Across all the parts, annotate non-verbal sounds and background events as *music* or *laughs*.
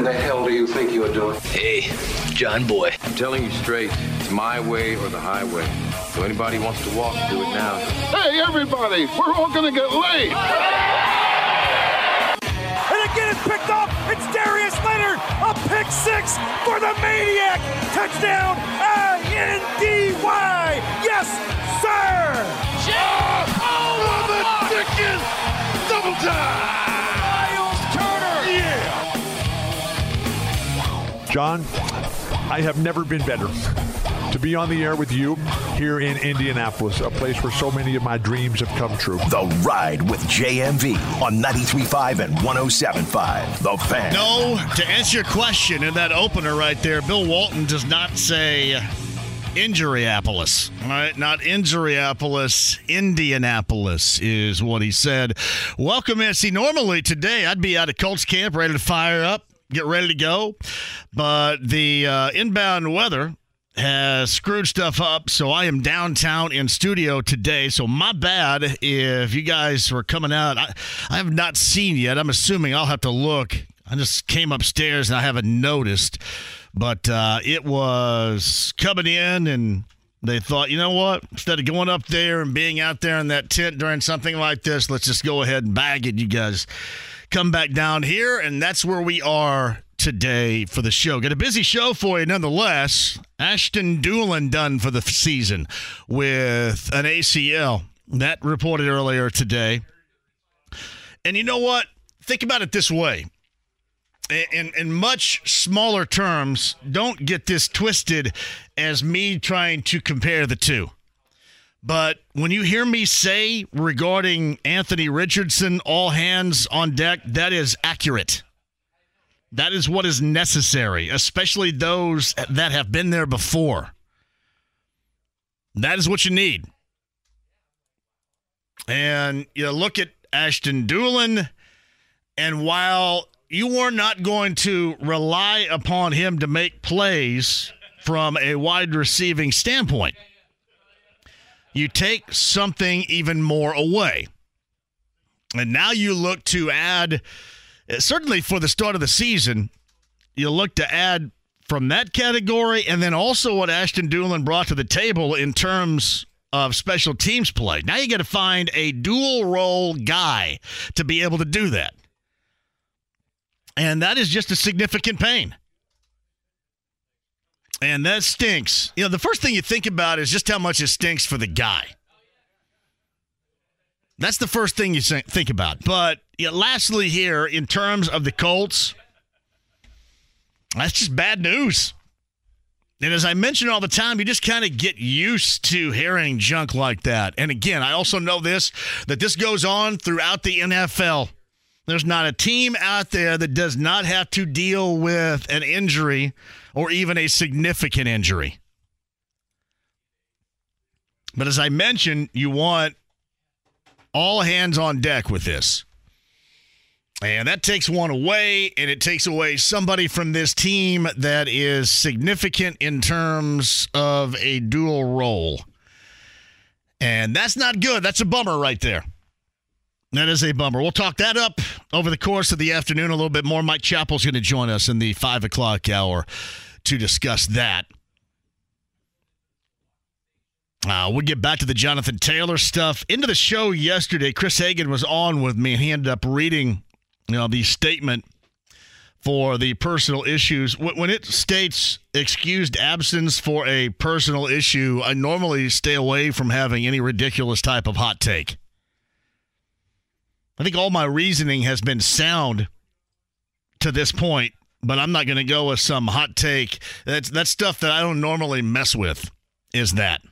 in the hell do you think you're doing? Hey, John Boy. I'm telling you straight, it's my way or the highway. So anybody wants to walk, do it now. Hey, everybody, we're all gonna get laid. And again, it's picked off. It's Darius Leonard. A pick six for the Maniac. Touchdown, I-N-D-Y. Yes, sir. Oh, the Dickens! Double time! John, I have never been better to be on the air with you here in Indianapolis, a place where so many of my dreams have come true. The Ride with JMV on 93.5 and 107.5. The Fan. No, to answer your question in that opener right there, Bill Walton does not say Injuryapolis. All right, not Injuryapolis, Indianapolis is what he said. Welcome in. See, normally today I'd be out at Colts camp ready to fire up, get ready to go, but the uh, inbound weather has screwed stuff up, so I am downtown in studio today. So my bad if you guys were coming out. I, I have not seen yet. I'm assuming I'll have to look. I just came upstairs and I haven't noticed, but uh, it was coming in and. They thought, you know what? Instead of going up there and being out there in that tent during something like this, let's just go ahead and bag it. You guys come back down here, and that's where we are today for the show. Got a busy show for you nonetheless. Ashton Dulin done for the season with an ACL. That reported earlier today. And you know what? Think about it this way. In, in much smaller terms, don't get this twisted as me trying to compare the two. But when you hear me say regarding Anthony Richardson, all hands on deck, that is accurate. That is what is necessary, especially those that have been there before. That is what you need. And you look at Ashton Dulin, and while you are not going to rely upon him to make plays from a wide receiving standpoint, you take something even more away. And now you look to add, certainly for the start of the season, you look to add from that category and then also what Ashton Dulin brought to the table in terms of special teams play. Now you got to find a dual role guy to be able to do that. And that is just a significant pain. And that stinks. You know, the first thing you think about is just how much it stinks for the guy. That's the first thing you think about. But you know, lastly, here, in terms of the Colts, that's just bad news. And as I mention all the time, you just kind of get used to hearing junk like that. And again, I also know this that this goes on throughout the NFL. There's not a team out there that does not have to deal with an injury or even a significant injury. But as I mentioned, you want all hands on deck with this. And that takes one away, and it takes away somebody from this team that is significant in terms of a dual role. And that's not good. That's a bummer right there. That is a bummer. We'll talk that up over the course of the afternoon a little bit more. Mike Chappell's going to join us in the five o'clock hour to discuss that. Uh, we'll get back to the Jonathan Taylor stuff. Into the show yesterday, Chris Hagan was on with me, and he ended up reading you know, the statement for the personal issues. When it states excused absence for a personal issue, I normally stay away from having any ridiculous type of hot take. I think all my reasoning has been sound to this point but I'm not going to go with some hot take. That's that's stuff that I don't normally mess with. Is that?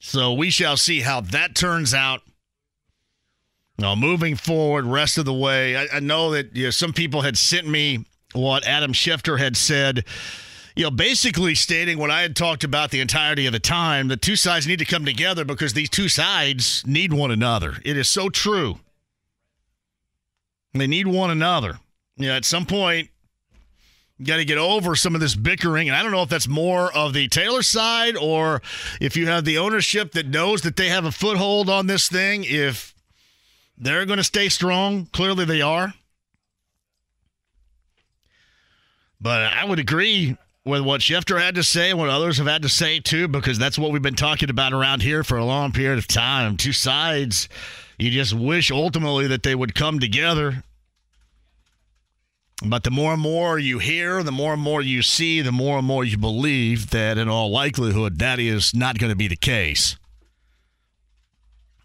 So we shall see how that turns out. Now, moving forward, rest of the way, I, I know that you know, some people had sent me what Adam Schefter had said. You know, basically stating what I had talked about the entirety of the time. The two sides need to come together because these two sides need one another. It is so true. They need one another. You know, at some point, you got to get over some of this bickering. And I don't know if that's more of the Taylor side or if you have the ownership that knows that they have a foothold on this thing, if they're going to stay strong. Clearly, they are. But I would agree with what Schefter had to say and what others have had to say too, because that's what we've been talking about around here for a long period of time. Two sides. You just wish ultimately that they would come together. But the more and more you hear, the more and more you see, the more and more you believe that in all likelihood that is not going to be the case.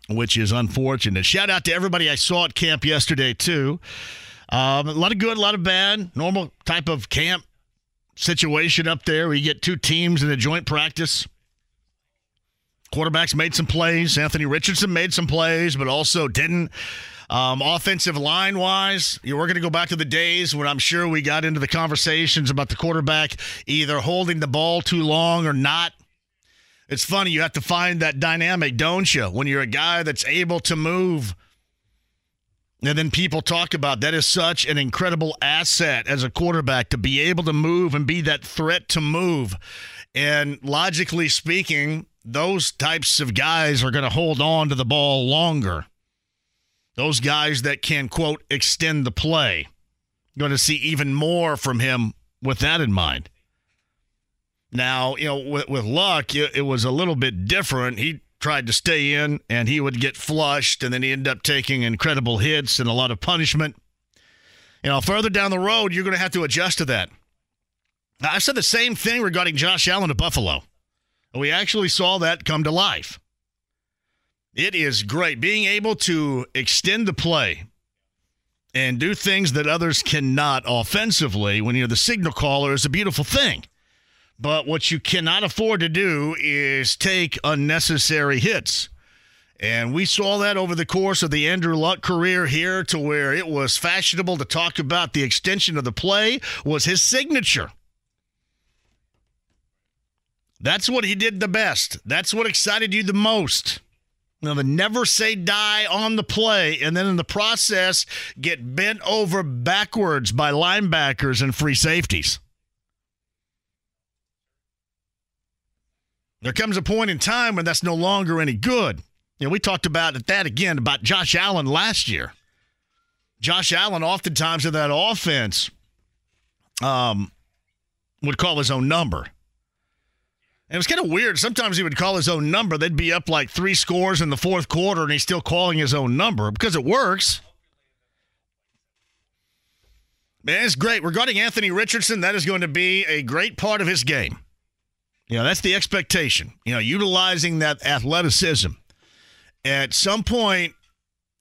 Which is unfortunate. Shout out to everybody I saw at camp yesterday, too. Um, a lot of good, a lot of bad. Normal type of camp situation up there you get two teams in a joint practice. Quarterbacks made some plays. Anthony Richardson made some plays, but also didn't. Um, offensive line wise, you we're going to go back to the days when I'm sure we got into the conversations about the quarterback either holding the ball too long or not. It's funny, you have to find that dynamic, don't you? When you're a guy that's able to move. And then people talk about that is such an incredible asset as a quarterback to be able to move and be that threat to move. And logically speaking, those types of guys are going to hold on to the ball longer. Those guys that can, quote, extend the play. Going to see even more from him with that in mind. Now, you know, with, with Luck, it, it was a little bit different. He tried to stay in and he would get flushed, and then he ended up taking incredible hits and a lot of punishment. You know, further down the road, you're going to have to adjust to that. Now, I said the same thing regarding Josh Allen at Buffalo. We actually saw that come to life. It is great being able to extend the play and do things that others cannot offensively when you're the signal caller is a beautiful thing. But what you cannot afford to do is take unnecessary hits. And we saw that over the course of the Andrew Luck career here to where it was fashionable to talk about the extension of the play was his signature. That's what he did the best. That's what excited you the most. Now, the never say die on the play, and then in the process, get bent over backwards by linebackers and free safeties. There comes a point in time when that's no longer any good. You know, we talked about that again about Josh Allen last year. Josh Allen, oftentimes in that offense, um, would call his own number. And it was kind of weird. Sometimes he would call his own number. They'd be up like three scores in the fourth quarter, and he's still calling his own number because it works. Man, it's great. Regarding Anthony Richardson, that is going to be a great part of his game. You know, that's the expectation. You know, utilizing that athleticism. At some point,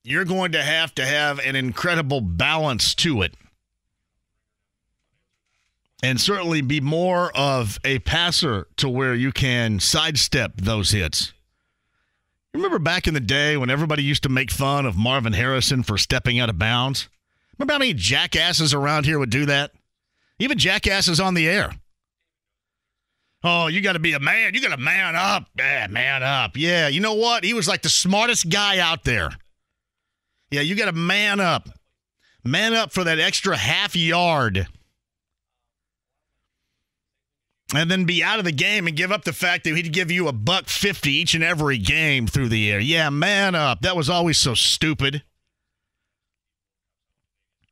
you're going to have to have an incredible balance to it. And certainly be more of a passer to where you can sidestep those hits. Remember back in the day when everybody used to make fun of Marvin Harrison for stepping out of bounds? Remember how many jackasses around here would do that? Even jackasses on the air. Oh, you got to be a man. You got to man up. Yeah, man up. Yeah, you know what? He was like the smartest guy out there. Yeah, you got to man up. Man up for that extra half yard. And then be out of the game and give up the fact that he'd give you a buck 50 each and every game through the air. Yeah, man up. That was always so stupid.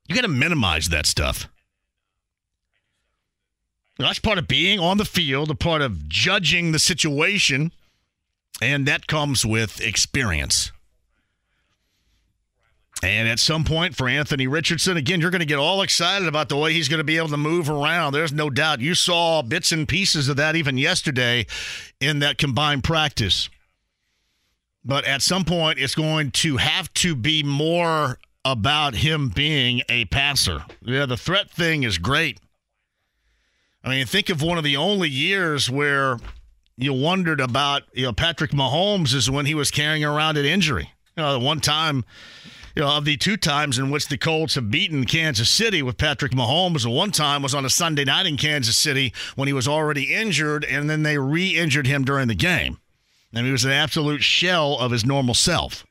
You got to minimize that stuff. That's part of being on the field, a part of judging the situation, and that comes with experience. And at some point for Anthony Richardson, again, you're going to get all excited about the way he's going to be able to move around. There's no doubt. You saw bits and pieces of that even yesterday in that combined practice. But at some point, it's going to have to be more about him being a passer. Yeah, the threat thing is great. I mean, think of one of the only years where you wondered about, you know, Patrick Mahomes is when he was carrying around an injury. You know, the one time, you know, of the two times in which the Colts have beaten Kansas City with Patrick Mahomes, the one time was on a Sunday night in Kansas City when he was already injured, and then they re injured him during the game. And he was an absolute shell of his normal self.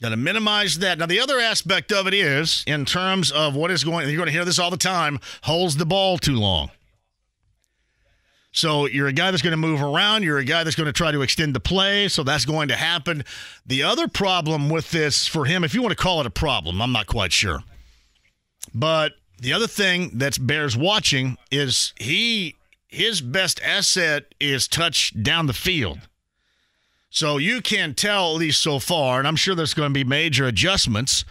Got to minimize that. Now, the other aspect of it is, in terms of what is going, you're going to hear this all the time, holds the ball too long. So you're a guy that's going to move around. You're a guy that's going to try to extend the play. So that's going to happen. The other problem with this for him, if you want to call it a problem, I'm not quite sure. But the other thing that bears watching is he his best asset is touch down the field. So you can tell, at least so far, and I'm sure there's going to be major adjustments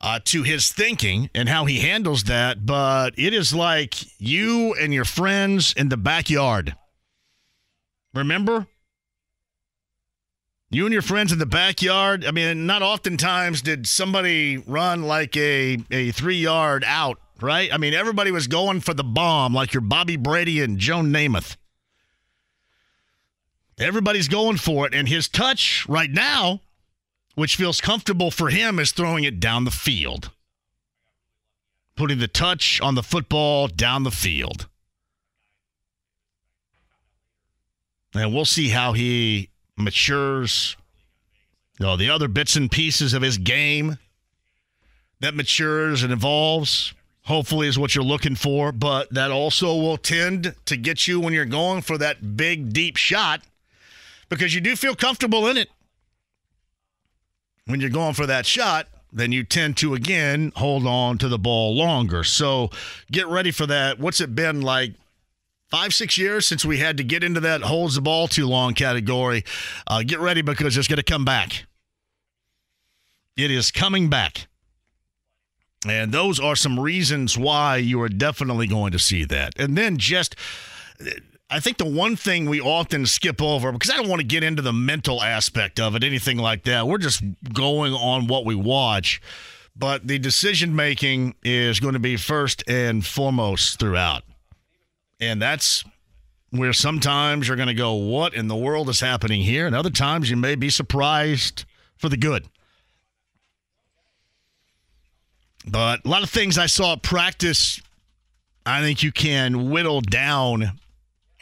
uh, to his thinking and how he handles that, but it is like you and your friends in the backyard. Remember? You and your friends in the backyard. I mean, not oftentimes did somebody run like a, a three yard out, right? I mean, everybody was going for the bomb like your Bobby Brady and Joe Namath. Everybody's going for it. And his touch right now, which feels comfortable for him, is throwing it down the field, putting the touch on the football down the field. And we'll see how he matures. You know, the other bits and pieces of his game that matures and evolves hopefully is what you're looking for, but that also will tend to get you when you're going for that big, deep shot because you do feel comfortable in it. When you're going for that shot, then you tend to again hold on to the ball longer. So get ready for that. What's it been like? Five, six years since we had to get into that holds the ball too long category. Uh, get ready because it's going to come back. It is coming back. And those are some reasons why you are definitely going to see that. And then just I think the one thing we often skip over, because I don't want to get into the mental aspect of it, anything like that. We're just going on what we watch. But the decision making is going to be first and foremost throughout. And that's where sometimes you're going to go, What in the world is happening here? And other times you may be surprised for the good. But a lot of things I saw at practice, I think you can whittle down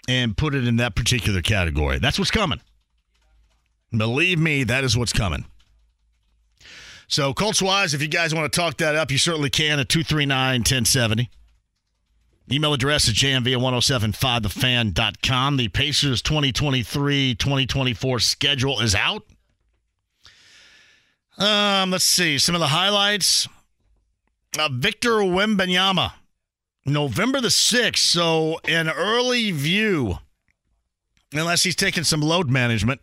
and put it in that particular category. That's what's coming. Believe me, that is what's coming. So, Colts wise, if you guys want to talk that up, you certainly can at 239 1070. Email address is jmv at 1075thefan.com. The Pacers 2023 2024 schedule is out. Um, let's see some of the highlights. Uh, Victor Wembanyama November the 6th. So, an early view, unless he's taking some load management,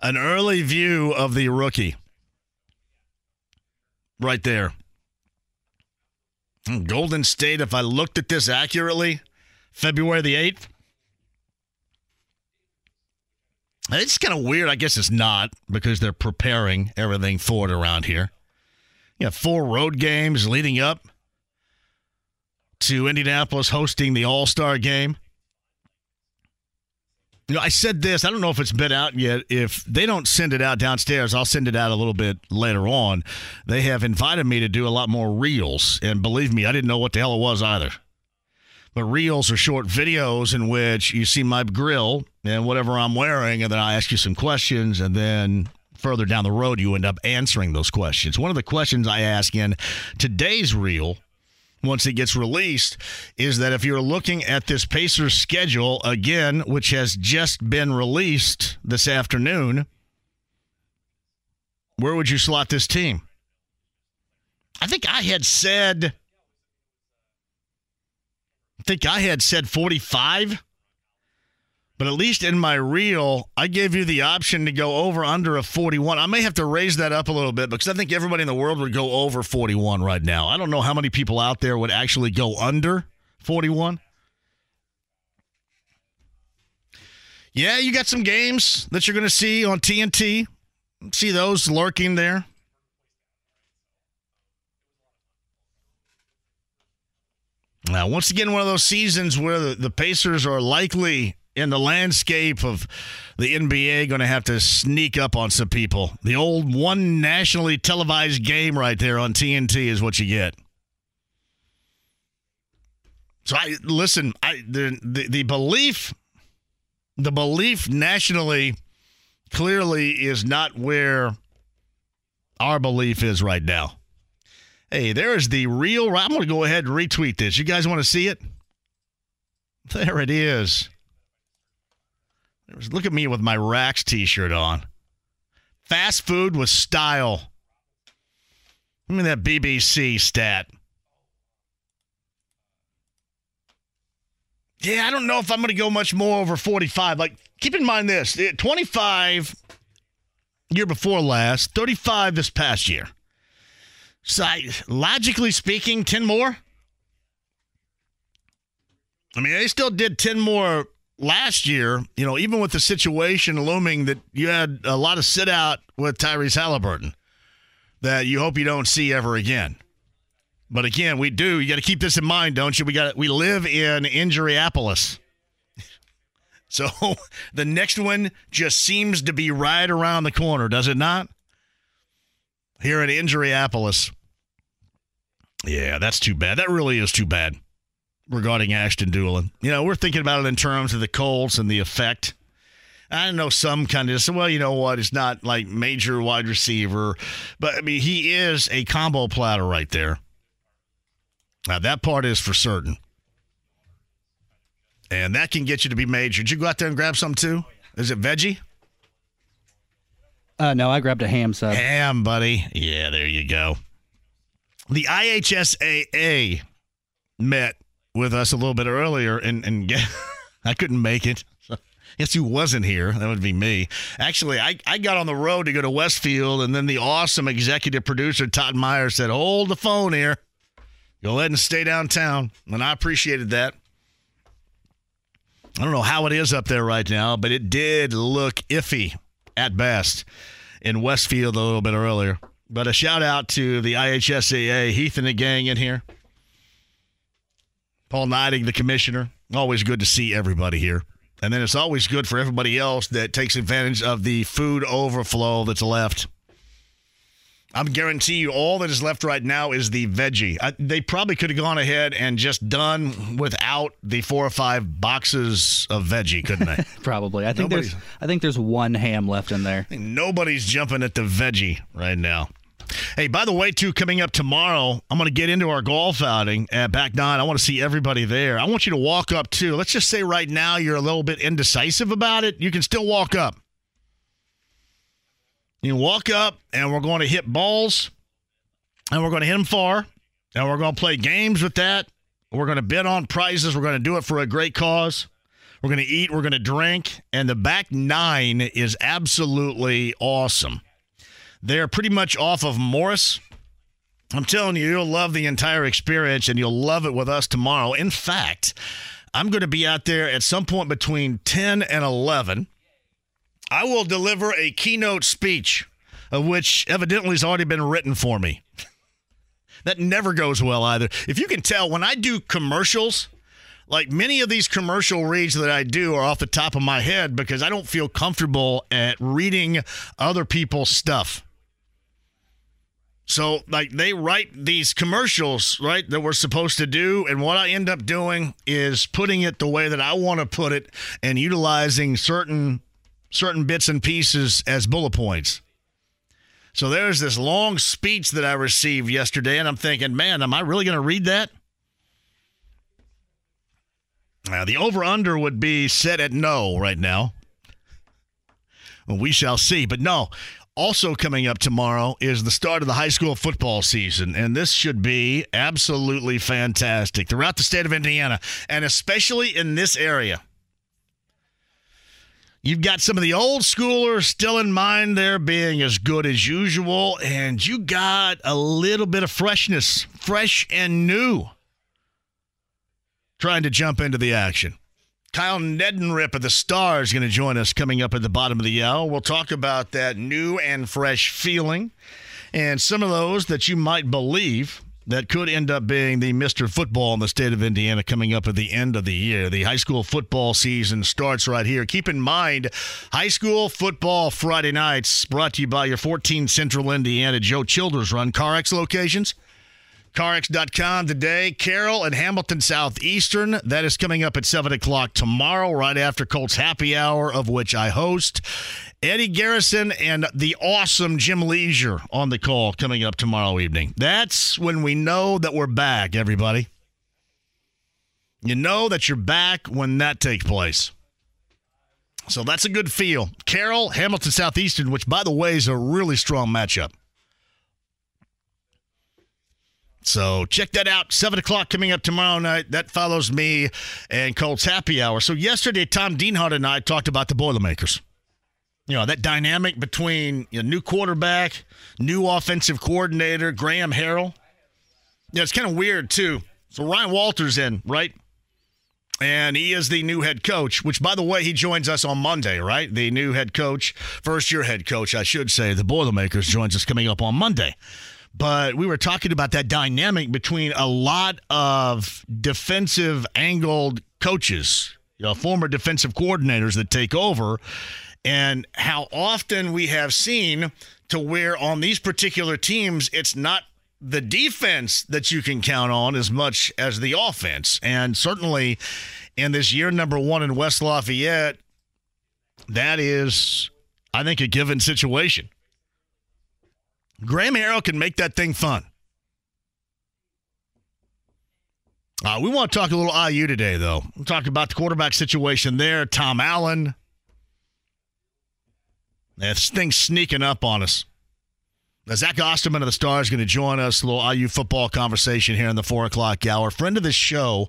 an early view of the rookie. Right there. Hmm, Golden State, if I looked at this accurately, February the 8th. It's kind of weird. I guess it's not because they're preparing everything for it around here. You have four road games leading up to Indianapolis hosting the All Star game. You know, I said this. I don't know if it's been out yet. If they don't send it out downstairs, I'll send it out a little bit later on. They have invited me to do a lot more reels, and believe me, I didn't know what the hell it was either. But reels are short videos in which you see my grill and whatever I'm wearing, and then I ask you some questions, and then further down the road, you end up answering those questions. One of the questions I ask in today's reel once it gets released is that if you're looking at this Pacers schedule again, which has just been released this afternoon, where would you slot this team? I think I had said I think I had said 45. But at least in my reel, I gave you the option to go over under a 41. I may have to raise that up a little bit because I think everybody in the world would go over 41 right now. I don't know how many people out there would actually go under 41. Yeah, you got some games that you're going to see on TNT See those lurking there? Now, once again, one of those seasons where the, the Pacers are likely in the landscape of the NBA going to have to sneak up on some people. The old one nationally televised game right there on TNT is what you get. So I listen, I the the, the belief the belief nationally clearly is not where our belief is right now. Hey, there is the real. I'm going to go ahead and retweet this. You guys want to see it? There it is. Look at me with my Rax t shirt on. Fast food with style. Give me that BBC stat. Yeah, I don't know if I'm going to go much more over 45. Like, keep in mind this eh, 25 year before last, 35 this past year. So, logically speaking, 10 more? I mean, they still did 10 more last year, you know, even with the situation looming that you had a lot of sit out with Tyrese Halliburton that you hope you don't see ever again. But again, we do. You got to keep this in mind, don't you? We got we live in Injuryapolis. *laughs* So *laughs* the next one just seems to be right around the corner, does it not? Here at Injuryapolis. Yeah, that's too bad. That really is too bad regarding Ashton Dulin. You know, we're thinking about it in terms of the Colts and the effect. I know some kind of well, you know what? It's not like major wide receiver, but I mean he is a combo platter right there. Now that part is for certain, and that can get you to be major. Did you go out there and grab some too? Is it veggie? Uh, no, I grabbed a ham sub. Ham, buddy. Yeah, there you go. The IHSAA met with us a little bit earlier, and and *laughs* get, I couldn't make it. Guess who wasn't here? That would be me. Actually, I, I got on the road to go to Westfield, and then the awesome executive producer Todd Meyer said, "Hold the phone here. Go ahead and stay downtown," and I appreciated that. I don't know how it is up there right now, but it did look iffy at best in Westfield a little bit earlier. But a shout out to the IHSAA, Heath and the gang in here. Paul Neidig, the commissioner. Always good to see everybody here. And then it's always good for everybody else that takes advantage of the food overflow that's left. I'm guarantee you all that is left right now is the veggie. I, they probably could have gone ahead and just done without the four or five boxes of veggie, couldn't they? *laughs* probably. I think Nobody's, there's I think there's one ham left in there. Nobody's jumping at the veggie right now. Hey, by the way, too, coming up tomorrow, I'm going to get into our golf outing at Back Nine. I want to see everybody there. I want you to walk up too. Let's just say right now you're a little bit indecisive about it. You can still walk up. You walk up, and we're going to hit balls, and we're going to hit them far, and we're going to play games with that. We're going to bid on prizes. We're going to do it for a great cause. We're going to eat. We're going to drink. And the back nine is absolutely awesome. They're pretty much off of Morris. I'm telling you, you'll love the entire experience and you'll love it with us tomorrow. In fact, I'm going to be out there at some point between 10 and 11. I will deliver a keynote speech, of which evidently has already been written for me. that never goes well either. If you can tell, when I do commercials, like many of these commercial reads that I do are off the top of my head because I don't feel comfortable at reading other people's stuff. So, like, they write these commercials, right, that we're supposed to do. And what I end up doing is putting it the way that I want to put it and utilizing certain certain bits and pieces as bullet points. So there's this long speech that I received yesterday, and I'm thinking, man, am I really going to read that? Now, the over under would be set at no right now. Well, we shall see. But no, also coming up tomorrow is the start of the high school football season, and this should be absolutely fantastic throughout the state of Indiana, and especially in this area. You've got some of the old schoolers still in mind there being as good as usual, and you got a little bit of freshness, fresh and new, trying to jump into the action. Kyle Neddenriep of the Stars going to join us coming up at the bottom of the hour. We'll talk about that new and fresh feeling and some of those that you might believe that could end up being the Mr. Football in the state of Indiana coming up at the end of the year. The high school football season starts right here. Keep in mind, high school football Friday nights brought to you by your 14 Central Indiana Joe Childers run CarX locations. CarX.com today. Carroll and Hamilton Southeastern. That is coming up at 7 o'clock tomorrow, right after Colts Happy Hour, of which I host. Eddie Garrison and the awesome Jim Leisure on the call coming up tomorrow evening. That's when we know that we're back, everybody. You know that you're back when that takes place. So that's a good feel. Carroll, Hamilton Southeastern, which, by the way, is a really strong matchup. So check that out. Seven o'clock coming up tomorrow night. That follows me and Colts Happy Hour. So yesterday, Tom Dienhart and I talked about the Boilermakers. You know that dynamic between you know, new quarterback, new offensive coordinator, Graham Harrell. Yeah, it's kind of weird too. So Ryan Walters in right, and he is the new head coach. Which, by the way, he joins us on Monday. Right, the new head coach, first year head coach, I should say. The Boilermakers joins us coming up on Monday but we were talking about that dynamic between a lot of defensive angled coaches, you know, former defensive coordinators that take over, and how often we have seen to where on these particular teams, it's not the defense that you can count on as much as the offense. And certainly in this year number one in West Lafayette, that is, I think, a given situation. Graham Harrell can make that thing fun. Uh, we want to talk a little IU today, though. We'll talk about the quarterback situation there. Tom Allen. This thing's sneaking up on us. Now, Zach Osterman of the Stars is going to join us. A little IU football conversation here in the four o'clock hour. Friend of the show.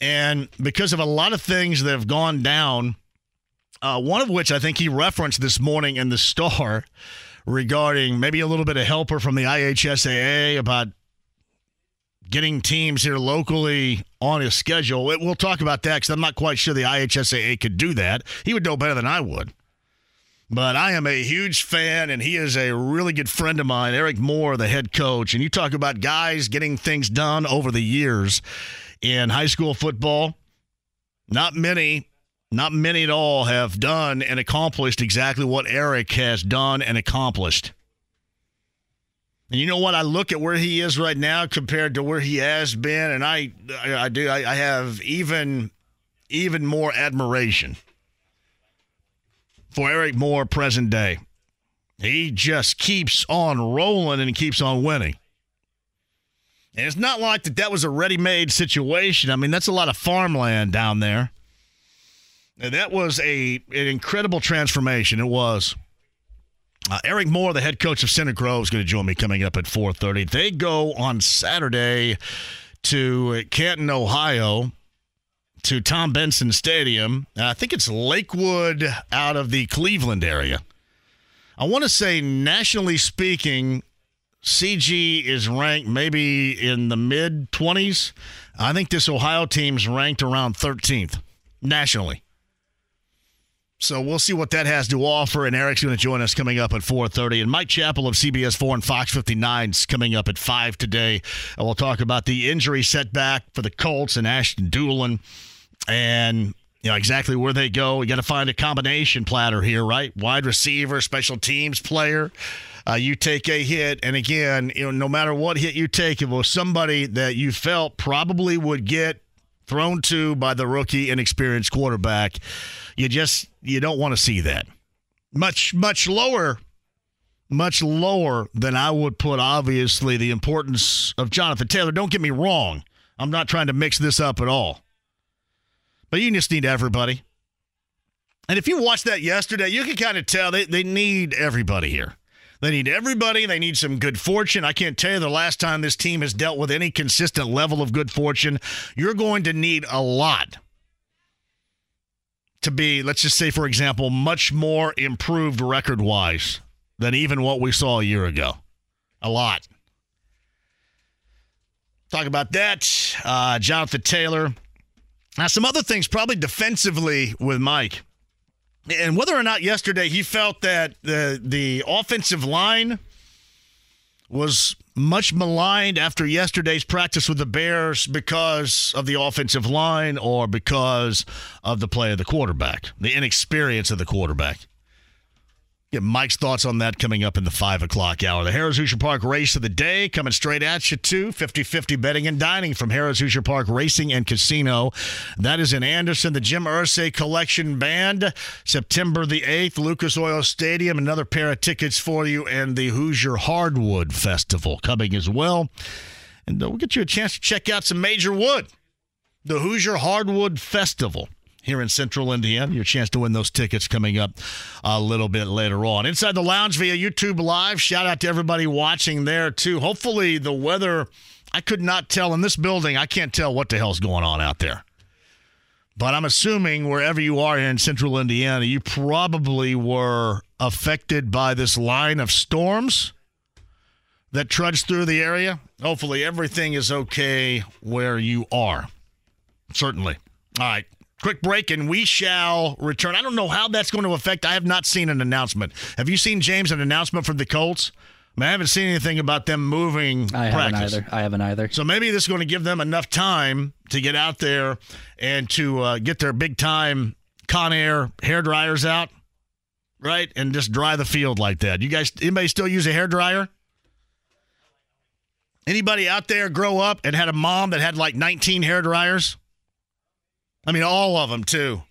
And because of a lot of things that have gone down, uh, one of which I think he referenced this morning in the Star regarding maybe a little bit of helper from the IHSAA about getting teams here locally on his schedule. We'll talk about that because I'm not quite sure the IHSAA could do that. He would know better than I would. But I am a huge fan, and he is a really good friend of mine, Eric Moore, the head coach. And you talk about guys getting things done over the years in high school football. Not many not many at all have done and accomplished exactly what Eric has done and accomplished. And you know what? I look at where he is right now compared to where he has been, and I, I do. I, have even, even more admiration for Eric Moore, present day. He just keeps on rolling and keeps on winning. And it's not like that. That was a ready-made situation. I mean, that's a lot of farmland down there. And that was a an incredible transformation. It was. Uh, Eric Moore, the head coach of Center Grove, is going to join me coming up at 4:30. They go on Saturday to Canton, Ohio, to Tom Benson Stadium. I think it's Lakewood out of the Cleveland area. I want to say, nationally speaking, CG is ranked maybe in the mid 20s. I think this Ohio team's ranked around 13th nationally. So we'll see what that has to offer. And Eric's going to join us coming up at 4:30. And Mike Chappell of CBS 4 and Fox 59 is coming up at 5 today. And we'll talk about the injury setback for the Colts and Ashton Dulin and you know exactly where they go. You got to find a combination platter here, right? Wide receiver, special teams player. Uh, you take a hit, and again, you know, no matter what hit you take, it was somebody that you felt probably would get thrown to by the rookie inexperienced quarterback. You just you don't want to see that. Much much lower much lower than I would put obviously the importance of Jonathan Taylor. Don't get me wrong. I'm not trying to mix this up at all. But you just need everybody. And if you watched that yesterday, you can kind of tell they, they need everybody here. They need everybody. They need some good fortune. I can't tell you the last time this team has dealt with any consistent level of good fortune. You're going to need a lot to be, let's just say, for example, much more improved record wise than even what we saw a year ago. A lot. Talk about that. Uh, Jonathan Taylor Now, some other things, probably defensively with Mike, and whether or not yesterday he felt that the the offensive line was much maligned after yesterday's practice with the Bears because of the offensive line or because of the play of the quarterback, the inexperience of the quarterback. Get Mike's thoughts on that coming up in the 5 o'clock hour. The Harrah's Hoosier Park race of the day coming straight at you, too. 50 50 betting and dining from Harrah's Hoosier Park Racing and Casino. That is in Anderson, the Jim Irsay Collection Band. September the 8th, Lucas Oil Stadium. Another pair of tickets for you, and the Hoosier Hardwood Festival coming as well. And uh, we'll get you a chance to check out some major wood. The Hoosier Hardwood Festival here in central Indiana. Your chance to win those tickets coming up a little bit later on. Inside the lounge via YouTube Live. Shout out to everybody watching there, too. Hopefully, the weather, I could not tell in this building, I can't tell what the hell's going on out there. But I'm assuming wherever you are in central Indiana, you probably were affected by this line of storms that trudged through the area. Hopefully, everything is okay where you are. Certainly. All right. Quick break, and we shall return. I don't know how that's going to affect. I have not seen an announcement. Have you seen James an announcement from the Colts? I, mean, I haven't seen anything about them moving. I practice. haven't either. I haven't either. So maybe this is going to give them enough time to get out there and to uh, get their big time Conair hair dryers out, right, and just dry the field like that. You guys, anybody still use a hair dryer? Anybody out there grow up and had a mom that had like 19 hair dryers? I mean, all of them too.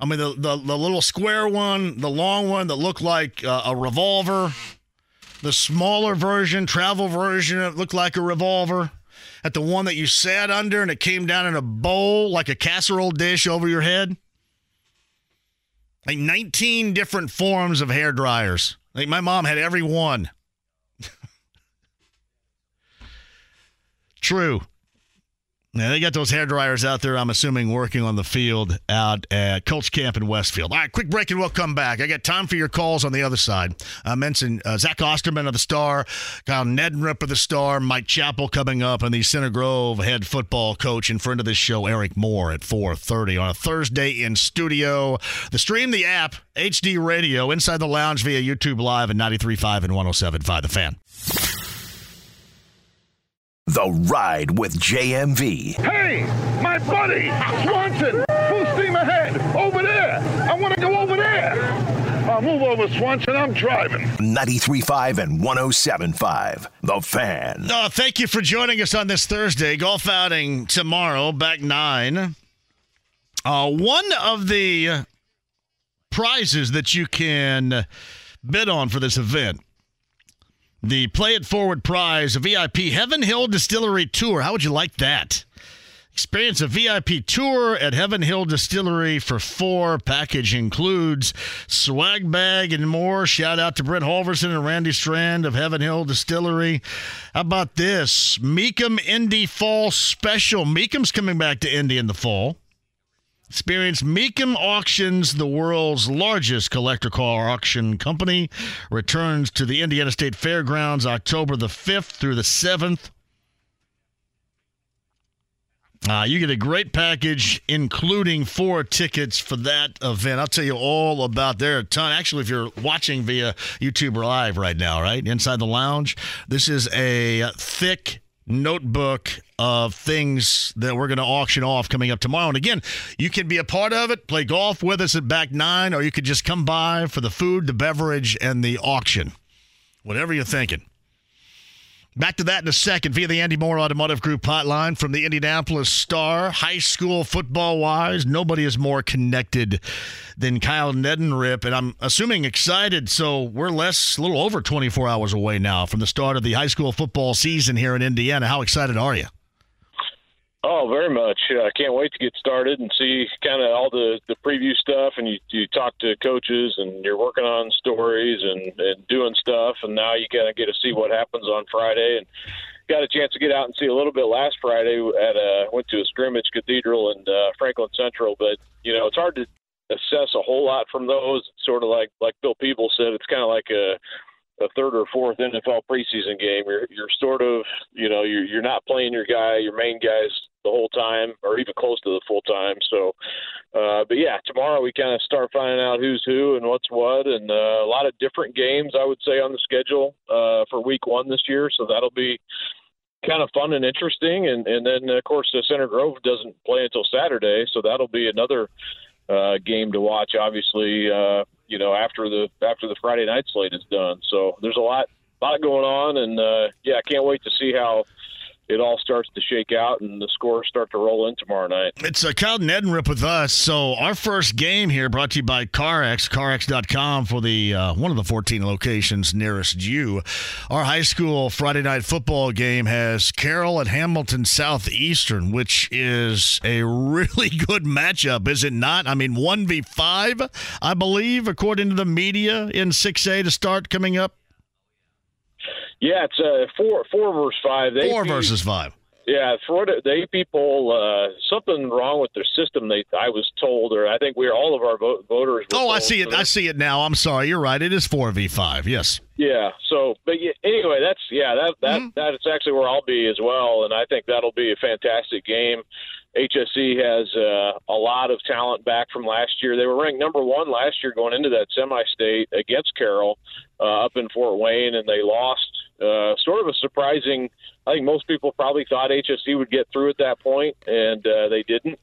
I mean, the the, the little square one, the long one that looked like uh, a revolver, the smaller version, travel version that looked like a revolver, at the one that you sat under and it came down in a bowl like a casserole dish over your head. Like 19 different forms of hair dryers. Like my mom had every one. *laughs* True. Yeah, they got those hair dryers out there, I'm assuming, working on the field out at Colts Camp in Westfield. All right, quick break and we'll come back. I got time for your calls on the other side. I mentioned uh, Zach Osterman of the Star, Kyle Neddenriep of the Star, Mike Chappell coming up, and the Center Grove head football coach in front of this show, Eric Moore, at 4.30 on a Thursday in studio. The stream, the app, HD Radio, inside the lounge via YouTube Live at 93.5 and 107.5 The Fan. The Ride with JMV. Hey, my buddy, Swanson, full steam ahead, over there. I want to go over there. Uh, move over, Swanson, I'm driving. 93.5 and 107.5. The Fan. Uh, thank you for joining us on this Thursday. Golf outing tomorrow, back nine. Uh, one of the prizes that you can bid on for this event the Play It Forward prize, a VIP Heaven Hill Distillery Tour. How would you like that? Experience a VIP tour at Heaven Hill Distillery for four. Package includes swag bag and more. Shout out to Brent Halverson and Randy Strand of Heaven Hill Distillery. How about this? Mecum Indy Fall Special. Mecum's coming back to Indy in the fall. Experience Mecum Auctions, the world's largest collector car auction company, returns to the Indiana State Fairgrounds October the 5th through the 7th. Uh, you get a great package, including four tickets for that event. I'll tell you all about there a ton. Actually, if you're watching via YouTube Live right now, right inside the lounge, this is a thick notebook of things that we're going to auction off coming up tomorrow. And again, you can be a part of it, play golf with us at back nine, or you could just come by for the food, the beverage, and the auction. Whatever you're thinking. Back to that in a second via the Andy Moore Automotive Group hotline from the Indianapolis Star. High school football wise, nobody is more connected than Kyle Neddenriep, and I'm assuming excited. So we're less, a little over 24 hours away now from the start of the high school football season here in Indiana. How excited are you? Oh, very much. I uh, can't wait to get started and see kind of all the, the preview stuff. And you, you talk to coaches and you're working on stories and, and doing stuff. And now you kind of get to see what happens on Friday. And got a chance to get out and see a little bit last Friday at a, went to a scrimmage cathedral and uh, Franklin Central. But, you know, it's hard to assess a whole lot from those. Sort of like, like Bill Peebles said, it's kind of like a, a third or fourth NFL preseason game. You're you're sort of you know you're you're not playing your guy, your main guys the whole time, or even close to the full time. So, uh, but yeah, tomorrow we kind of start finding out who's who and what's what, and uh, a lot of different games I would say on the schedule uh, for Week One this year. So that'll be kind of fun and interesting. And and then of course the Center Grove doesn't play until Saturday, so that'll be another uh, game to watch. Obviously, uh, you know after the after the Friday night slate is done. So there's a lot lot going on, and uh, yeah, I can't wait to see how it all starts to shake out and the scores start to roll in tomorrow night. It's uh, Kyle Neddenriep with us. So our first game here brought to you by CarX, CarX.com for the uh, one of the 14 locations nearest you. Our high school Friday night football game has Carroll at Hamilton Southeastern, which is a really *laughs* good matchup, is it not? I mean, 1v5, I believe, according to the media in 6A to start coming up. Yeah, it's uh, four four versus five. They four versus five. Yeah, for the, AP poll, uh, something wrong with their system. They, I was told, or I think we are all of our vote, voters. oh, I see it. I see it now. I'm sorry. You're right. It is four v five. Yes. Yeah. So, but yeah, anyway, that's yeah, that that mm-hmm. that's actually where I'll be as well, and I think that'll be a fantastic game. HSE has uh, a lot of talent back from last year. They were ranked number one last year going into that semi-state against Carroll uh, up in Fort Wayne, and they lost. Uh, sort of a surprising. I think most people probably thought HSE would get through at that point, and uh, they didn't.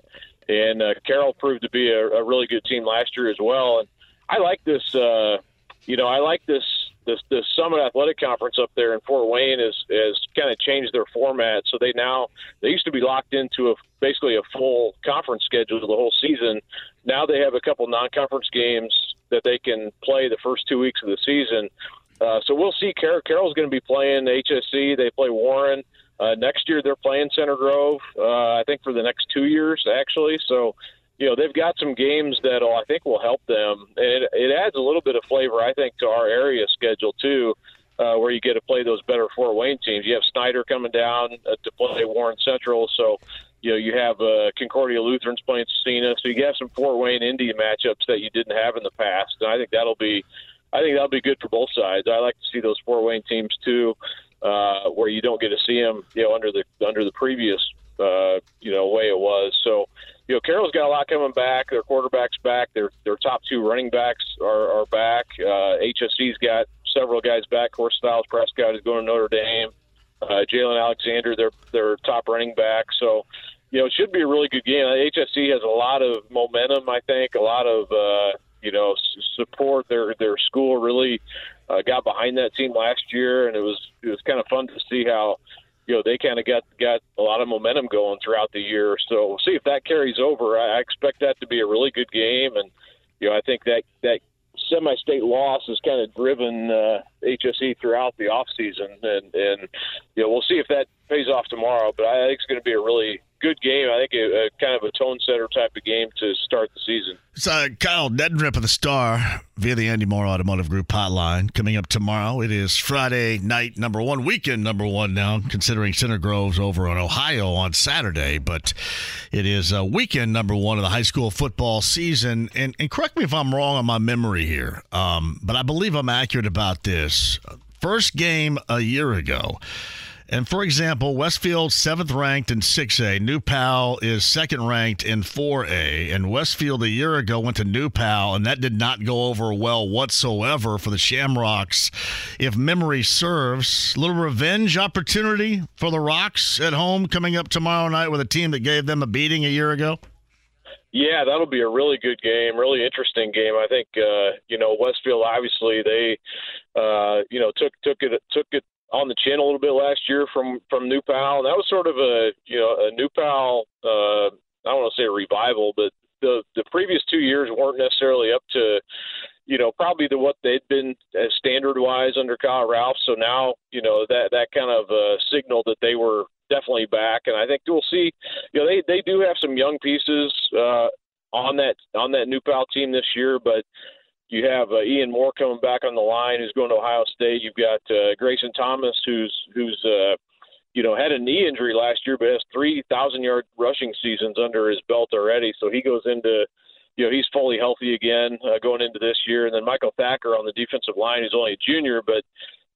And uh, Carroll proved to be a, a really good team last year as well. And I like this. Uh, you know, I like this the, the Summit Athletic Conference up there in Fort Wayne has has kind of changed their format. So they now they used to be locked into a basically a full conference schedule the whole season. Now they have a couple non-conference games that they can play the first two weeks of the season. Uh, so we'll see. Carroll, Carroll's going to be playing HSE. They play Warren. Uh, next year they're playing Center Grove. Uh, I think for the next two years actually. So you know they've got some games that I think will help them, and it, it adds a little bit of flavor, I think, to our area schedule too, uh, where you get to play those better Fort Wayne teams. You have Snider coming down uh, to play Warren Central, so you know you have uh, Concordia Lutherans playing Scecina, so you have some Fort Wayne Indian matchups that you didn't have in the past, and I think that'll be, I think that'll be good for both sides. I like to see those Fort Wayne teams too, uh, where you don't get to see them, you know, under the under the previous, uh, you know, way it was. So you know, Carroll's got a lot coming back. Their quarterback's back. Their their top two running backs are, are back. Uh, HSE's got several guys back. Of Styles Prescott is going to Notre Dame. Uh, Jalen Alexander, their their top running back. So, you know, it should be a really good game. HSE has a lot of momentum. I think a lot of uh, you know support. Their their school really uh, got behind that team last year, and it was it was kind of fun to see how you know they kind of got got a lot of momentum going throughout the year. So we'll see if that carries over. I expect that to be a really good game, and you know I think that that semi-state loss has kind of driven uh, HSE throughout the off season, and and you know we'll see if that pays off tomorrow. But I think it's going to be a really good game. I think a, a, kind of a tone setter type of game to start the season. It's uh, Kyle Neddenriep of the Star via the Andy Moore Automotive Group hotline. Coming up tomorrow, it is Friday night number one, weekend number one now, considering Center Grove's over on Ohio on Saturday. But it is a weekend number one of the high school football season. And, and correct me if I'm wrong on my memory here, um, but I believe I'm accurate about this. First game a year ago. And for example, Westfield seventh ranked in 6A. New Pal is second ranked in 4A. And Westfield a year ago went to New Pal, and that did not go over well whatsoever for the Shamrocks. If memory serves, little revenge opportunity for the Rocks at home coming up tomorrow night with a team that gave them a beating a year ago. Yeah, that'll be a really good game, really interesting game. I think uh, you know Westfield obviously they uh, you know took took it took it on the chin a little bit last year from from New Pal. And that was sort of a you know a New Pal. Uh, I don't want to say a revival, but the the previous two years weren't necessarily up to you know probably the what they'd been standard wise under Kyle Ralph. So now you know that that kind of uh, signal that they were definitely back, and I think we'll see. You know they they do have some young pieces uh, on that on that New Pal team this year, but you have uh, Ian Moore coming back on the line, who's going to Ohio State. You've got uh, Grayson Thomas, who's who's uh, you know had a knee injury last year, but has three thousand yard rushing seasons under his belt already. So he goes into you know he's fully healthy again uh, going into this year. And then Michael Thacker on the defensive line, who's only a junior, but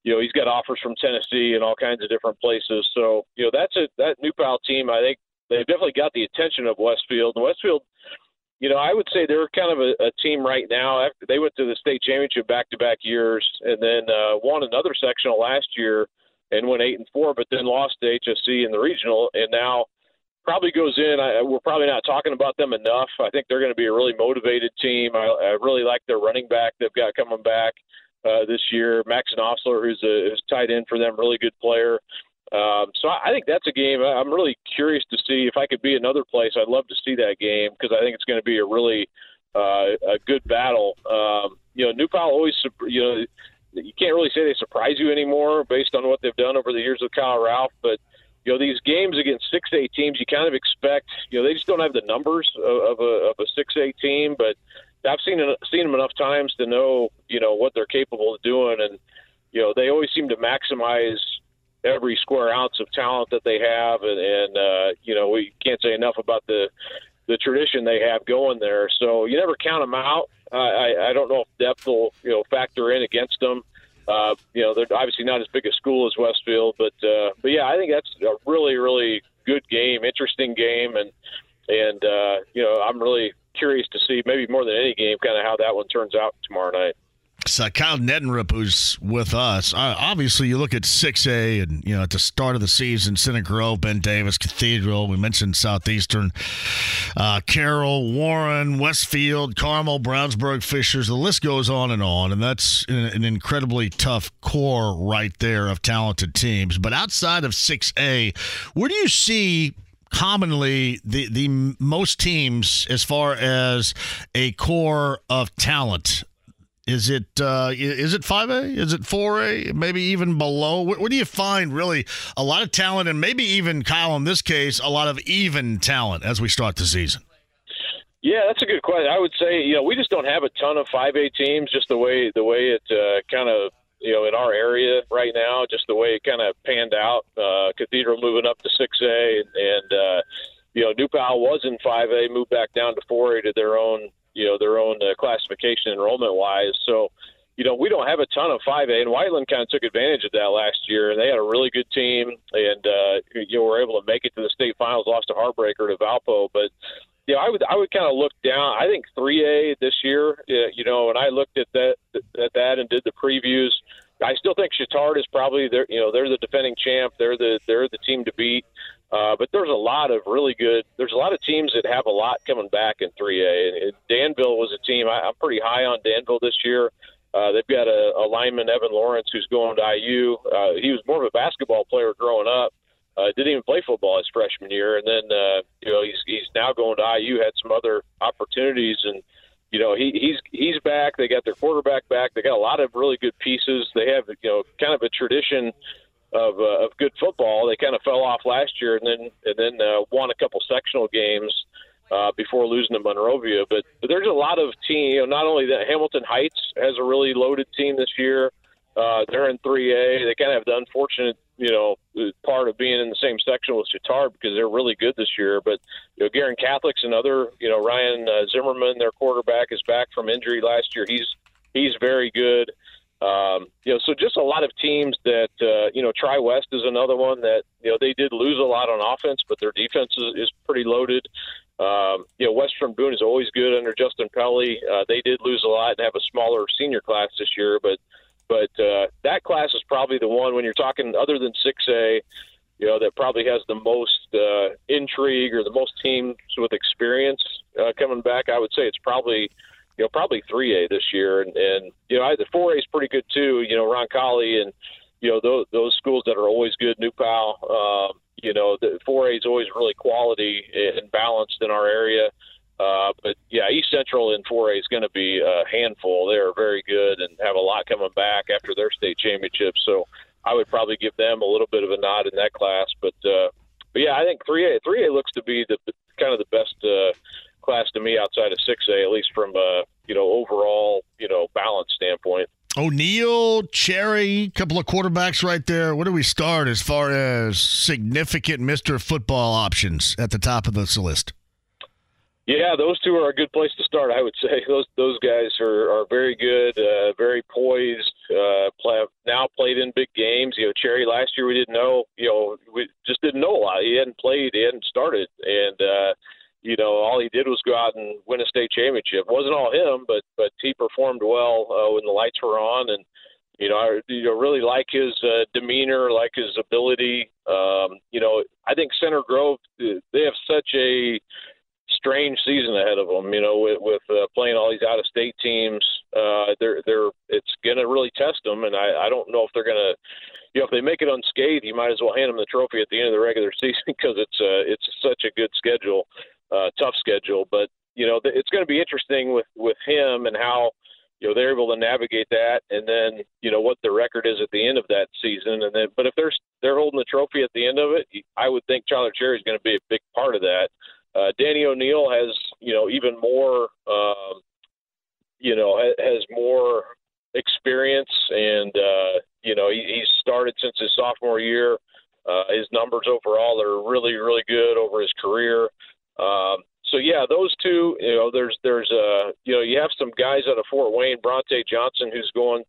you know he's got offers from Tennessee and all kinds of different places. So you know that's a that New Pal team. I think they've definitely got the attention of Westfield. And Westfield, you know, I would say they're kind of a, a team right now. After they went to the state championship back to back years, and then uh, won another sectional last year and went eight and four, but then lost to HSE in the regional, and now probably goes in. I, we're probably not talking about them enough. I think they're going to be a really motivated team. I, I really like their running back they've got coming back uh, this year. Max Knopfler, who's a who's tight end for them, really good player. Um, so I think that's a game I'm really curious to see. If I could be another place, I'd love to see that game because I think it's going to be a really uh, a good battle. Um, you know, New Pal always, you know, you can't really say they surprise you anymore based on what they've done over the years with Kyle Ralph, but you know these games against six A teams, you kind of expect. You know they just don't have the numbers of, of a of a A team, but I've seen seen them enough times to know you know what they're capable of doing, and you know they always seem to maximize every square ounce of talent that they have, and, and uh, you know we can't say enough about the the tradition they have going there. So you never count them out. I, I don't know if depth will you know factor in against them. Uh, you know, they're obviously not as big a school as Westfield, but uh, but yeah, I think that's a really really good game, interesting game, and and uh, you know, I'm really curious to see maybe more than any game, kind of how that one turns out tomorrow night. Uh, Kyle Neddenriep, who's with us. Uh, obviously, you look at 6A, and you know at the start of the season, Center Grove, Ben Davis, Cathedral. We mentioned Southeastern, uh, Carroll, Warren, Westfield, Carmel, Brownsburg, Fishers. The list goes on and on, and that's an, an incredibly tough core right there of talented teams. But outside of 6A, where do you see commonly the the most teams as far as a core of talent is it uh, is it five A? Is it four A? Maybe even below. Where, where, do you find really a lot of talent, and maybe even Kyle in this case, a lot of even talent as we start the season? Yeah, that's a good question. I would say you know we just don't have a ton of five A teams, just the way the way it uh, kind of you know in our area right now, just the way it kind of panned out. Uh, Cathedral moving up to six A, and, and uh, you know New Pal was in five A, moved back down to four A to their own you know their own uh, classification enrollment wise. So you know we don't have a ton of 5A, and Whiteland kind of took advantage of that last year, and they had a really good team, and uh, you know were able to make it to the state finals, lost a heartbreaker to Valpo, but. Yeah, I would I would kind of look down. I think 3A this year, you know, and I looked at that at that and did the previews. I still think Chatard is probably their, you know, they're the defending champ. They're the they're the team to beat. Uh, but there's a lot of really good. There's a lot of teams that have a lot coming back in 3A. And, and Danville was a team. I, I'm pretty high on Danville this year. Uh, they've got a, a lineman, Evan Lawrence, who's going to IU. Uh, he was more of a basketball player growing up. Uh, didn't even play football his freshman year, and then uh, you know he's he's now going to IU. Had some other opportunities, and you know he he's he's back. They got their quarterback back. They got a lot of really good pieces. They have you know kind of a tradition of uh, of good football. They kind of fell off last year, and then and then uh, won a couple sectional games uh, before losing to Monrovia. But, but there's a lot of team. You know, not only that, Hamilton Heights has a really loaded team this year. Uh, they're in 3A. They kind of have the unfortunate, you know, part of being in the same section with Chatard because they're really good this year. But you know, Guerin Catholic's another. You know, Ryan uh, Zimmerman, their quarterback, is back from injury last year. He's he's very good. Um, you know, so just a lot of teams that uh, you know, Tri West is another one that you know they did lose a lot on offense, but their defense is, is pretty loaded. Um, you know, Western Boone is always good under Justin Pelly. Uh, they did lose a lot and have a smaller senior class this year, but but uh, that class is probably the one when you're talking other than six A. You know that probably has the most uh, intrigue or the most teams with experience uh, coming back. I would say it's probably you know, probably 3A this year. And, and you know, the 4A is pretty good too. You know, Roncalli and, you know, those, those schools that are always good, New Pal, um, you know, the 4A is always really quality and balanced in our area. Uh, but yeah, East Central in 4A is going to be a handful. They are very good and have a lot coming back after their state championship. So I would probably give them a little bit of a nod in that class. But, uh, but yeah, I think 3A 3A looks to be the kind of the best uh, class to me outside of 6A, at least from a you know overall you know balance standpoint. O'Neill, Cherry, couple of quarterbacks right there. Where do we start as far as significant Mister Football options at the top of this list? Yeah, those two are a good place to start. I would say *laughs* those those guys are are very good, uh, very poised. Uh, play, now played in big games. You know, Cherry last year we didn't know. You know, we just didn't know a lot. He hadn't played. He hadn't started, and uh, you know, all he did was go out and win a state championship. Wasn't all him, but but he performed well uh, when the lights were on, and you know, I you know, really like his uh, demeanor, like his ability. Um, you know, I think Center Grove they have such a strange season ahead of them. You know, with, with uh, playing all these out of state teams, uh, they're they're it's going to really test them, and I I don't know if they're going to. You know, if they make it unscathed, you might as well hand them the trophy at the end of the regular *laughs* season because it's uh, it's such a good schedule, uh, tough schedule. But you know, it's going to be interesting with with him and how you know they're able to navigate that, and then you know what the record is at the end of that season, and then but if they're they're holding the trophy at the end of it, I would think Tyler Cherry is going to be a big part of that. Uh, Danny O'Neill has, you know, even more, um, you know, has more experience, and uh, you know, he, he's started since his sophomore year. Uh, his numbers overall are really, really good over his career. Um, so yeah, those two, you know, there's there's uh, you know, you have some guys out of Fort Wayne, Bronte Johnson, who's going,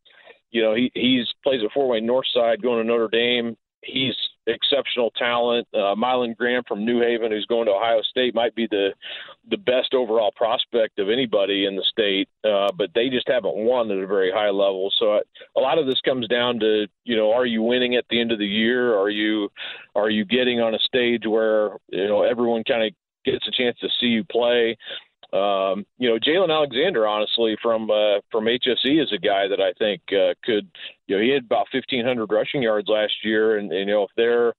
you know, he he's plays at Fort Wayne Northside, going to Notre Dame. He's exceptional talent. Uh, Mylan Graham from New Haven, who's going to Ohio State, might be the the best overall prospect of anybody in the state, uh, but they just haven't won at a very high level. So I, a lot of this comes down to you know, are you winning at the end of the year? Are you are you getting on a stage where you know everyone kind of gets a chance to see you play? Um, you know, Jalen Alexander, honestly, from uh, from HSE is a guy that I think uh, could. You know, he had about 1,500 rushing yards last year, and, and you know, if they're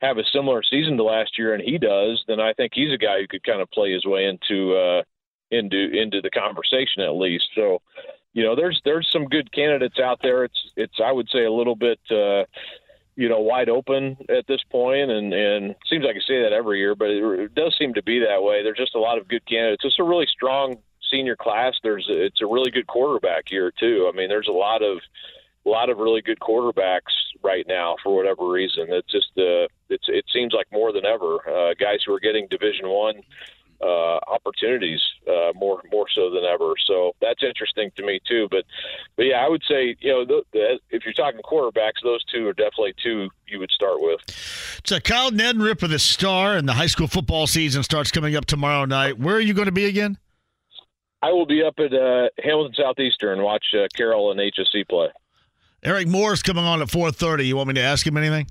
have a similar season to last year, and he does, then I think he's a guy who could kind of play his way into uh, into into the conversation at least. So, you know, there's there's some good candidates out there. It's it's I would say a little bit. Uh, you know, wide open at this point, and and seems like I say that every year, but it, does seem to be that way. There's just a lot of good candidates. It's a really strong senior class. There's it's a really good quarterback year too. I mean, there's a lot of a lot of really good quarterbacks right now for whatever reason. It's just uh, it's it seems like more than ever uh, guys who are getting Division One uh, opportunities uh, more more so than ever. So that's interesting to me too. But but yeah, I would say you know the, the, if you're talking quarterbacks, those two are definitely two you would start with. So Kyle Neddenriep of the Star, and the high school football season starts coming up tomorrow night. Where are you going to be again? I will be up at uh, Hamilton Southeastern watch uh, Carroll and HSE play. Eric Moore's coming on at 4:30. You want me to ask him anything?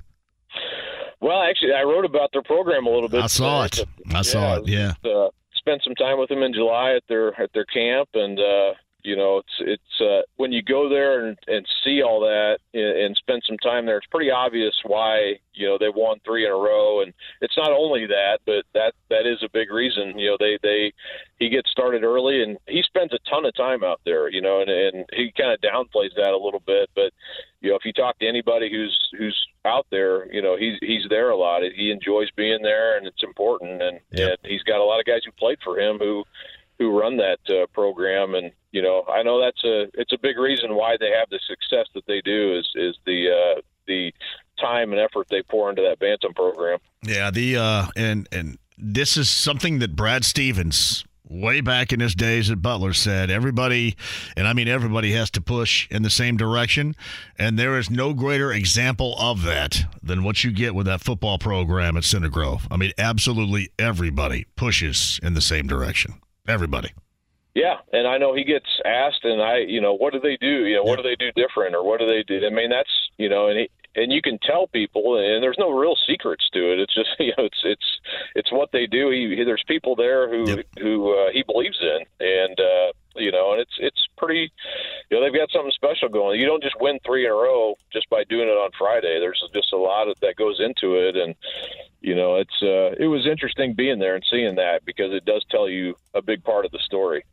Well, actually, I wrote about their program a little bit. I saw it. I saw it. Yeah. Uh, spent some time with them in July at their at their camp, and uh, you know, it's it's uh, when you go there and, and see all that and, and spend some time there, it's pretty obvious why you know they won three in a row, and it's not only that, but that that is a big reason. You know, they they he gets started early, and he spends a ton of time out there. You know, and and he kind of downplays that a little bit, but you know, if you talk to anybody who's who's out there, you know, he's he's there a lot. He enjoys being there, and it's important. And yep. and he's got a lot of guys who played for him who who run that uh, program and you know I know that's a it's a big reason why they have the success that they do is is the uh, the time and effort they pour into that bantam program. Yeah, the uh, and and this is something that Brad Stevens way back in his days at Butler said everybody, and I mean everybody, has to push in the same direction. And there is no greater example of that than what you get with that football program at Center Grove. I mean, absolutely everybody pushes in the same direction. Everybody. Yeah, and I know he gets asked, and I, you know, what do they do? You know, what do they do different, or what do they do? I mean, that's you know, and he, and you can tell people, and there's no real secrets to it. It's just *laughs* you know, it's it's it's what they do. He, there's people there who yep. who uh, he believes in, and uh, you know, and it's it's pretty. You know, they've got something special going. You don't just win three in a row just by doing it on Friday. There's just a lot of, that goes into it, and you know, it's uh, it was interesting being there and seeing that because it does tell you a big part of the story.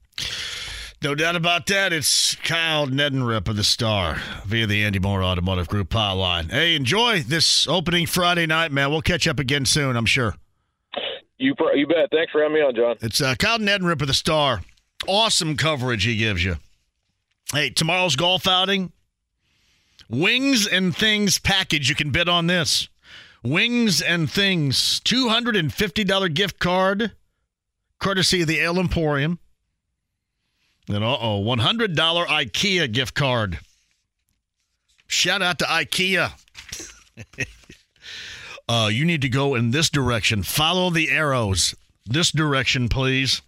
No doubt about that. It's Kyle Neddenriep of the Star via the Andy Moore Automotive Group hotline. Hey, enjoy this opening Friday night, man. We'll catch up again soon, I'm sure. You you bet. Thanks for having me on, John. It's uh, Kyle Neddenriep of the Star. Awesome coverage he gives you. Hey, tomorrow's golf outing. Wings and Things package. You can bid on this. Wings and Things, $250 gift card courtesy of the Ale Emporium. And uh oh, $100 IKEA gift card. Shout out to IKEA. *laughs* uh, you need to go in this direction. Follow the arrows. This direction, please.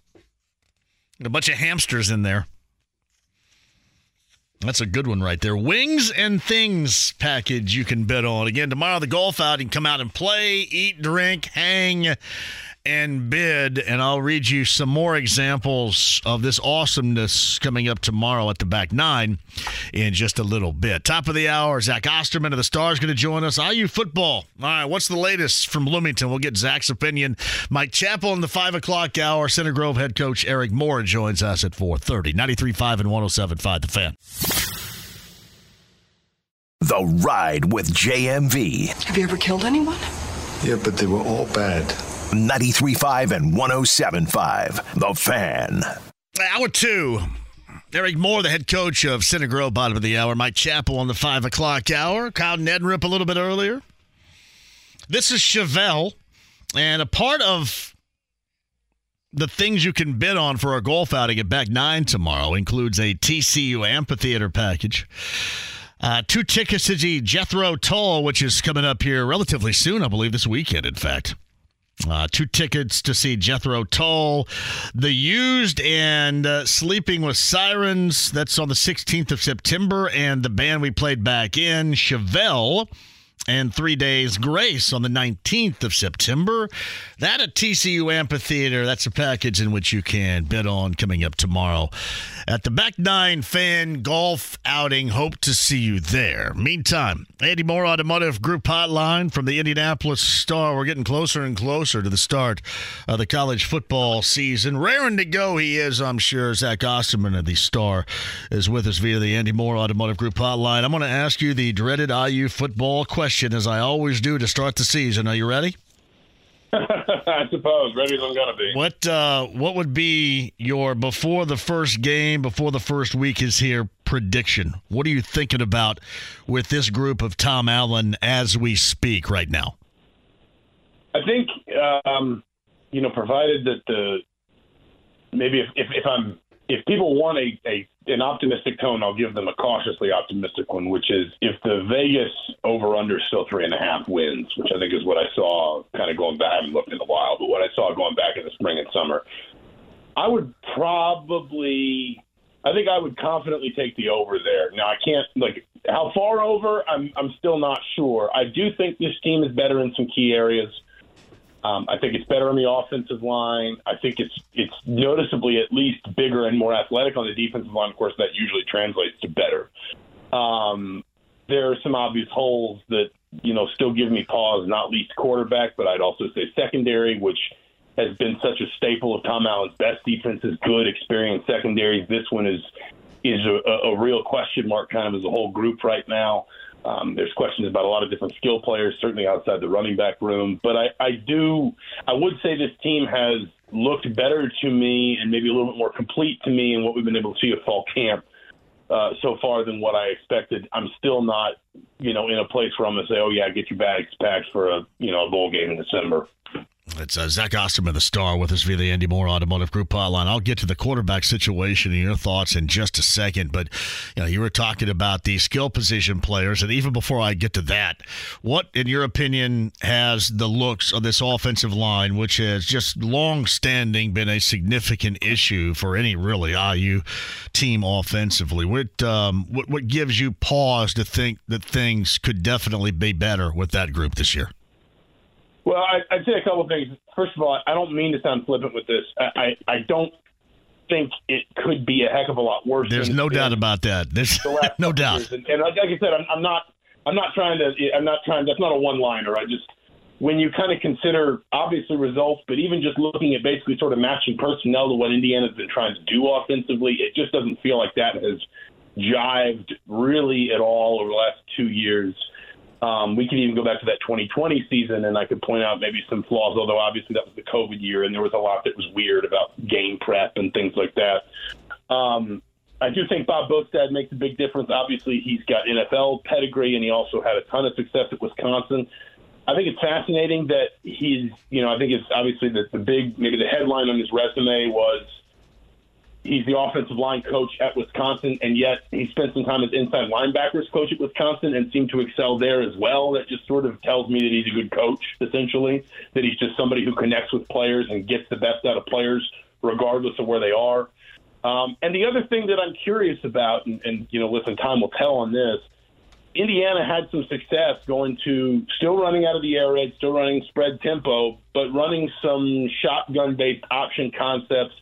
A bunch of hamsters in there. That's a good one right there. Wings and things package you can bet on. Again, tomorrow the golf outing. Come out and play, eat, drink, hang, and bid. And I'll read you some more examples of this awesomeness coming up tomorrow at the back nine in just a little bit. Top of the hour, Zach Osterman of the Stars going to join us. IU football. All right, what's the latest from Bloomington? We'll get Zach's opinion. Mike Chappell in the five o'clock hour. Center Grove head coach Eric Moore joins us at 4:30. 93.5 and 107.5 The Fan. The Ride with JMV. Have you ever killed anyone? Yeah, but they were all bad. 93.5 and 107.5 The Fan. Hour two. Eric Moore, the head coach of Center Grove, bottom of the hour. Mike Chappell on the five o'clock hour. Kyle Neddenriep a little bit earlier. This is Chevelle, and a part of the things you can bid on for a golf outing at back nine tomorrow includes a TCU amphitheater package. Uh, two tickets to the Jethro Tull, which is coming up here relatively soon, I believe this weekend, in fact. Uh, two tickets to see Jethro Tull, The Used, and uh, Sleeping with Sirens. That's on the 16th of September. And the band we played back in, Chevelle, and Three Days Grace on the 19th of September. That at TCU Amphitheater. That's a package in which you can bet on coming up tomorrow at the Back Nine Fan Golf Outing. Hope to see you there. Meantime, Andy Moore Automotive Group Hotline from the Indianapolis Star. We're getting closer and closer to the start of the college football season. Raring to go, he is, I'm sure. Zach Osterman of the Star is with us via the Andy Moore Automotive Group Hotline. I'm going to ask you the dreaded IU football question, as I always do to start the season. Are you ready? *laughs* I suppose ready as I'm gonna be. What uh, what would be your before the first game, before the first week is here prediction? What are you thinking about with this group of Tom Allen as we speak right now? I think um, you know, provided that the maybe if, if, if I'm if people want a, a an optimistic tone, I'll give them a cautiously optimistic one, which is if the Vegas over under still three and a half wins, which I think is what I saw kind of going back. I haven't looked in a while, but what I saw going back in the spring and summer, I would probably, I think I would confidently take the over there. Now I can't like how far over. I'm I'm still not sure. I do think this team is better in some key areas. Um, I think it's better on the offensive line. I think it's it's noticeably at least bigger and more athletic on the defensive line. Of course, that usually translates to better. Um, there are some obvious holes that you know still give me pause, not least quarterback, but I'd also say secondary, which has been such a staple of Tom Allen's best defenses, good, experienced secondaries. This one is is a, a real question mark, kind of as a whole group right now. Um, there's questions about a lot of different skill players, certainly outside the running back room. But I, I do, I would say this team has looked better to me and maybe a little bit more complete to me in what we've been able to see at fall camp uh, so far than what I expected. I'm still not, you know, in a place where I'm going to say, oh yeah, get your bags packed for a, you know, a bowl game in December. It's uh, Zach Osterman, the star, with us via the Andy Moore Automotive Group hotline. I'll get to the quarterback situation and your thoughts in just a second. But you know, you were talking about the skill position players, and even before I get to that, what, in your opinion, has the looks of this offensive line, which has just long-standing been a significant issue for any really IU team offensively? What um, what, what gives you pause to think that things could definitely be better with that group this year? Well, I, I'd say a couple of things. First of all, I don't mean to sound flippant with this. I, I, I don't think it could be a heck of a lot worse. There's no doubt about that. There's the *laughs* no doubt. And, and like, I said, I'm, I'm not. I'm not trying to. I'm not trying. That's not a one-liner. I just when you kind of consider obviously results, but even just looking at basically sort of matching personnel to what Indiana's been trying to do offensively, it just doesn't feel like that has jived really at all over the last two years. Um, we could even go back to that 2020 season, and I could point out maybe some flaws. Although obviously that was the COVID year, and there was a lot that was weird about game prep and things like that. Um, I do think Bob Bostad makes a big difference. Obviously, he's got NFL pedigree, and he also had a ton of success at Wisconsin. I think it's fascinating that he's, you know, I think it's obviously the, the big, maybe the headline on his resume was he's the offensive line coach at Wisconsin, and yet he spent some time as inside linebackers coach at Wisconsin and seemed to excel there as well. That just sort of tells me that he's a good coach, essentially, that he's just somebody who connects with players and gets the best out of players regardless of where they are. Um, and the other thing that I'm curious about, and, and you know, listen, time will tell on this. Indiana had some success going to still running out of the air raid, still running spread tempo, but running some shotgun based option concepts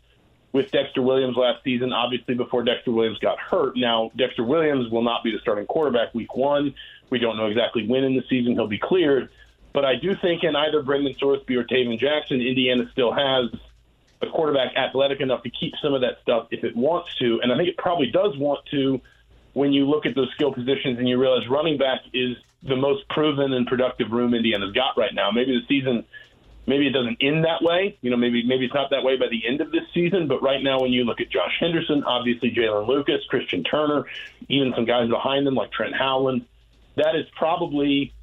with Dexter Williams last season, obviously before Dexter Williams got hurt. Now, Dexter Williams will not be the starting quarterback week one. We don't know exactly when in the season he'll be cleared. But I do think in either Brendan Sorsby or Tayven Jackson, Indiana still has a quarterback athletic enough to keep some of that stuff if it wants to. And I think it probably does want to when you look at those skill positions and you realize running back is the most proven and productive room Indiana's got right now. Maybe the season, maybe it doesn't end that way. You know, maybe maybe it's not that way by the end of this season. But right now, when you look at Josh Henderson, obviously Jaylin Lucas, Christian Turner, even some guys behind them like Trent Howland, that is probably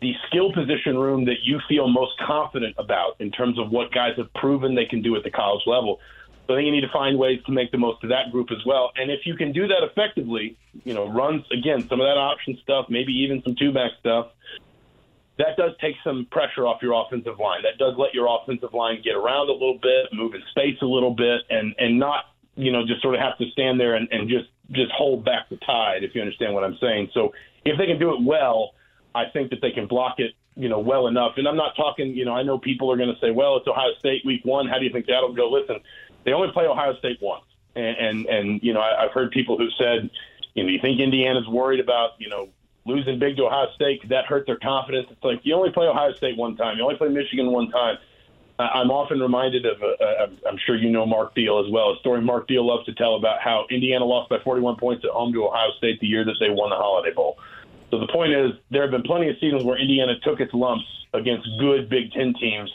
the skill position room that you feel most confident about in terms of what guys have proven they can do at the college level. So I think you need to find ways to make the most of that group as well. And if you can do that effectively, you know, runs again some of that option stuff, maybe even some two back stuff. That does take some pressure off your offensive line. That does let your offensive line get around a little bit, move in space a little bit, and and not you know just sort of have to stand there and, and just just hold back the tide. If you understand what I'm saying. So if they can do it well, I think that they can block it you know well enough. And I'm not talking. You know, I know people are going to say, well, it's Ohio State week one. How do you think that'll go? Listen, they only play Ohio State once, and and, and you know I, I've heard people who said, you know, you think Indiana's worried about you know losing big to Ohio State could that hurt their confidence? It's like you only play Ohio State one time, you only play Michigan one time. I'm often reminded of, uh, I'm sure you know Mark Deal as well, a story Mark Deal loves to tell about how Indiana lost by 41 points at home to Ohio State the year that they won the Holiday Bowl. So the point is, there have been plenty of seasons where Indiana took its lumps against good Big Ten teams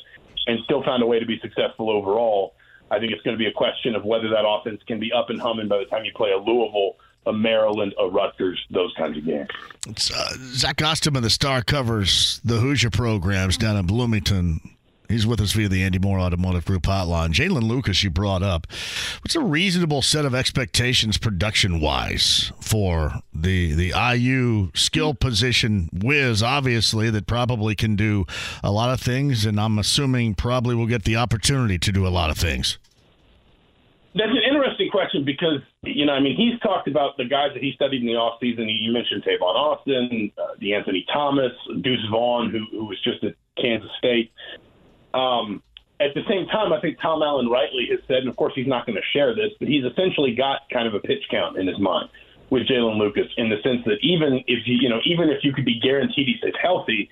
and still found a way to be successful overall. I think it's going to be a question of whether that offense can be up and humming by the time you play a Louisville, a Maryland, a Rutgers, those kinds of games. Uh, Zach Osterman, the star, covers the Hoosier programs down in Bloomington. He's with us via the Andy Moore Automotive Group hotline. Jaylin Lucas, you brought up. What's a reasonable set of expectations production wise for the the IU skill position whiz, obviously, that probably can do a lot of things, and I'm assuming probably will get the opportunity to do a lot of things? That's an question because, you know, I mean, he's talked about the guys that he studied in the offseason. You mentioned Tavon Austin, uh, DeAnthony Thomas, Deuce Vaughn, who, who was just at Kansas State. Um, at the same time, I think Tom Allen rightly has said, and of course he's not going to share this, but he's essentially got kind of a pitch count in his mind with Jaylin Lucas in the sense that even if you, you know, even if you could be guaranteed he stays healthy,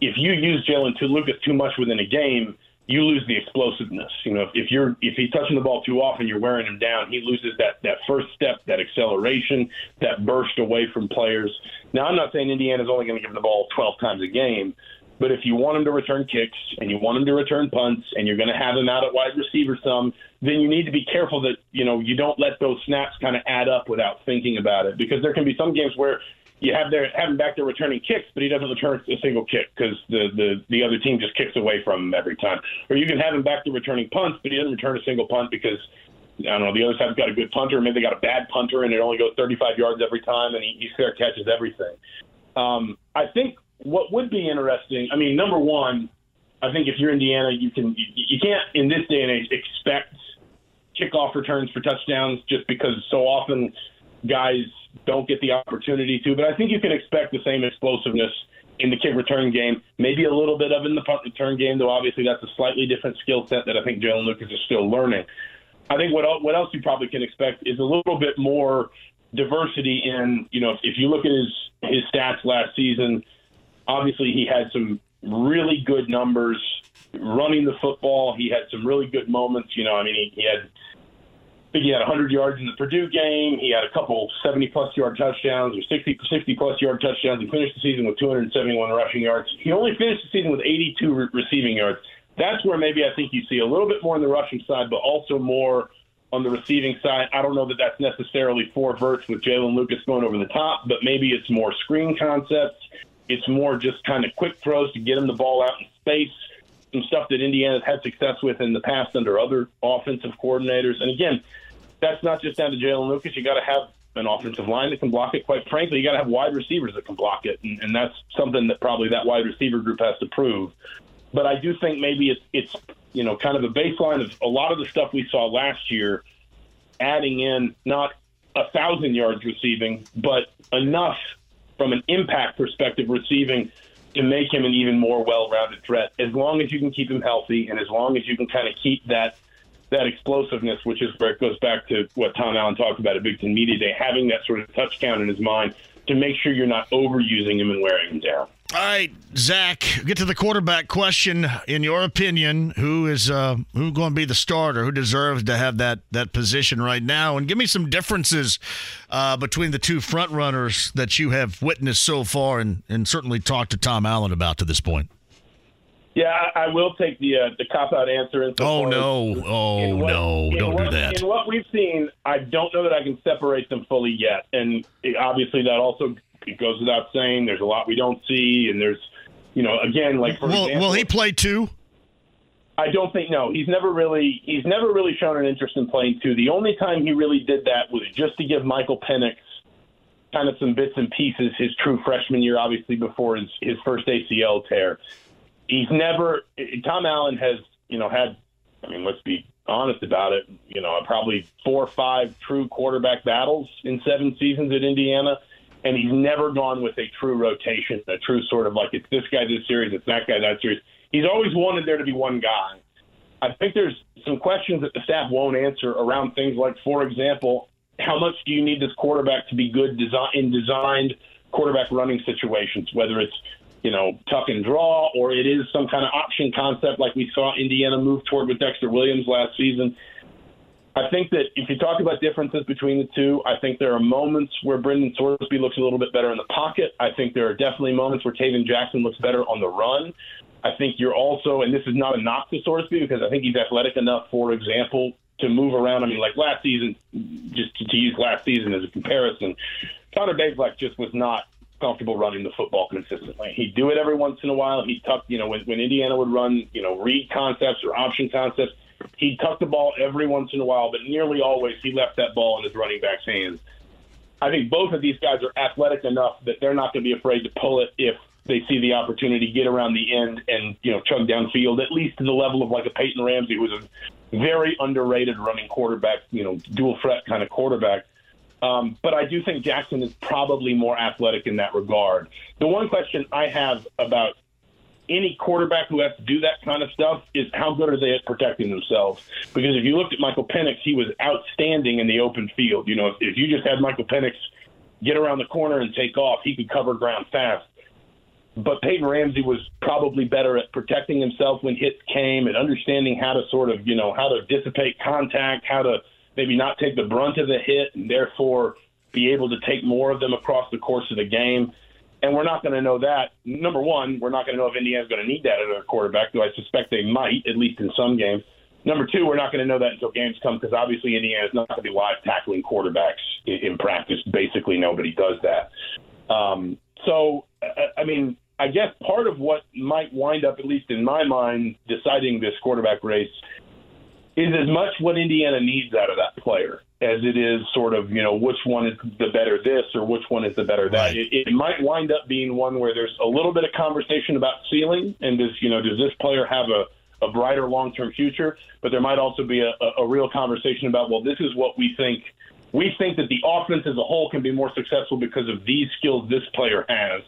if you use Jaylin to Lucas too much within a game, you lose the explosiveness. You know, if you're if he's touching the ball too often, you're wearing him down. He loses that that first step, that acceleration, that burst away from players. Now, I'm not saying Indiana's only going to give him the ball 12 times a game, but if you want him to return kicks and you want him to return punts and you're going to have him out at wide receiver some, then you need to be careful that you know you don't let those snaps kind of add up without thinking about it because there can be some games where you have their have him back there returning kicks, but he doesn't return a single kick because the, the the other team just kicks away from him every time. Or you can have him back there returning punts, but he doesn't return a single punt because I don't know the other side's got a good punter, maybe they got a bad punter and it only goes 35 yards every time, and he, he fair catches everything. Um, I think what would be interesting, I mean, number one, I think if you're Indiana, you can you, you can't in this day and age expect kickoff returns for touchdowns just because so often guys don't get the opportunity to. But I think you can expect the same explosiveness in the kick return game, maybe a little bit of in the punt return game, though obviously that's a slightly different skill set that I think Jaylin Lucas is still learning. I think what what else you probably can expect is a little bit more diversity in you know if, if you look at his his stats last season obviously he had some really good numbers running the football. He had some really good moments. You know, I mean, he, he had. I think he had 100 yards in the Purdue game. He had a couple 70 plus yard touchdowns or 60 60 plus yard touchdowns. He finished the season with 271 rushing yards. He only finished the season with 82 re- receiving yards. That's where maybe I think you see a little bit more on the rushing side, but also more on the receiving side. I don't know that that's necessarily four verts with Jaylin Lucas going over the top, but maybe it's more screen concepts It's more just kind of quick throws to get him the ball out in space. Some stuff that Indiana's had success with in the past under other offensive coordinators. And again, that's not just down to Jaylin Lucas. You got to have an offensive line that can block it. Quite frankly, you got to have wide receivers that can block it, and, and that's something that probably that wide receiver group has to prove. But I do think maybe it's it's you know kind of a baseline of a lot of the stuff we saw last year, adding in not a thousand yards receiving, but enough from an impact perspective receiving to make him an even more well-rounded threat. As long as you can keep him healthy, and as long as you can kind of keep that that explosiveness, which is where it goes back to what Tom Allen talked about at Big Ten Media Day, having that sort of touch count in his mind to make sure you're not overusing him and wearing him down. All right, Zach, get to the quarterback question. In your opinion, who is uh, who going to be the starter? Who deserves to have that that position right now? And give me some differences uh, between the two front runners that you have witnessed so far, and, and certainly talked to Tom Allen about to this point. Yeah, I, I will take the uh, the cop out answer. And oh no! Oh what, no! Don't what, do that. In what we've seen, I don't know that I can separate them fully yet, and it, obviously that also it goes without saying. There's a lot we don't see, and there's, you know, again, like for will, example, will he play two? I don't think no. He's never really he's never really shown an interest in playing two. The only time he really did that was just to give Michael Penix kind of some bits and pieces his true freshman year, obviously before his his first ACL tear he's never Tom Allen has you know had I mean let's be honest about it you know probably four or five true quarterback battles in seven seasons at Indiana and he's never gone with a true rotation a true sort of like it's this guy this series it's that guy that series he's always wanted there to be one guy I think there's some questions that the staff won't answer around things like for example how much do you need this quarterback to be good design in designed quarterback running situations whether it's you know, tuck and draw, or it is some kind of option concept like we saw Indiana move toward with Dexter Williams last season. I think that if you talk about differences between the two, I think there are moments where Brendan Sorsby looks a little bit better in the pocket. I think there are definitely moments where Tayven Jackson looks better on the run. I think you're also, and this is not a knock to Sorsby because I think he's athletic enough, for example, to move around. I mean, like last season, just to, to use last season as a comparison, Connor Bazelak just was not comfortable running the football consistently. He'd do it every once in a while. He'd tuck, you know, when, when Indiana would run, you know, read concepts or option concepts, he'd tuck the ball every once in a while, but nearly always he left that ball in his running back's hands. I think both of these guys are athletic enough that they're not going to be afraid to pull it if they see the opportunity, get around the end, and you know chug downfield, at least to the level of like a Peyton Ramsey, who was a very underrated running quarterback, you know, dual threat kind of quarterback. Um, but I do think Jackson is probably more athletic in that regard. The one question I have about any quarterback who has to do that kind of stuff is how good are they at protecting themselves? Because if you looked at Michael Penix, he was outstanding in the open field. You know, if, if you just had Michael Penix get around the corner and take off, he could cover ground fast. But Peyton Ramsey was probably better at protecting himself when hits came and understanding how to sort of, you know, how to dissipate contact, how to maybe not take the brunt of the hit and therefore be able to take more of them across the course of the game. And we're not going to know that. Number one, we're not going to know if Indiana's going to need that at their quarterback, though I suspect they might, at least in some games. Number two, we're not going to know that until games come because obviously Indiana's not going to be live tackling quarterbacks in, in practice. Basically, nobody does that. Um, so, I mean, I guess part of what might wind up, at least in my mind, deciding this quarterback race is as much what Indiana needs out of that player as it is sort of, you know, which one is the better this or which one is the better that. Right. It, it might wind up being one where there's a little bit of conversation about ceiling and does, you know, does this player have a, a brighter long term future? But there might also be a, a, a real conversation about, well, this is what we think. We think that the offense as a whole can be more successful because of these skills this player has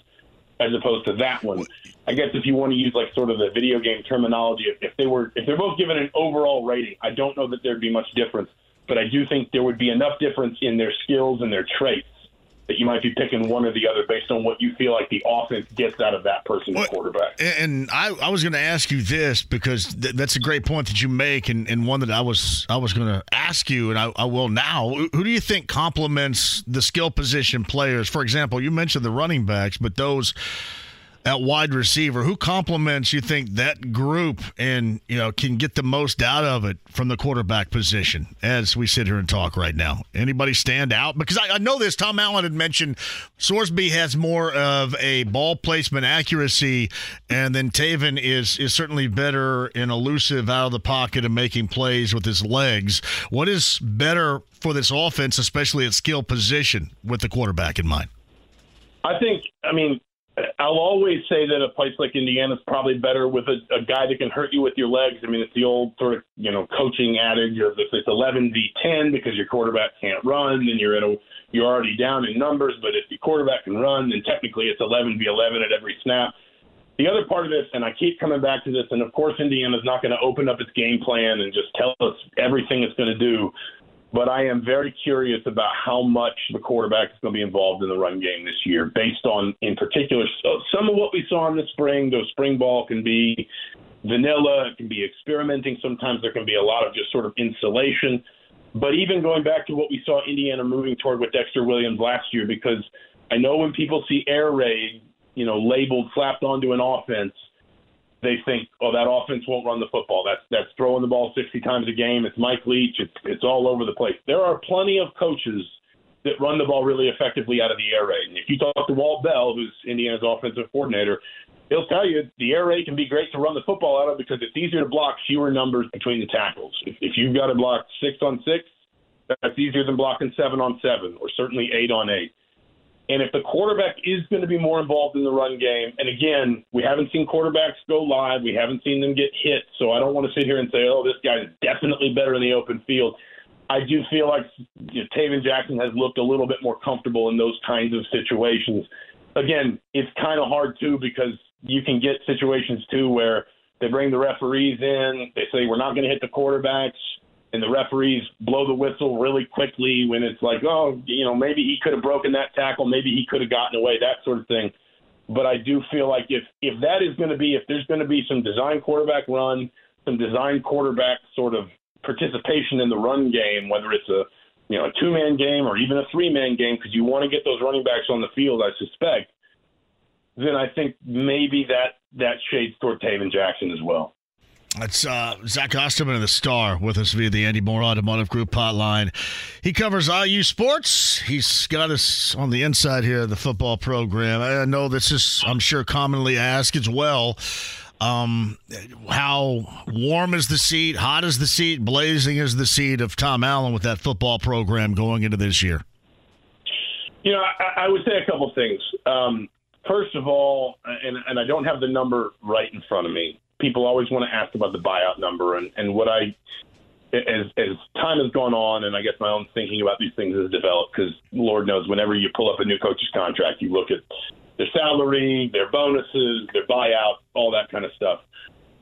as opposed to that one. I guess if you want to use like sort of the video game terminology, if, if they were if they're both given an overall rating, I don't know that there'd be much difference, but I do think there would be enough difference in their skills and their traits that you might be picking one or the other based on what you feel like the offense gets out of that person's well, quarterback. And I, I was going to ask you this because th- that's a great point that you make, and, and one that I was I was going to ask you, and I, I will now. Who do you think complements the skill position players? For example, you mentioned the running backs, but those at wide receiver. Who complements you think that group and you know can get the most out of it from the quarterback position as we sit here and talk right now? Anybody stand out? Because I, I know this. Tom Allen had mentioned Sorsby has more of a ball placement accuracy, and then Tayven is is certainly better and elusive out of the pocket and making plays with his legs. What is better for this offense, especially at skill position, with the quarterback in mind? I think, I mean, I'll always say that a place like Indiana is probably better with a, a guy that can hurt you with your legs. I mean, it's the old sort of you know coaching adage of if it's 11 v 10 because your quarterback can't run, then you're at a you're already down in numbers. But if your quarterback can run, then technically it's 11 v 11 at every snap. The other part of this, and I keep coming back to this, and of course Indiana's not going to open up its game plan and just tell us everything it's going to do but I am very curious about how much the quarterback is going to be involved in the run game this year, based on, in particular, so some of what we saw in the spring. Though spring ball can be vanilla, it can be experimenting. Sometimes there can be a lot of just sort of insulation. But even going back to what we saw Indiana moving toward with Dexter Williams last year, because I know when people see air raid, you know, labeled, slapped onto an offense – they think, oh, that offense won't run the football. That's that's throwing the ball 60 times a game. It's Mike Leach. It's it's all over the place. There are plenty of coaches that run the ball really effectively out of the air raid. And if you talk to Walt Bell, who's Indiana's offensive coordinator, he'll tell you the air raid can be great to run the football out of because it's easier to block fewer numbers between the tackles. If, if you've got to block six on six, that's easier than blocking seven on seven or certainly eight on eight. And if the quarterback is going to be more involved in the run game, and again, we haven't seen quarterbacks go live, we haven't seen them get hit, so I don't want to sit here and say, oh, this guy's definitely better in the open field. I do feel like you know, Tayven Jackson has looked a little bit more comfortable in those kinds of situations. Again, it's kind of hard too because you can get situations too where they bring the referees in, they say we're not going to hit the quarterbacks and the referees blow the whistle really quickly when it's like, oh, you know, maybe he could have broken that tackle, maybe he could have gotten away, that sort of thing. But I do feel like if if that is going to be if there's going to be some design quarterback run, some design quarterback sort of participation in the run game, whether it's a you know a two man game or even a three man game, because you want to get those running backs on the field, I suspect. Then I think maybe that that shades toward Tayven Jackson as well. That's uh, Zach Osterman of the Star with us via the Andy Moore Automotive Group hotline. He covers IU sports. He's got us on the inside here of the football program. I know this is, I'm sure, commonly asked as well. Um, how warm is the seat? Hot is the seat? Blazing is the seat of Tom Allen with that football program going into this year? You know, I, I would say a couple things. Um, first of all, and, and I don't have the number right in front of me, people always want to ask about the buyout number, and and what I as as time has gone on, and I guess my own thinking about these things has developed because Lord knows, whenever you pull up a new coach's contract, you look at their salary, their bonuses, their buyout, all that kind of stuff.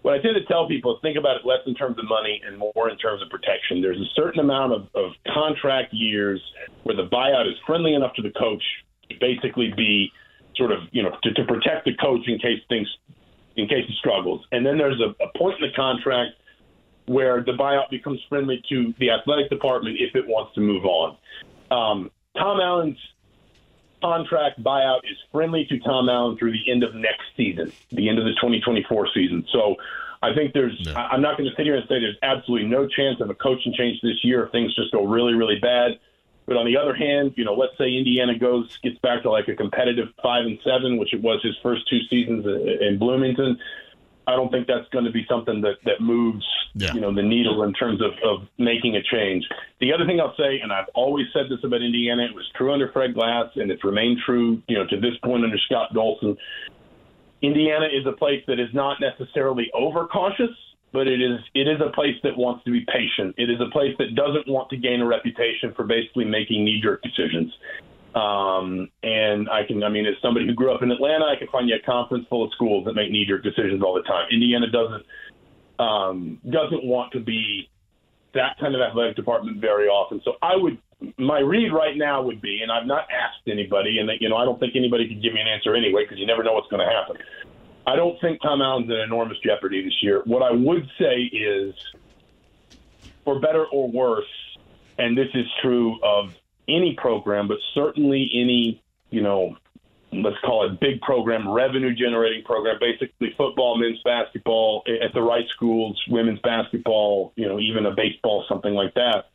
What I tend to tell people think about it less in terms of money and more in terms of protection. There's a certain amount of, of contract years where the buyout is friendly enough to the coach to basically be sort of, you know, to, to protect the coach in case things in case he struggles. And then there's a, a point in the contract where the buyout becomes friendly to the athletic department if it wants to move on. Um, Tom Allen's contract buyout is friendly to Tom Allen through the end of next season, the end of the 2024 season. So I think there's, no. I'm not going to sit here and say there's absolutely no chance of a coaching change this year if things just go really, really bad. But on the other hand, you know, let's say Indiana goes gets back to like a competitive five and seven, which it was his first two seasons in Bloomington. I don't think that's going to be something that that moves, yeah. you know, the needle in terms of, of making a change. The other thing I'll say, and I've always said this about Indiana, it was true under Fred Glass, and it's remained true, you know, to this point under Scott Dolson. Indiana is a place that is not necessarily overcautious but it is it is a place that wants to be patient. It is a place that doesn't want to gain a reputation for basically making knee jerk decisions. Um, and I can, I mean, as somebody who grew up in Atlanta, I can find you a conference full of schools that make knee jerk decisions all the time. Indiana doesn't um, doesn't want to be that kind of athletic department very often. So I would my read right now would be, and I've not asked anybody, and you know I don't think anybody could give me an answer anyway because you never know what's going to happen. I don't think Tom Allen's in enormous jeopardy this year. What I would say is, for better or worse, and this is true of any program, but certainly any, you know, let's call it big program, revenue generating program, basically football, men's basketball at the right schools, women's basketball, you know, even a baseball, something like that.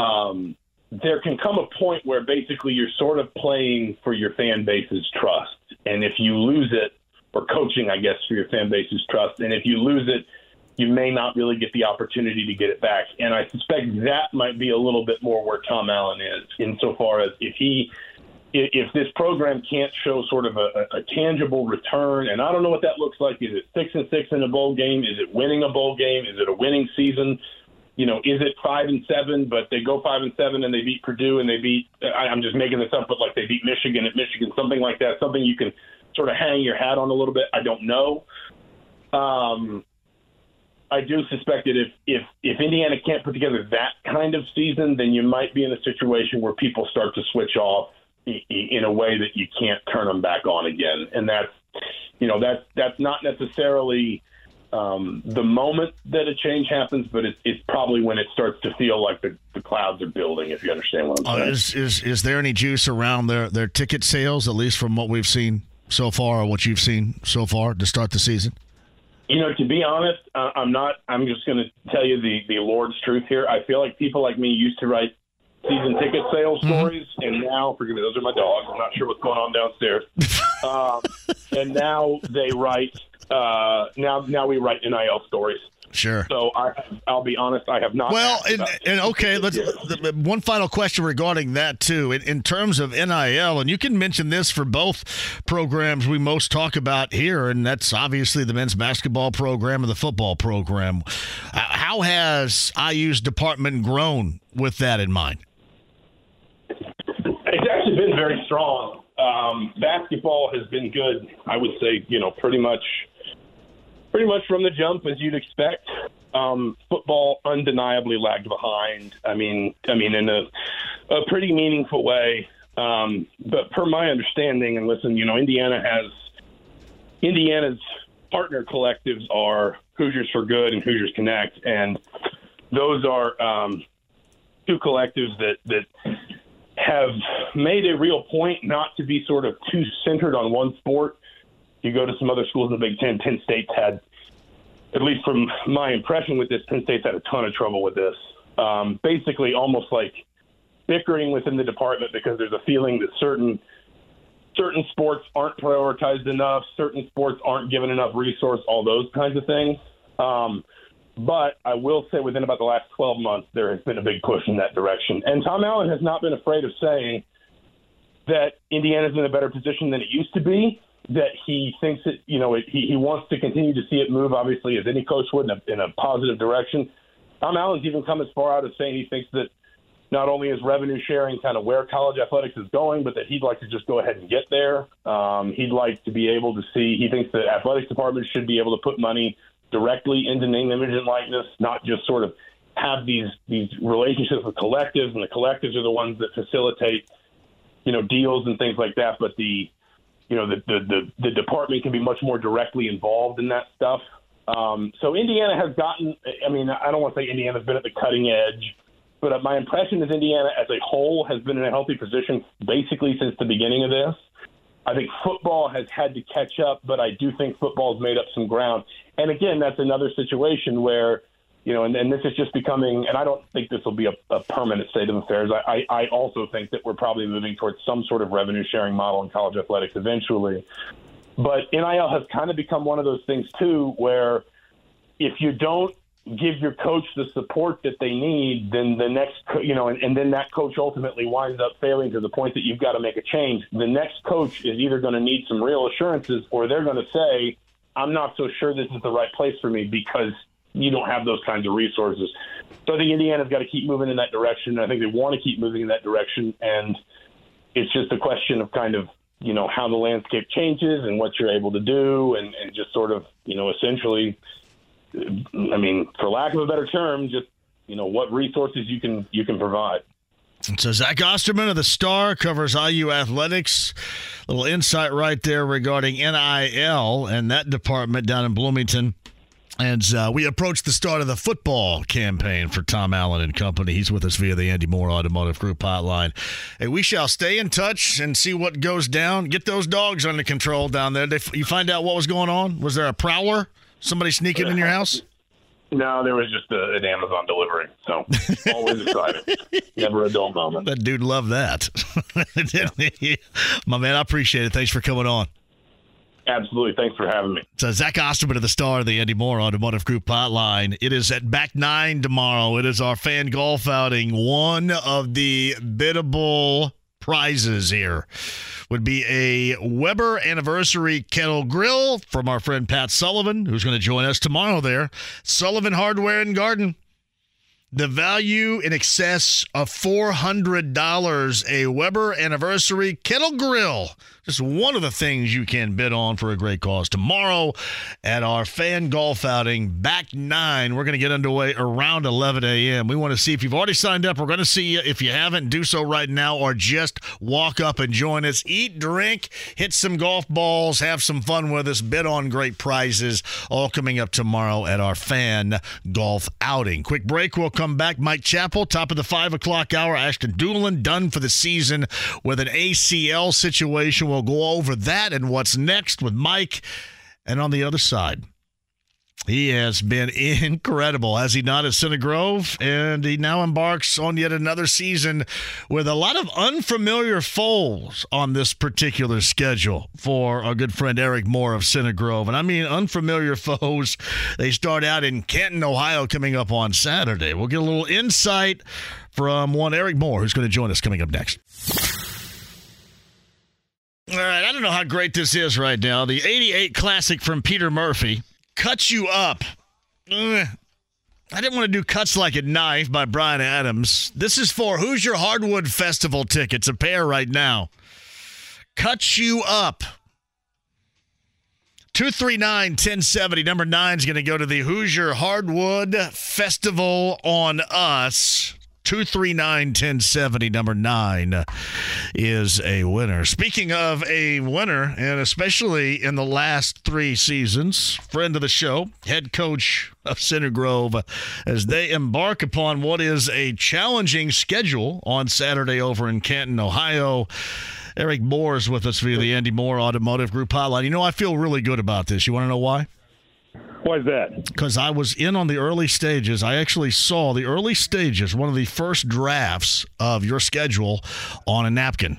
Um, there can come a point where basically you're sort of playing for your fan base's trust. And if you lose it, or coaching, I guess, for your fan base's trust, and if you lose it, you may not really get the opportunity to get it back. And I suspect that might be a little bit more where Tom Allen is, insofar as if he if this program can't show sort of a, a tangible return, and I don't know what that looks like. Is it six and six in a bowl game? Is it winning a bowl game? Is it a winning season? You know, is it five and seven, but they go five and seven and they beat Purdue and they beat, I, I'm just making this up, but like they beat Michigan at Michigan, something like that, something you can sort of hang your hat on a little bit. I don't know. Um, I do suspect that if, if if Indiana can't put together that kind of season, then you might be in a situation where people start to switch off in a way that you can't turn them back on again. And that's, you know, that's that's not necessarily um, the moment that a change happens, but it's, it's probably when it starts to feel like the, the clouds are building. If you understand what I'm uh, saying. is, is is there any juice around their their ticket sales, at least from what we've seen so far, or what you've seen so far to start the season? You know, to be honest, uh, I'm not. I'm just going to tell you the the Lord's truth here. I feel like people like me used to write season ticket sales mm-hmm. stories, and now, forgive me, those are my dogs. I'm not sure what's going on downstairs. *laughs* um, and now they write. Uh, now, now we write NIL stories. Sure. So I, I'll be honest, I have not. Well, and, and, okay, let's one final question regarding that too. In, in, terms of NIL, and you can mention this for both programs we most talk about here, and that's obviously the men's basketball program and the football program. How has IU's department grown with that in mind? It's actually been very strong. Um, basketball has been good. I would say, you know, pretty much, pretty much from the jump as you'd expect. Um, football undeniably lagged behind. I mean, I mean, in a, a pretty meaningful way. Um, but per my understanding, and listen, you know, Indiana has Indiana's partner collectives are Hoosiers for Good and Hoosiers Connect, and those are um, two collectives that that have made a real point not to be sort of too centered on one sport. You go to some other schools in the Big Ten. Penn State's had, at least from my impression with this, Penn State's had a ton of trouble with this. Um, basically, almost like bickering within the department because there's a feeling that certain certain sports aren't prioritized enough, certain sports aren't given enough resource, all those kinds of things. Um, but I will say within about the last 12 months, there has been a big push in that direction. And Tom Allen has not been afraid of saying that Indiana's in a better position than it used to be, that he thinks that, you know, it, he, he wants to continue to see it move, obviously, as any coach would, in a, in a positive direction. Tom Allen's even come as far out as saying he thinks that not only is revenue sharing kind of where college athletics is going, but that he'd like to just go ahead and get there. Um, he'd like to be able to see, he thinks that athletics departments should be able to put money – directly into name, image, and likeness, not just sort of have these these relationships with collectives, and the collectives are the ones that facilitate, you know, deals and things like that. But the, you know, the the the, the department can be much more directly involved in that stuff. Um, so Indiana has gotten. I mean, I don't want to say Indiana's been at the cutting edge, but my impression is Indiana as a whole has been in a healthy position basically since the beginning of this. I think football has had to catch up, but I do think football's made up some ground. And again, that's another situation where, you know, and, and this is just becoming, and I don't think this will be a, a permanent state of affairs. I, I, I also think that we're probably moving towards some sort of revenue sharing model in college athletics eventually. But NIL has kind of become one of those things too, where if you don't give your coach the support that they need, then the next, you know, and, and then that coach ultimately winds up failing to the point that you've got to make a change. The next coach is either going to need some real assurances or they're going to say, I'm not so sure this is the right place for me because you don't have those kinds of resources. So I think Indiana's got to keep moving in that direction. I think they want to keep moving in that direction. And it's just a question of kind of, you know, how the landscape changes and what you're able to do and, and just sort of, you know, essentially – I mean, for lack of a better term, just you know what resources you can you can provide. So Zach Osterman of the Star covers IU athletics. Little insight right there regarding NIL and that department down in Bloomington. As uh, we approach the start of the football campaign for Tom Allen and company, he's with us via the Andy Moore Automotive Group hotline. Hey, we shall stay in touch and see what goes down. Get those dogs under control down there. They, you find out what was going on? Was there a prowler? Somebody sneaking in your house? No, there was just a, an Amazon delivery. So always *laughs* excited. Never a dull moment. That dude loved that. *laughs* My man, I appreciate it. Thanks for coming on. Absolutely. Thanks for having me. So Zach Osterman of the Star of the Andy Moore Automotive Group Hotline. It is at back nine tomorrow. It is our fan golf outing. One of the biddable prizes here would be a Weber anniversary kettle grill from our friend Pat Sullivan, who's going to join us tomorrow there. Sullivan Hardware and Garden. The value in excess of $400, a Weber anniversary kettle grill. Just one of the things you can bid on for a great cause. Tomorrow at our fan golf outing, back nine, we're going to get underway around 11 a.m. We want to see if you've already signed up. We're going to see you. If you haven't, do so right now or just walk up and join us. Eat, drink, hit some golf balls, have some fun with us, bid on great prizes. All coming up tomorrow at our fan golf outing. Quick break. We'll come back. Mike Chappell, top of the five o'clock hour. Ashton Dulin, done for the season with an ACL situation. We'll go over that and what's next with Mike. And on the other side, he has been *laughs* incredible, has he not, at Center Grove? And he now embarks on yet another season with a lot of unfamiliar foals on this particular schedule for our good friend Eric Moore of Center Grove. And I mean unfamiliar *laughs* foes. They start out in Canton, Ohio, coming up on Saturday. We'll get a little insight from one Eric Moore, who's going to join us coming up next. All right, I don't know how great this is right now. The 88 Classic from Peter Murphy cuts you up. Ugh. I didn't want to do Cuts Like a Knife by Bryan Adams. This is for Hoosier Hardwood Festival tickets, a pair right now. Cuts you up. 239 1070. Number nine is going to go to the Hoosier Hardwood Festival on Us. 239 1070. Number nine is a winner. Speaking of a winner, and especially in the last three seasons, friend of the show, head coach of Center Grove, as they embark upon what is a challenging schedule on Saturday over in Canton, Ohio. Eric Moore is with us via the Andy Moore Automotive Group hotline. You know, I feel really good about this. You want to know why? Why is that? Because I was in on the early stages. I actually saw the early stages, one of the first drafts of your schedule on a napkin.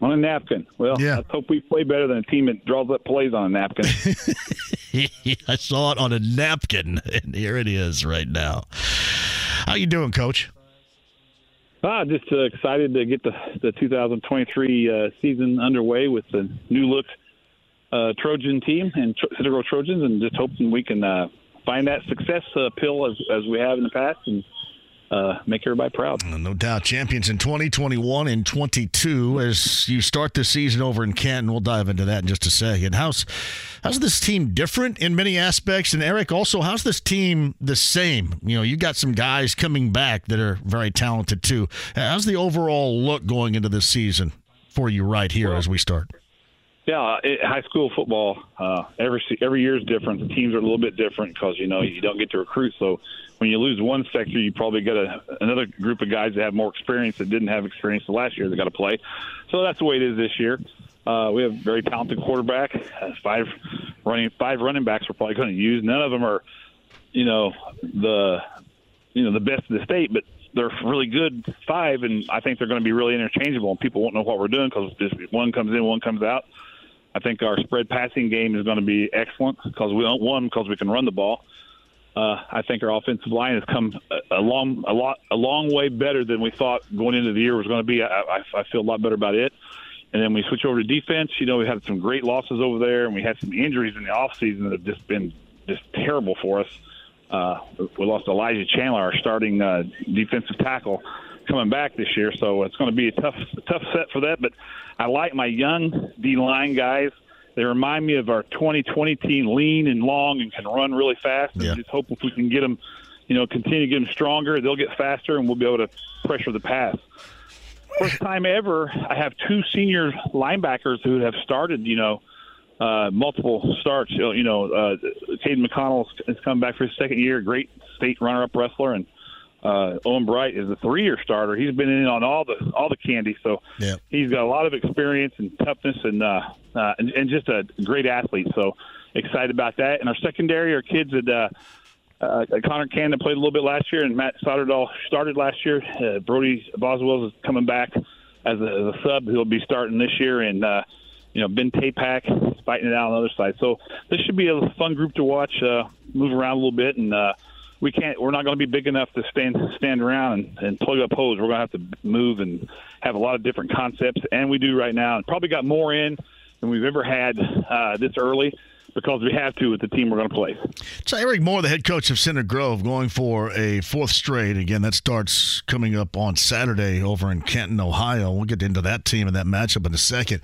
On a napkin. Well, Yeah. let's hope we play better than a team that draws up plays on a napkin. *laughs* *laughs* I saw it on a napkin, and here it is right now. How you doing, Coach? ah, just uh, excited to get the, the 2023 uh, season underway with the new look uh, Trojan team and Tro- Grove Trojans, and just hoping we can uh, find that success uh, pill as, as we have in the past and uh, make everybody proud. No doubt, champions in 2021 and 22. As you start the season over in Canton, we'll dive into that in just a second. How's how's this team different in many aspects? And Eric, also, how's this team the same? You know, you got some guys coming back that are very talented too. How's the overall look going into this season for you right here as we start? Yeah, it, high school football uh, every every year is different. The teams are a little bit different because you know you don't get to recruit. So when you lose one sector, you probably get a, another group of guys that have more experience that didn't have experience the last year that got to play. So that's the way it is this year. Uh, we have a very talented quarterback. Uh, five running five running backs we're probably going to use. None of them are, you know, the you know the best of the state, but they're really good five, and I think they're going to be really interchangeable. And people won't know what we're doing because one comes in, one comes out. I think our spread passing game is going to be excellent because we don't one because we can run the ball. Uh, I think our offensive line has come a, a long a lot a long way better than we thought going into the year was going to be. I, I, I feel a lot better about it. And then we switch over to defense. You know, we had some great losses over there, and we had some injuries in the off season that have just been just terrible for us. Uh, we lost Elijah Chandler, our starting uh, defensive tackle, coming back this year, so it's going to be a tough, tough set for that. But I like my young D line guys. They remind me of our 2020 team, lean and long, and can run really fast. And Yeah. just hope if we can get them, you know, continue to get them stronger, they'll get faster, and we'll be able to pressure the pass. First time ever, I have two senior linebackers who have started, you know, uh, multiple starts. You know, uh, Caden McConnell has come back for his second year, great state runner-up wrestler, and uh, Owen Bright is a three-year starter. He's been in on all the all the candy, so yeah. he's got a lot of experience and toughness, and uh, uh, and, and just a great athlete. So excited about that. And our secondary our kids that. Uh, uh, Connor Cannon played a little bit last year, and Matt Soderdahl started last year. Uh, Brody Boswell is coming back as a, as a sub. He'll be starting this year, and uh, you know Ben Tapak fighting it out on the other side. So this should be a fun group to watch. Uh, move around a little bit, and uh, we can't. We're not going to be big enough to stand stand around and, and plug up holes. We're going to have to move and have a lot of different concepts, and we do right now, and probably got more in than we've ever had uh, this early because we have to with the team we're going to play. So Eric Moore, the head coach of Center Grove, going for a fourth straight. Again, that starts coming up on Saturday over in Canton, Ohio. We'll get into that team and that matchup in a second.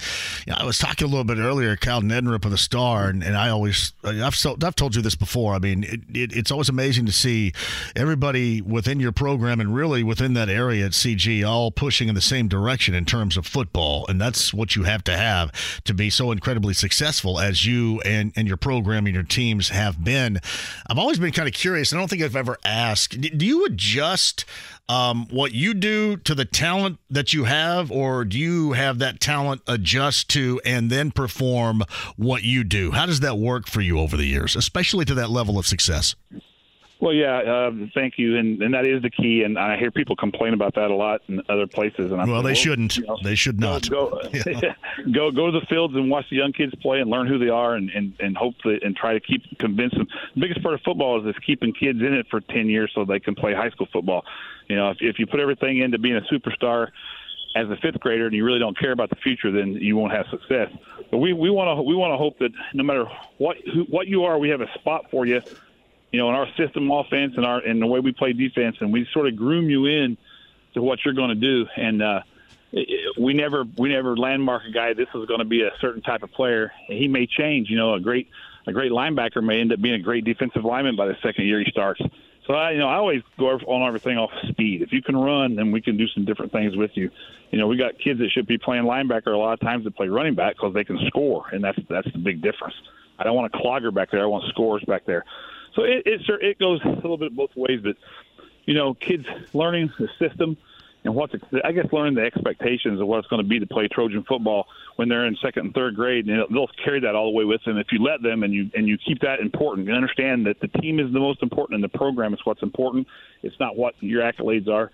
You know, I was talking a little bit earlier, Kyle Neddenriep of the Star, and, and I always uh, I've so, I've told you this before. I mean, it, it, it's always amazing to see everybody within your program and really within that area at CG all pushing in the same direction in terms of football, and that's what you have to have to be so incredibly successful as you and and your program and your teams have been. I've always been kind of curious. I don't think I've ever asked. Do you adjust um, what you do to the talent that you have, or do you have that talent adjust to and then perform what you do? How does that work for you over the years, especially to that level of success? Well, yeah, uh, thank you, and and that is the key. And I hear people complain about that a lot in other places. And I well, they shouldn't. You know, they should not. Go *laughs* *laughs* go, go go to the fields and watch the young kids play and learn who they are, and and and hope that, and try to keep convince them. The biggest part of football is is keeping kids in it for ten years so they can play high school football. You know, if if you put everything into being a superstar as a fifth grader and you really don't care about the future, then you won't have success. But we we want to we want to hope that no matter what who, what you are, we have a spot for you you know, in our system offense and our and the way we play defense, and we sort of groom you in to what you're going to do. And uh, we never we never landmark a guy. This is going to be a certain type of player. He may change. You know, a great a great linebacker may end up being a great defensive lineman by the second year he starts. So I, you know, I always go on everything off speed. If you can run, then we can do some different things with you. You know, we got kids that should be playing linebacker a lot of times that play running back because they can score, and that's that's the big difference. I don't want a clogger back there. I want scores back there. So it it, sure, it goes a little bit both ways, but you know, kids learning the system and what's I guess learning the expectations of what it's going to be to play Trojan football when they're in second and third grade, and they'll carry that all the way with them if you let them and you and you keep that important. You understand that the team is the most important, and the program is what's important. It's not what your accolades are.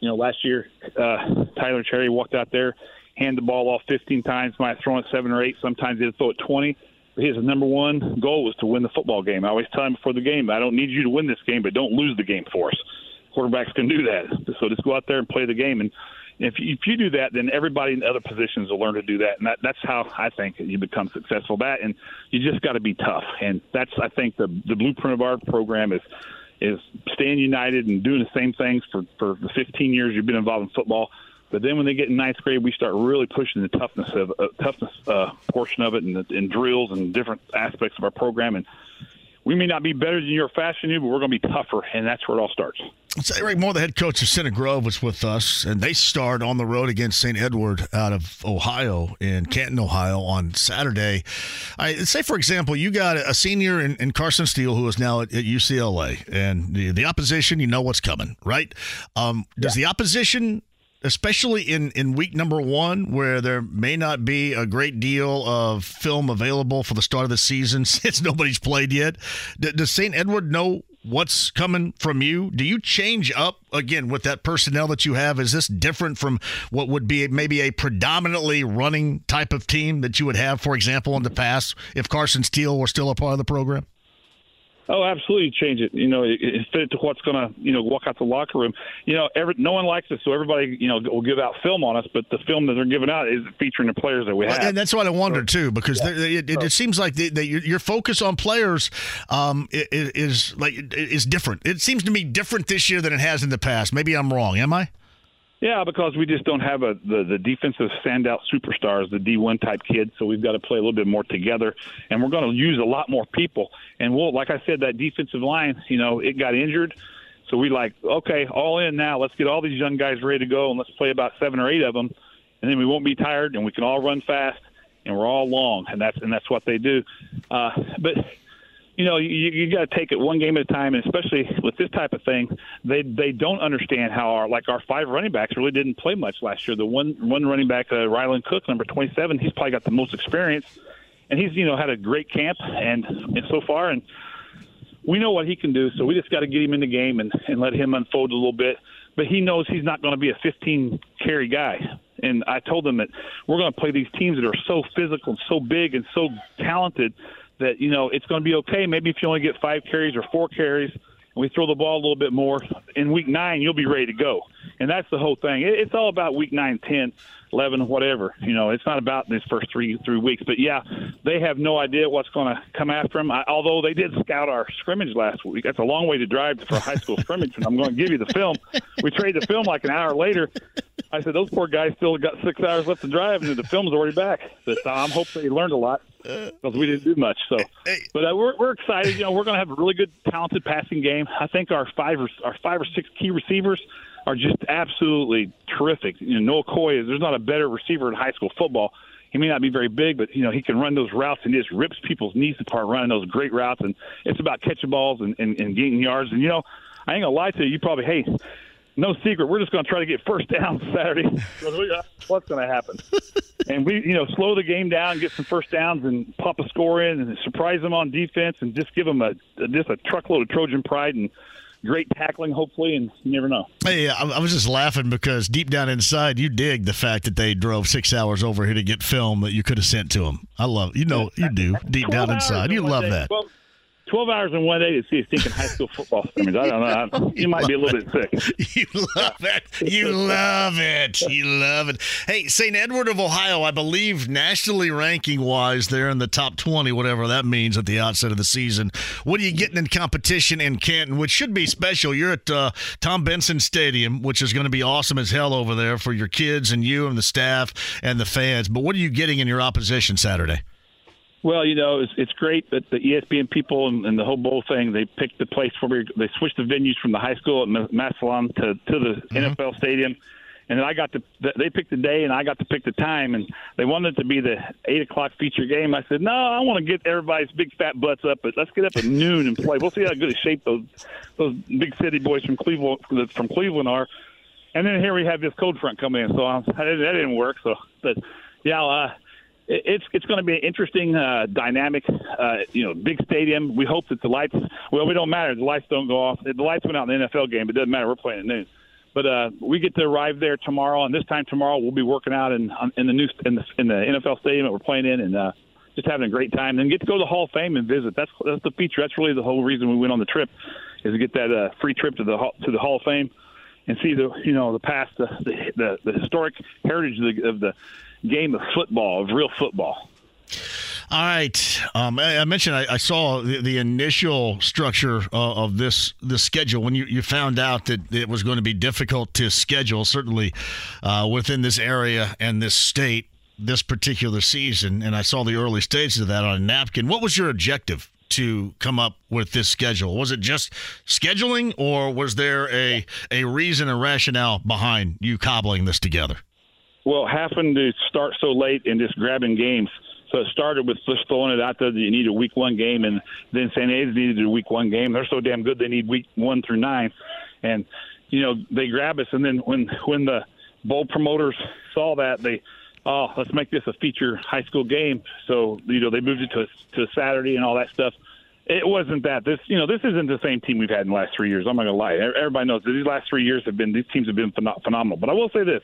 You know, last year uh, Tyler Cherry walked out there, hand the ball off 15 times, might have thrown it seven or eight. Sometimes he'd throw it 20 his number one goal was to win the football game. I always tell him before the game, I don't need you to win this game, but don't lose the game for us. Quarterbacks can do that. So just go out there and play the game. And if you, if you do that, then everybody in other positions will learn to do that. And that, that's how I think you become successful. That and you just got to be tough. And that's I think the the blueprint of our program is is staying united and doing the same things for for the 15 years you've been involved in football but then when they get in ninth grade, we start really pushing the toughness of uh, toughness uh, portion of it, and, and drills and different aspects of our program. And we may not be better than you or faster than you, but we're going to be tougher, and that's where it all starts. So Eric Moore, the head coach of Center Grove, was with us, and they start on the road against St. Edward out of Ohio in Canton, Ohio on Saturday. I say, for example, you got a senior in, in Carson Steele who is now at, at UCLA, and the, the, opposition, you know what's coming, right? Um, does yeah. the opposition especially in, in week number one, where there may not be a great deal of film available for the start of the season *laughs* since nobody's played yet. Does St. Edward know what's coming from you? Do you change up again with that personnel that you have? Is this different from what would be maybe a predominantly running type of team that you would have, for example, in the past if Carson Steele were still a part of the program? Oh, absolutely change it. You know, it, it fit to what's going to, you know, walk out the locker room. You know, every, no one likes it, so everybody, you know, will give out film on us. But the film that they're giving out is featuring the players that we have. And that's what I wonder too, because yeah. it, it, it, seems like the, the, your focus on players um, is like is different. It seems to me different this year than it has in the past. Maybe I'm wrong. Am I? Yeah, because we just don't have a the, the defensive standout superstars, the D1 type kids. So we've got to play a little bit more together, and we're going to use a lot more people. And we'll, like I said, that defensive line, you know, it got injured. So we like, okay, all in now. Let's get all these young guys ready to go, and let's play about seven or eight of them, and then we won't be tired, and we can all run fast. and we're all long, and that's and that's what they do. Uh, but you know, you, you got to take it one game at a time, and especially with this type of thing, they they don't understand how our like our five running backs really didn't play much last year. The one one running back, uh, Ryland Cook, number twenty seven, he's probably got the most experience, and he's you know had a great camp and and so far, and we know what he can do. So we just got to get him in the game and and let him unfold a little bit. But he knows he's not going to be a 15 carry guy. And I told him that we're going to play these teams that are so physical and so big and so talented that you know it's going to be okay. Maybe if you only get five carries or four carries, and we throw the ball a little bit more in week nine, you'll be ready to go. And that's the whole thing. It, it's all about week nine, ten, eleven, whatever. You know, it's not about these first three three weeks. But yeah, they have no idea what's going to come after them. I, although they did scout our scrimmage last week. That's a long way to drive for a high school scrimmage, and I'm going to give you the film. We traded the film like an hour later. I said those poor guys still got six hours left to drive, and the film's already back. But uh, I'm hoping they learned a lot because we didn't do much. So, but uh, we're we're excited. You know, we're going to have a really good, talented passing game. I think our five or our five or six key receivers are just absolutely terrific. You know, Noah Coy is there's not a better receiver in high school football. He may not be very big, but you know he can run those routes and just rips people's knees apart running those great routes. And it's about catching balls and, and, and getting yards. And you know, I ain't gonna lie to you. You probably hey no secret. We're just going to try to get first down Saturday. *laughs* What's going to happen? and we, you know, slow the game down, get some first downs, and pop a score in, and surprise them on defense, and just give them a just a truckload of Trojan pride and great tackling, hopefully, and you never know. Hey, I, I was just laughing because deep down inside, you dig the fact that they drove six hours over here to get film that you could have sent to them. I love, you know, you do deep down inside, you love that. 12 hours in one day to see a stinking high school football scrimmage. I don't know. you might be a little bit sick. *laughs* You love it. You love it. You love it. Hey, St. Edward of Ohio, I believe nationally ranking wise, they're in the top 20, whatever that means at the outset of the season. What are you getting in competition in Canton, which should be special? You're at uh, Tom Benson Stadium, which is going to be awesome as hell over there for your kids and you and the staff and the fans. But what are you getting in your opposition Saturday? Well, you know, it's, it's great that the ESPN people and, and the whole bowl thing, they picked the place for me. They switched the venues from the high school at Massillon to, to the mm-hmm. NFL stadium. And then I got to, they picked the day and I got to pick the time. And they wanted it to be the 8 o'clock feature game. I said, no, I want to get everybody's big fat butts up, but let's get up at noon and play. We'll see how good a shape those, those big city boys from Cleveland, from Cleveland are. And then here we have this cold front come in. So I, that didn't work. So, but yeah, uh, it's it's going to be an interesting uh, dynamic. Uh, you know, big stadium. We hope that the lights. Well, we don't matter. The lights don't go off. The lights went out in the NFL game. It doesn't matter. We're playing at noon. But uh, we get to arrive there tomorrow, and this time tomorrow we'll be working out in in the new in the in the NFL stadium that we're playing in, and uh, just having a great time. Then get to go to the Hall of Fame and visit. That's that's the feature. That's really the whole reason we went on the trip, is to get that uh, free trip to the to the Hall of Fame and see the you know the past the the, the historic heritage of the, of the game of football, of real football. All right. Um, I, I, mentioned I, I saw the, the, initial structure uh, of this the schedule when you, you found out that it was going to be difficult to schedule, certainly uh, within this area and this state this particular season. And I saw the early stages of that on a napkin. What was your objective to come up with this schedule? Was it just scheduling, or was there a a reason and rationale behind you cobbling this together? Well, happened to start so late and just grabbing games. So it started with just throwing it out there that you need a week one game, and then St. Ed's needed a week one game. They're so damn good they need week one through nine, and you know they grab us. And then when when the bowl promoters saw that, they oh let's make this a feature high school game. So you know they moved it to to Saturday and all that stuff. It wasn't that. This, you know, this isn't the same team we've had in the last three years. I'm not gonna lie. Everybody knows that these last three years have been these teams have been phenomenal. But I will say this: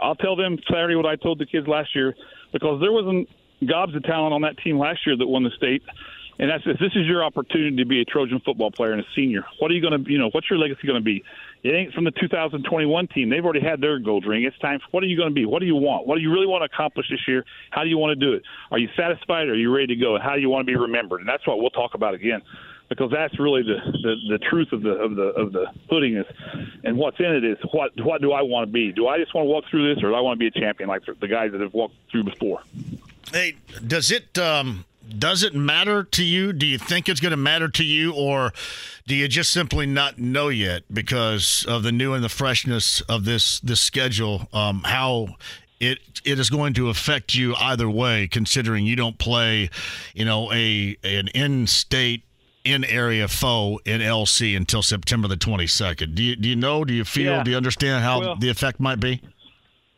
I'll tell them Saturday what I told the kids last year because there wasn't gobs of talent on that team last year that won the state. And that's this. This is your opportunity to be a Trojan football player and a senior. What are you going to, you know, what's your legacy going to be? It ain't from the 2021 team. They've already had their gold ring. It's time. For, what are you going to be? What do you want? What do you really want to accomplish this year? How do you want to do it? Are you satisfied? Are you ready to go? And how do you want to be remembered? And that's what we'll talk about again because that's really the, the, the truth of the of the of the pudding is, and what's in it is what what do I want to be? Do I just want to walk through this, or do I want to be a champion like the guys that have walked through before? Hey, does it um, does it matter to you? Do you think it's going to matter to you, or do you just simply not know yet because of the new and the freshness of this this schedule? Um, how it it is going to affect you either way, considering you don't play, you know, a an in-state in area foe in LC until September the 22nd. Do you, do you know? Do you feel? Yeah. Do you understand how Well- the effect might be?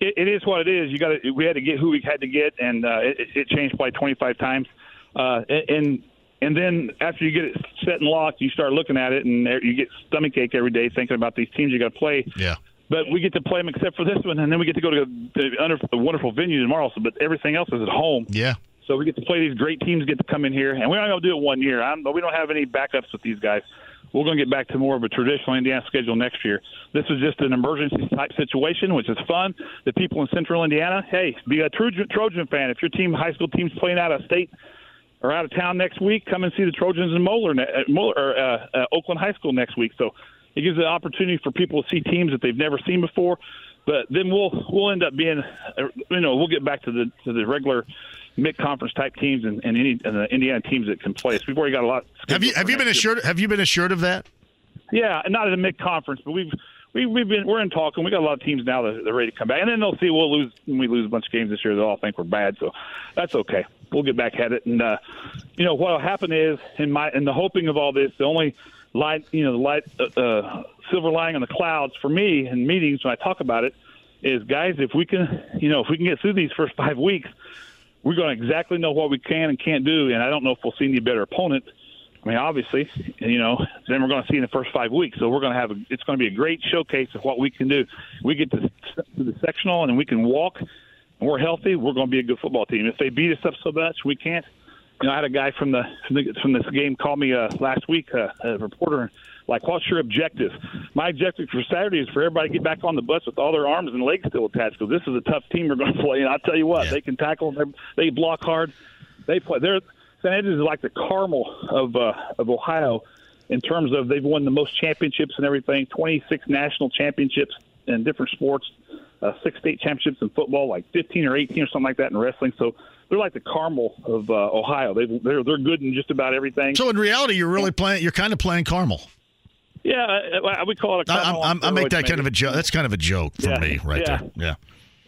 it, it is what it is. You got to. We had to get who we had to get, and uh, it, it changed probably 25 times. Uh, and and then after you get it set and locked, you start looking at it, and you get stomach ache every day thinking about these teams you got to play. Yeah. But we get to play them except for this one, and then we get to go to the the wonderful venue tomorrow. So, but everything else is at home. Yeah. So we get to play these great teams, get to come in here, and we're not going to do it one year. I'm, we don't have any backups with these guys. We're going to get back to more of a traditional Indiana schedule next year. This is just an emergency type situation, which is fun. The people in Central Indiana, hey, be a Trojan, Trojan fan. If your team, high school team's playing out of state or out of town next week, come and see the Trojans in Moeller, uh, Moeller or uh, uh, Oakland High School next week. So it gives an opportunity for people to see teams that they've never seen before. But then we'll we'll end up being, uh, you know, we'll get back to the to the regular mid conference type teams and, and any and the Indiana teams that can play. So we've already got a lot. Have you have you been year. assured? Have you been assured of that? Yeah, not at a mid conference, but we've we, we've been we're in talk, and we got a lot of teams now that are ready to come back. And then they'll see we'll lose when we lose a bunch of games this year. They'll all think we're bad, so that's okay. We'll get back at it. And uh, you know what'll happen is in my in the hoping of all this, the only light you know the light uh, uh, silver lining on the clouds for me in meetings when I talk about it is guys if we can you know if we can get through these first five weeks, we're going to exactly know what we can and can't do. And I don't know if we'll see any better opponent. I mean, obviously, you know, then we're going to see in the first five weeks. So we're going to have a, it's going to be a great showcase of what we can do. We get to, to the sectional and we can walk, and we're healthy. We're going to be a good football team. If they beat us up so much, we can't. You know, I had a guy from the from, the, from this game call me uh, last week, uh, a reporter, like, "What's your objective?" My objective for Saturday is for everybody to get back on the bus with all their arms and legs still attached, because this is a tough team we're going *laughs* to play. And I'll tell you what, they can tackle, they, they block hard, they play. They're St. Edmunds is like the Carmel of uh, of Ohio in terms of they've won the most championships and everything, 26 national championships in different sports, uh, six state championships in football, like 15 or 18 or something like that in wrestling. So they're like the Carmel of uh, Ohio. They they're they're good in just about everything. So in reality, you're really playing. You're kind of playing Carmel. Yeah, I, I would call it a I. I'm, I make that kind of a joke. That's kind of a joke for Yeah, me, right yeah. there. Yeah.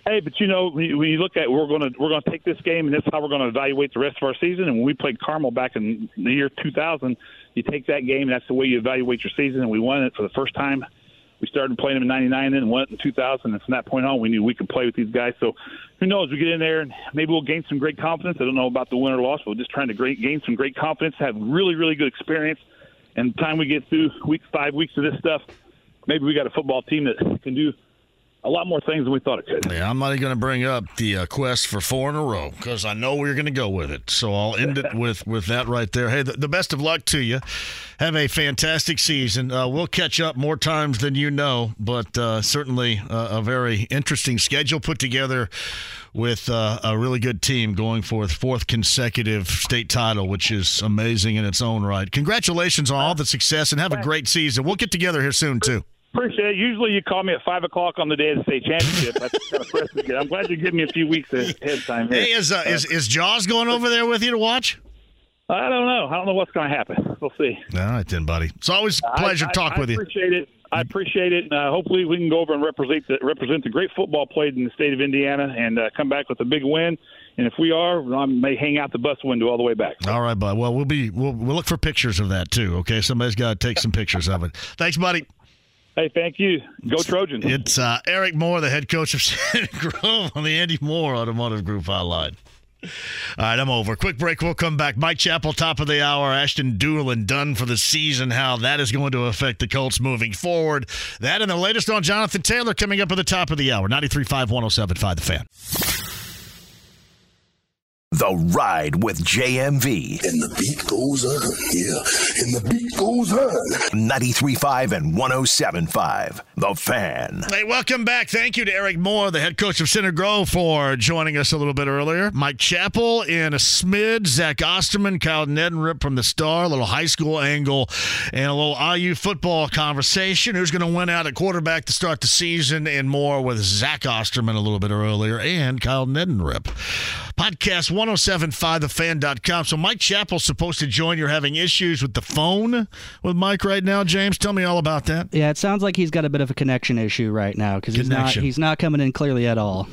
Hey, but you know, when you, when you look at we're going to we're going to take this game, and that's how we're going to evaluate the rest of our season. And when we played Carmel back in the year 2000, you take that game, and that's the way you evaluate your season. And we won it for the first time. We started playing them in '99, and won it in 2000. And from that point on, we knew we could play with these guys. So, who knows? We get in there, and maybe we'll gain some great confidence. I don't know about the win or loss, but we're just trying to great, gain some great confidence, have really, really good experience. And the time we get through week five weeks of this stuff, maybe we got a football team that can do a lot more things than we thought it could. Yeah, I'm not even going to bring up the uh, quest for four in a row because I know we're going to go with it. So I'll end it *laughs* with with that right there. Hey, the, the best of luck to you. Have a fantastic season. Uh, we'll catch up more times than you know, but uh, certainly uh, a very interesting schedule put together with uh, a really good team going for the fourth consecutive state title, which is amazing in its own right. Congratulations on all the success and have a great season. We'll get together here soon too. Appreciate it. Usually you call me at five o'clock on the day of the state championship. That's kind of fresh to get. I'm glad you give me a few weeks ahead of time. Here. Hey, is uh, is is Jaws going over there with you to watch? I don't know. I don't know what's going to happen. We'll see. All right, then, buddy. It's always a pleasure I, to talk I, with you. I appreciate it. I appreciate it. And, uh, hopefully we can go over and represent the, represent the great football played in the state of Indiana and uh, come back with a big win. And if we are, I may hang out the bus window all the way back. All right, bud. Well, we'll be we'll, we'll look for pictures of that too. Okay, somebody's got to take some pictures of it. Thanks, buddy. Hey, thank you. Go Trojans. It's uh, Eric Moore, the head coach of Santa *laughs* Grove on the Andy Moore Automotive Group Hotline. All right, I'm over. Quick break. We'll come back. Mike Chappell, top of the hour. Ashton Dulin done for the season. How that is going to affect the Colts moving forward. That and the latest on Jonathan Taylor coming up at the top of the hour. 93.5, 107.5 The Fan. The Ride with JMV. And the beat goes on, yeah. And the beat goes on. 93.5 and 107.5 The Fan. Hey, welcome back. Thank you to Eric Moore, the head coach of Center Grove, for joining us a little bit earlier. Mike Chappell in a smidge, Zach Osterman, Kyle Neddenriep from the Star, a little high school angle, and a little IU football conversation. Who's going to win out at quarterback to start the season, and more with Zach Osterman a little bit earlier, and Kyle Neddenriep. Podcast 1075thefan.com. So Mike Chappell's supposed to join. You're having issues with the phone with Mike right now, James. Tell me all about that. Yeah, it sounds like he's got a bit of a connection issue right now because he's not he's not coming in clearly at all.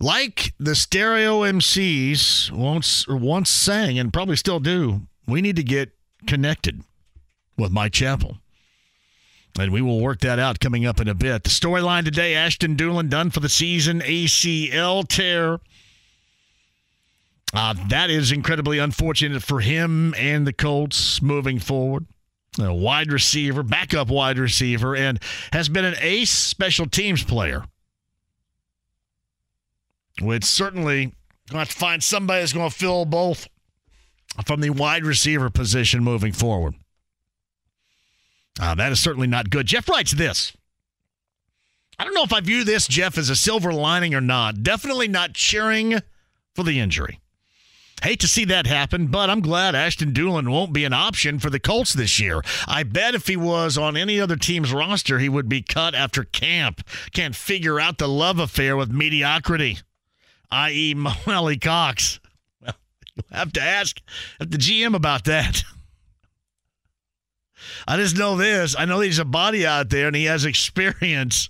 Like the stereo MCs once once sang and probably still do, we need to get connected with Mike Chappell. And we will work that out coming up in a bit. The storyline today Ashton Dulin done for the season, ACL tear. Uh, that is incredibly unfortunate for him and the Colts moving forward. A wide receiver, backup wide receiver, and has been an ace special teams player. Which certainly going to have to find somebody that's going to fill both from the wide receiver position moving forward. Uh, that is certainly not good. Jeff writes this. I don't know if I view this, Jeff, as a silver lining or not. Definitely not cheering for the injury. Hate to see that happen, but I'm glad Ashton Dulin won't be an option for the Colts this year. I bet if he was on any other team's roster, he would be cut after camp. Can't figure out the love affair with mediocrity, i.e., *laughs* Mo Alie-Cox. Well, you have to ask the GM about that. I just know this. I know he's a body out there and he has experience.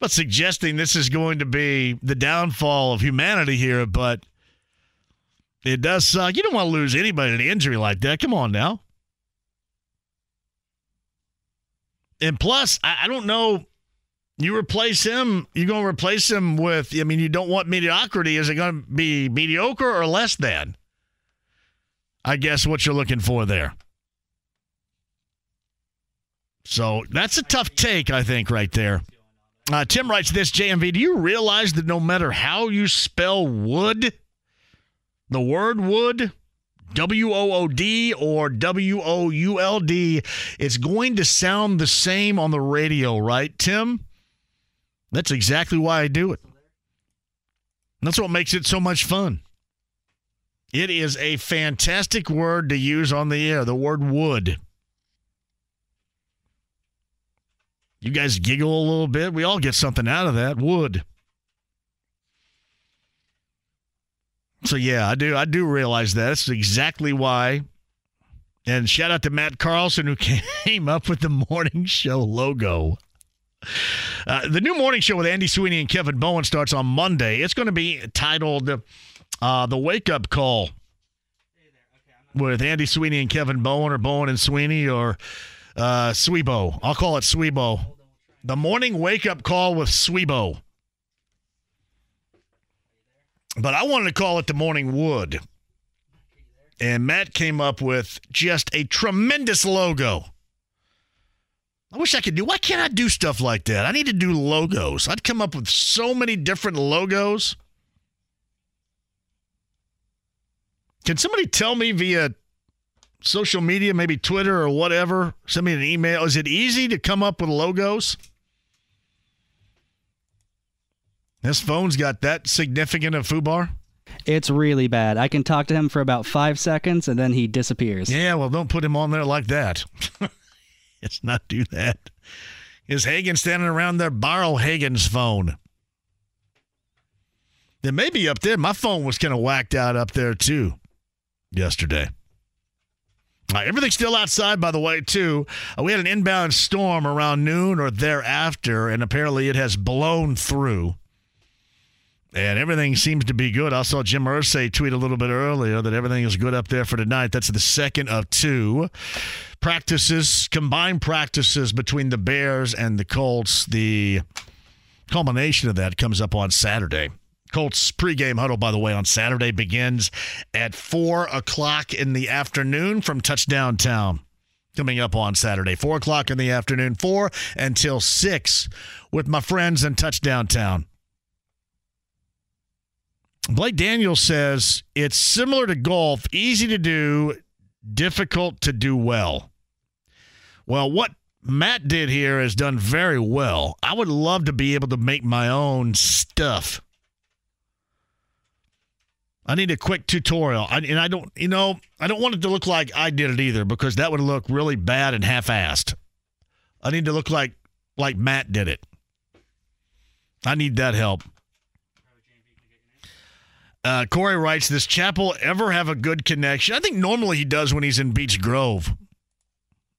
But suggesting this is going to be the downfall of humanity here, but it does suck. You don't want to lose anybody to an injury like that. Come on now. And plus, I, I don't know. You replace him, you're going to replace him with, I mean, you don't want mediocrity. Is it going to be mediocre or less than? I guess what you're looking for there. So that's a tough take, I think, right there. Uh, Tim writes this JMV, do you realize that no matter how you spell wood, the word wood, W O O D or W O U L D, it's going to sound the same on the radio, right, Tim? That's exactly why I do it. That's what makes it so much fun. It is a fantastic word to use on the air, the word wood. You guys giggle a little bit. We all get something out of that. Wood. So yeah, I do. I do realize that. That's exactly why. And shout out to Matt Carlson who *laughs* came up with the morning show logo. Uh, the new morning show with Andy Sweeney and Kevin Bowen starts on Monday. It's going to be titled uh, "The Wake Up Call" with Andy Sweeney and Kevin Bowen, or Bowen and Sweeney, or uh, Swebo. I'll call it Swebo. The morning wake up call with Swebo. But I wanted to call it the morning wood. And Matt came up with just a tremendous logo. I wish I could do. Why can't I do stuff like that? I need to do logos. I'd come up with so many different logos. Can somebody tell me via social media, maybe Twitter or whatever, send me an email. Is it easy to come up with logos? This phone's got that significant of foobar? It's really bad. I can talk to him for about five seconds and then he disappears. Yeah, well, don't put him on there like that. *laughs* Let's not do that. Is Hagen standing around there? Borrow Hagen's phone. Then maybe up there. My phone was kind of whacked out up there too yesterday. Uh, everything's still outside, by the way, too. Uh, we had an inbound storm around noon or thereafter, and apparently it has blown through. And everything seems to be good. I saw Jim Irsay tweet a little bit earlier that everything is good up there for tonight. That's the second of two practices, combined practices between the Bears and the Colts. The culmination of that comes up on Saturday. Colts pregame huddle, by the way, on Saturday begins at 4 o'clock in the afternoon from Touchdown Town. Coming up on Saturday, 4 o'clock in the afternoon, 4 until 6 with my friends in Touchdown Town. Blake Daniels says it's similar to golf, easy to do, difficult to do well. Well, what Matt did here has done very well. I would love to be able to make my own stuff. I need a quick tutorial. I, and I don't, you know, I don't want it to look like I did it either because that would look really bad and half-assed. I need to look like like Matt did it. I need that help. Uh, Corey writes, Does Chappell ever have a good connection? I think normally he does when he's in Beech Grove.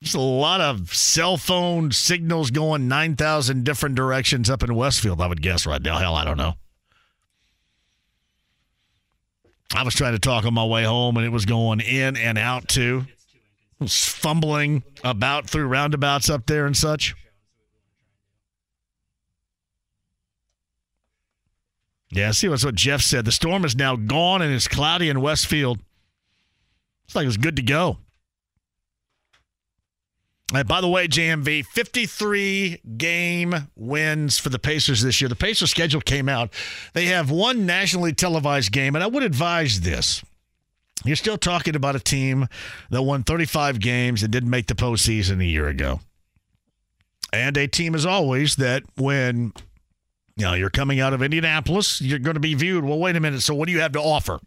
There's a lot of cell phone signals going 9,000 different directions up in Westfield, I would guess right now. Hell, I don't know. I was trying to talk on my way home and it was going in and out too. It was fumbling about through roundabouts up there and such. Yeah, see what's what Jeff said. The storm is now gone and it's cloudy in Westfield. It's like it's good to go. Uh, by the way, JMV, 53 game wins for the Pacers this year. The Pacers schedule came out. They have one nationally televised game, and I would advise this. You're still talking about a team that won 35 games and didn't make the postseason a year ago. And a team, as always, that when know you're coming out of Indianapolis, you're going to be viewed. Well, wait a minute. So, what do you have to offer?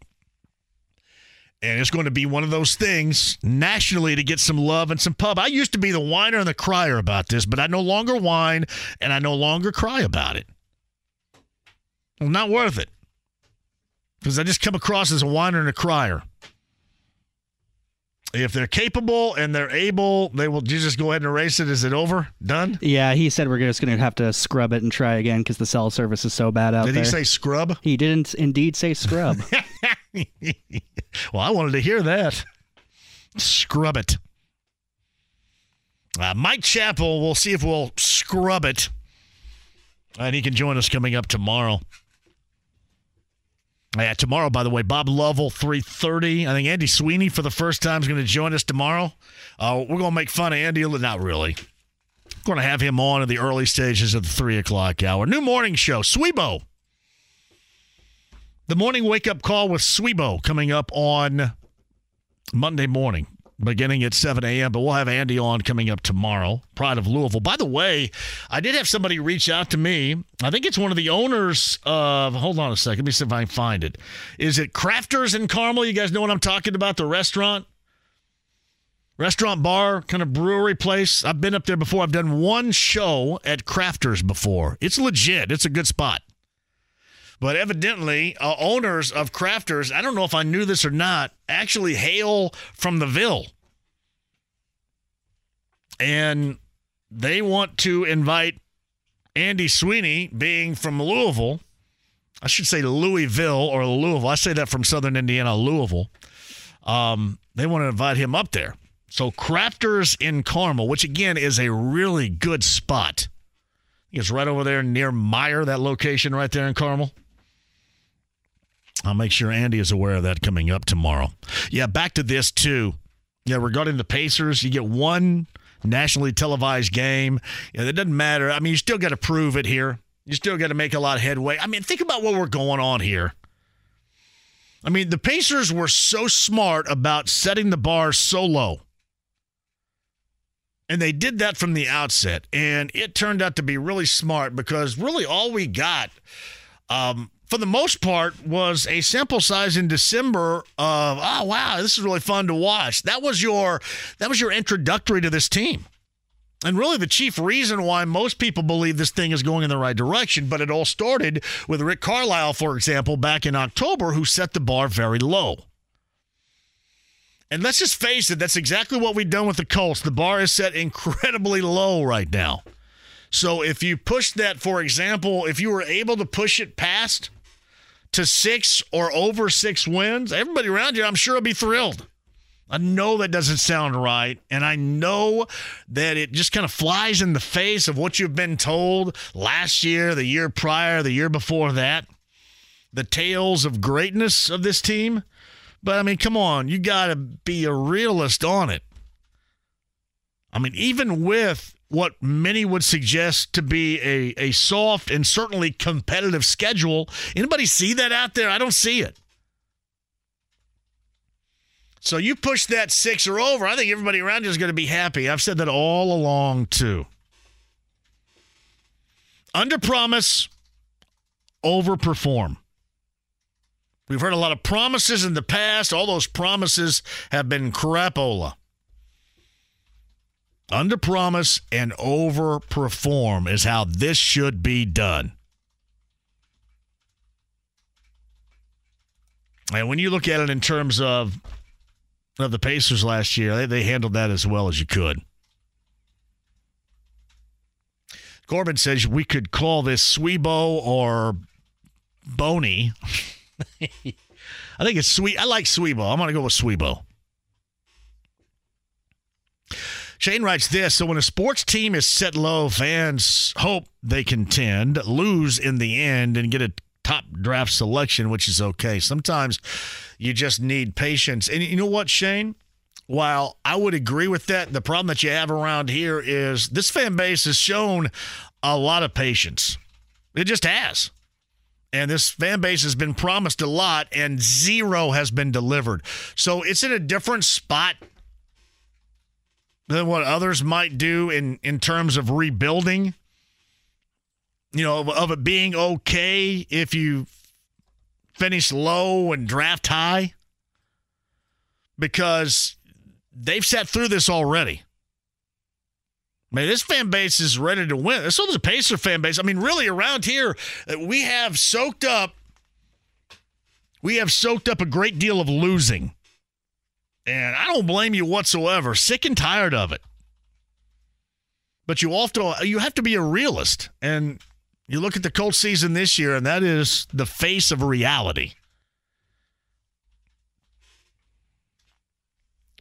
And it's going to be one of those things nationally to get some love and some pub. I used to be the whiner and the crier about this, but I no longer whine and I no longer cry about it. Well, not worth it. Because I just come across as a whiner and a crier. If they're capable and they're able, they will you just go ahead and erase it. Is it over? Done? Yeah, he said we're just going to have to scrub it and try again because the cell service is so bad out Did there. Did he say scrub? He didn't indeed say scrub. *laughs* well, I wanted to hear that. Scrub it. Uh, Mike Chappell, we'll see if we'll scrub it. And he can join us coming up tomorrow. Yeah, tomorrow, by the way, Bob Lovell, 3.30. I think Andy Sweeney, for the first time, is going to join us tomorrow. Uh, we're going to make fun of Andy. Not really. Going to have him on in the early stages of the 3 o'clock hour. New morning show, Swebo. The morning wake up call with Swebo coming up on Monday morning, beginning at 7 a.m. But we'll have Andy on coming up tomorrow. Pride of Louisville. By the way, I did have somebody reach out to me. I think it's one of the owners of, hold on a second. Let me see if I can find it. Is it Crafters in Carmel? You guys know what I'm talking about? The restaurant? Restaurant bar, kind of brewery place. I've been up there before. I've done one show at Crafters before. It's legit, it's a good spot. But evidently, uh, owners of crafters, I don't know if I knew this or not, actually hail from the Ville. And they want to invite Andy Sweeney, being from Louisville. I should say Louisville or Louisville. I say that from Southern Indiana, Louisville. Um, they want to invite him up there. So, Crafters in Carmel, which again is a really good spot. It's right over there near Meyer, that location right there in Carmel. I'll make sure Andy is aware of that coming up tomorrow. Yeah, back to this too. Yeah, regarding the Pacers, you get one nationally televised game. Yeah, that doesn't matter. I mean, you still got to prove it here. You still got to make a lot of headway. I mean, think about what we're going on here. I mean, the Pacers were so smart about setting the bar so low. And they did that from the outset. And it turned out to be really smart because really all we got um, for the most part, was a sample size in December of oh wow, this is really fun to watch. That was your that was your introductory to this team. And really, the chief reason why most people believe this thing is going in the right direction, but it all started with Rick Carlisle, for example, back in October, who set the bar very low. And let's just face it, that's exactly what we've done with the Colts. The bar is set incredibly low right now. So if you push that, for example, if you were able to push it past to six or over six wins, everybody around you, I'm sure, will be thrilled. I know that doesn't sound right. And I know that it just kind of flies in the face of what you've been told last year, the year prior, the year before that. The tales of greatness of this team. But I mean, come on, you got to be a realist on it. I mean, even with what many would suggest to be a, a soft and certainly competitive schedule. Anybody see that out there? I don't see it. So you push that six or over, I think everybody around you is going to be happy. I've said that all along, too. Under promise, overperform. We've heard a lot of promises in the past. All those promises have been crapola. Under promise and over perform is how this should be done. And when you look at it in terms of of the Pacers last year, they, they handled that as well as you could. Corbin says we could call this Swebo or Boney. *laughs* I think it's sweet. I like Swebo. I'm going to go with Swebo. Shane writes this So when a sports team is set low, fans hope they contend, lose in the end, and get a top draft selection, which is okay. Sometimes you just need patience. And you know what, Shane? While I would agree with that, the problem that you have around here is this fan base has shown a lot of patience. It just has. And this fan base has been promised a lot, and zero has been delivered. So it's in a different spot than what others might do in, in terms of rebuilding. You know, of, it being okay if you finish low and draft high because they've sat through this already. I mean, this fan base is ready to win. So does a Pacer fan base. I mean, really, around here, uh, we have soaked up. We have soaked up a great deal of losing. And I don't blame you whatsoever. Sick and tired of it. But you also you have to be a realist. And you look at the Colts season this year, and that is the face of reality.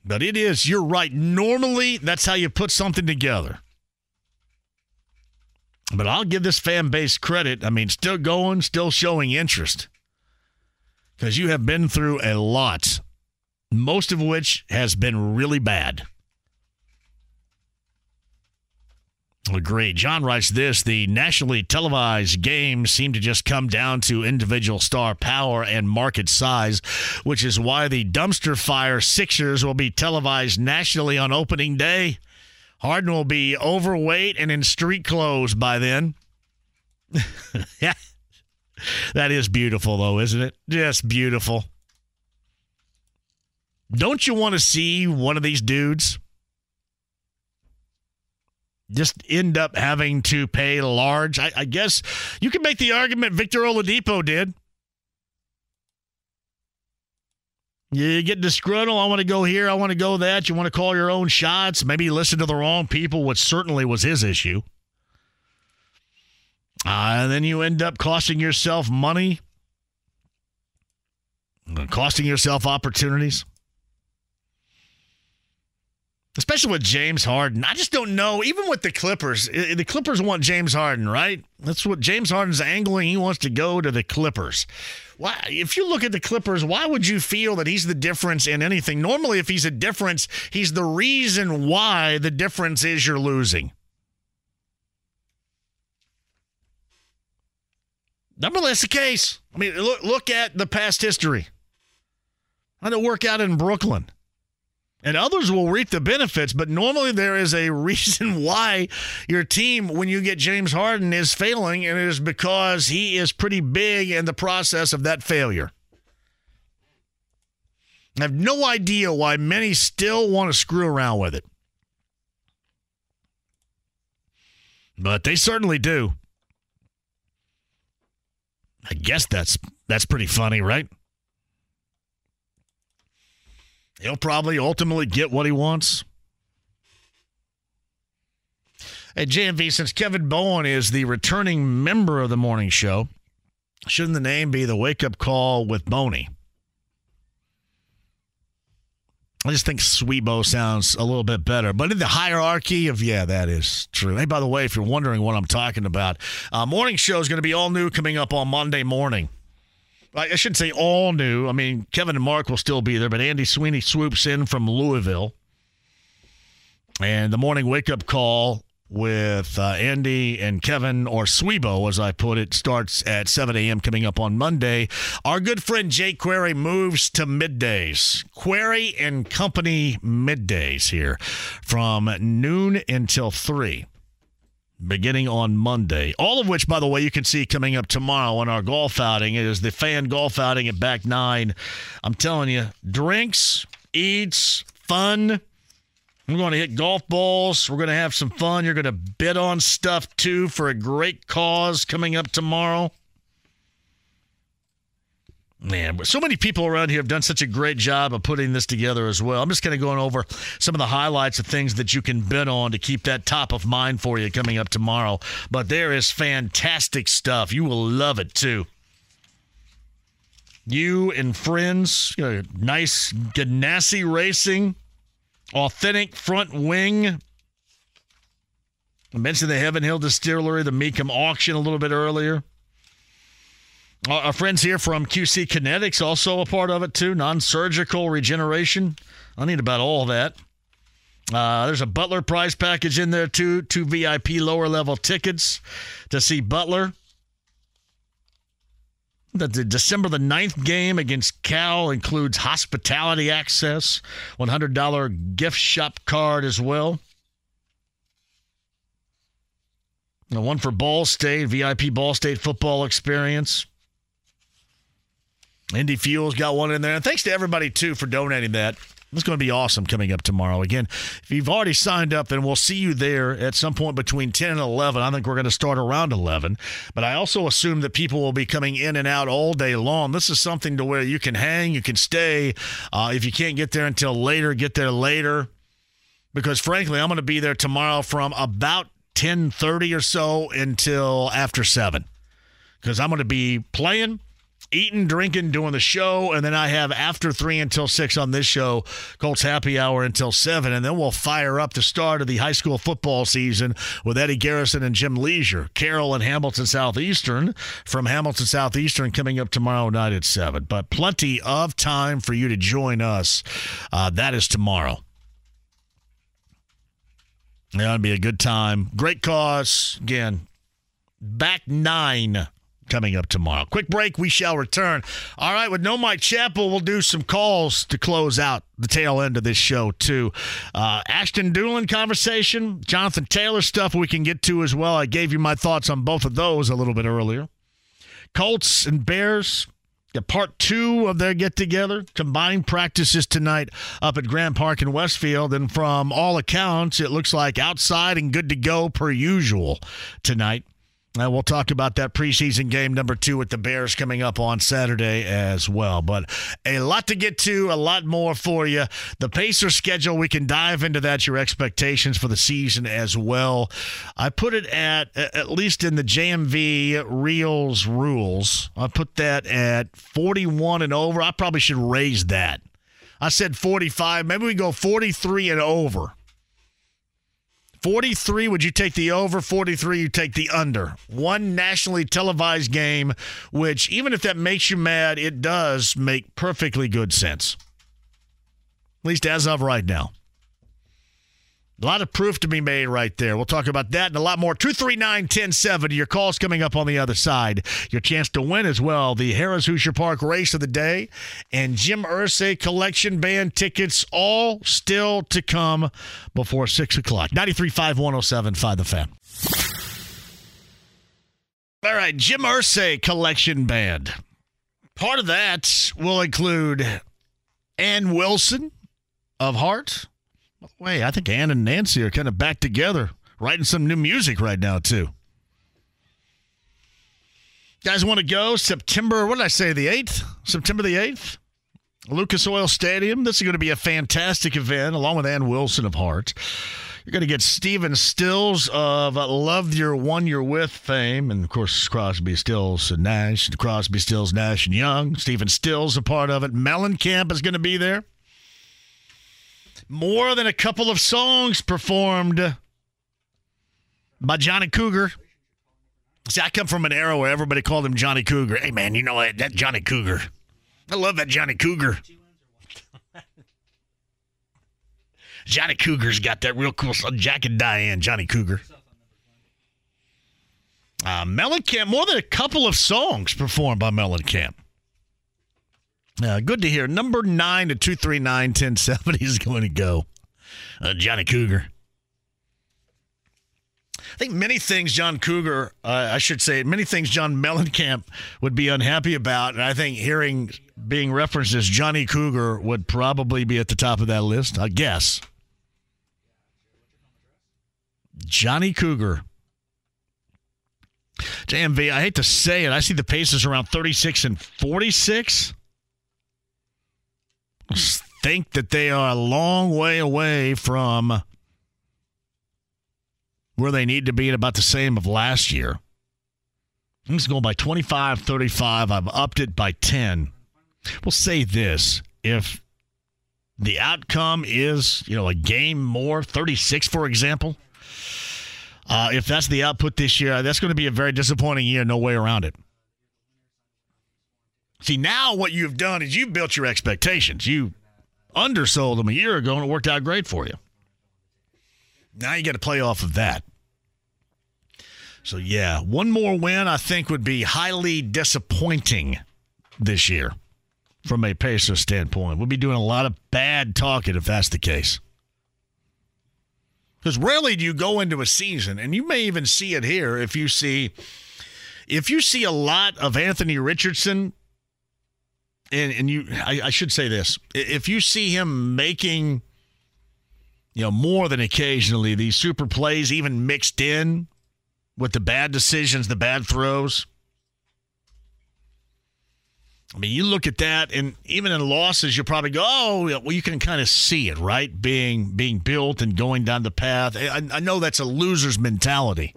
But it is, you're right. Normally, that's how you put something together. But I'll give this fan base credit. I mean, still going, still showing interest. Because you have been through a lot, most of which has been really bad. Agree. John writes this The nationally televised games seem to just come down to individual star power and market size, which is why the dumpster fire Sixers will be televised nationally on opening day. Harden will be overweight and in street clothes by then. *laughs* yeah. That is beautiful, though, isn't it? Just beautiful. Don't you want to see one of these dudes just end up having to pay large. I, I, guess you can make the argument Victor Oladipo did. You get disgruntled. I want to go here. I want to go that. You want to call your own shots. Maybe listen to the wrong people, which certainly was his issue. Uh, and then you end up costing yourself money, costing yourself opportunities especially with James Harden. I just don't know. Even with the Clippers, the Clippers want James Harden, right? That's what James Harden's angling. He wants to go to the Clippers. Why? If you look at the Clippers, why would you feel that he's the difference in anything? Normally, if he's a difference, he's the reason why the difference is you're losing. That's the case. I mean, look look at the past history. How did it work out in Brooklyn? And others will reap the benefits. But normally there is a *laughs* reason why your team, when you get James Harden, is failing, and it is because he is pretty big in the process of that failure. I have no idea why many still want to screw around with it. But they certainly do. I guess that's that's pretty funny, right? He'll probably ultimately get what he wants. At JMV, since Kevin Bowen is the returning member of the morning show, shouldn't the name be the wake up call with Boney? I just think Swebo sounds a little bit better. But in the hierarchy of, yeah, that is true. Hey, by the way, if you're wondering what I'm talking about, uh, morning show is going to be all new coming up on Monday morning. I shouldn't say all new. I mean, Kevin and Mark will still be there, but Andy Sweeney swoops in from Louisville. And the morning wake up call with uh, Andy and Kevin, or Swebo, as I put it, starts at 7 a.m. coming up on Monday. Our good friend Jake Query moves to middays. Query and Company middays here from noon until 3 beginning on Monday. All of which, by the way, you can see coming up tomorrow on our golf outing. It is the fan golf outing at back nine. I'm telling you, drinks, eats, fun. We're going to hit golf balls. We're going to have some fun. You're going to bid on stuff too for a great cause coming up tomorrow. Man, so many people around here have done such a great job of putting this together as well. I'm just kind of going over some of the highlights of things that you can bet on to keep that top of mind for you coming up tomorrow. But there is fantastic stuff. You will love it too. You and friends, you know, nice Ganassi racing, authentic front wing. I mentioned the Heaven Hill Distillery, the Mecum auction a little bit earlier. Uh, our friends here from QC Kinetics also a part of it too. Non-surgical regeneration. I need about all that. Uh, there's a Butler prize package in there too. Two VIP lower level tickets to see Butler. The, the December the 9th game against Cal includes hospitality access, $100 gift shop card as well. And one for Ball State, VIP Ball State football experience. Indy Fuels got one in there. And thanks to everybody, too, for donating that. It's going to be awesome coming up tomorrow. Again, if you've already signed up, then we'll see you there at some point between 10 and 11. I think we're going to start around 11. But I also assume that people will be coming in and out all day long. This is something to where you can hang, you can stay. Uh, if you can't get there until later, get there later. Because frankly, I'm going to be there tomorrow from about 10:30 or so until after 7. Cuz I'm going to be playing eating, drinking, doing the show, and then I have after three until six on this show, Colts Happy Hour until seven, and then we'll fire up the start of the high school football season with Eddie Garrison and Jim Leisure, Carroll and Hamilton Southeastern from Hamilton Southeastern coming up tomorrow night at seven. But plenty of time for you to join us. Uh, that is tomorrow. That'll be a good time. Great cause. Again, back nine coming up tomorrow. Quick break, we shall return. All right, with no Mike Chappell, we'll do some calls to close out the tail end of this show, too. Uh, Ashton Dulin conversation, Jonathan Taylor stuff we can get to as well. I gave you my thoughts on both of those a little bit earlier. Colts and Bears. Got part two of their get together. Combined practices tonight up at Grand Park in Westfield. And from all accounts, it looks like outside and good to go per usual tonight. And we'll talk about that preseason game number two with the Bears coming up on Saturday as well. But a lot to get to, a lot more for you. The Pacer schedule, we can dive into that, your expectations for the season as well. I put it at, at least in the JMV Reels rules, I put that at 41 and over. I probably should raise that. I said 45. Maybe we go 43 and over. 43, would you take the over? 43, you take the under. One nationally televised game, which, even if that makes you mad, it does make perfectly good sense. At least as of right now. A lot of proof to be made right there. We'll talk about that and a lot more. 239 1070. Your calls coming up on the other side. Your chance to win as well. The Harrah's Hoosier Park race of the day and Jim Irsay collection band tickets all still to come before 6 o'clock. 93.5 107.5 The Fan. All right, Jim Irsay collection band. Part of that will include Ann Wilson of Heart. By the way, I think Ann and Nancy are kind of back together, writing some new music right now, too. Guys want to go September, what did I say, the 8th? September the 8th? Lucas Oil Stadium. This is going to be a fantastic event, along with Ann Wilson of Heart. You're going to get Stephen Stills of uh, Love Your One You're With fame, and of course Crosby, Stills, and Nash, Crosby, Stills, Nash, and Young. Stephen Stills a part of it. Mellencamp is going to be there. More than a couple of songs performed by Johnny Cougar. See, I come from an era where everybody called him Johnny Cougar. Hey, man, you know that, that Johnny Cougar. I love that Johnny Cougar. Johnny Cougar's got that real cool song. Jack and Diane, Johnny Cougar. Uh, Mellencamp, more than a couple of songs performed by Mellencamp. Uh, good to hear. Number nine to 239 1070 *laughs* is going to go. Uh, Johnny Cougar. I think many things John Cougar, uh, I should say, many things John Mellencamp would be unhappy about. And I think hearing being referenced as Johnny Cougar would probably be at the top of that list, I guess. Johnny Cougar. JMV, I hate to say it. I see the Pacers around 36 and 46. Think that they are a long way away from where they need to be at about the same of last year. Things going by 25, 35. I've upped it by 10. We'll say this. If the outcome is, you know, a game more, 36, for example, uh, if that's the output this year, that's going to be a very disappointing year. No way around it. See, now what you've done is you've built your expectations. You undersold them a year ago, and it worked out great for you. Now you got to play off of that. So, yeah, one more win I think would be highly disappointing this year from a Pacers standpoint. We'll be doing a lot of bad talking if that's the case. Because rarely do you go into a season, and you may even see it here if you see if you see a lot of Anthony Richardson, and and you I, I should say this, if you see him making you know more than occasionally these super plays even mixed in with the bad decisions, the bad throws. I mean, you look at that, and even in losses, you'll probably go, "Oh, well, you can kind of see it, right? Being being built and going down the path." I, I know that's a loser's mentality,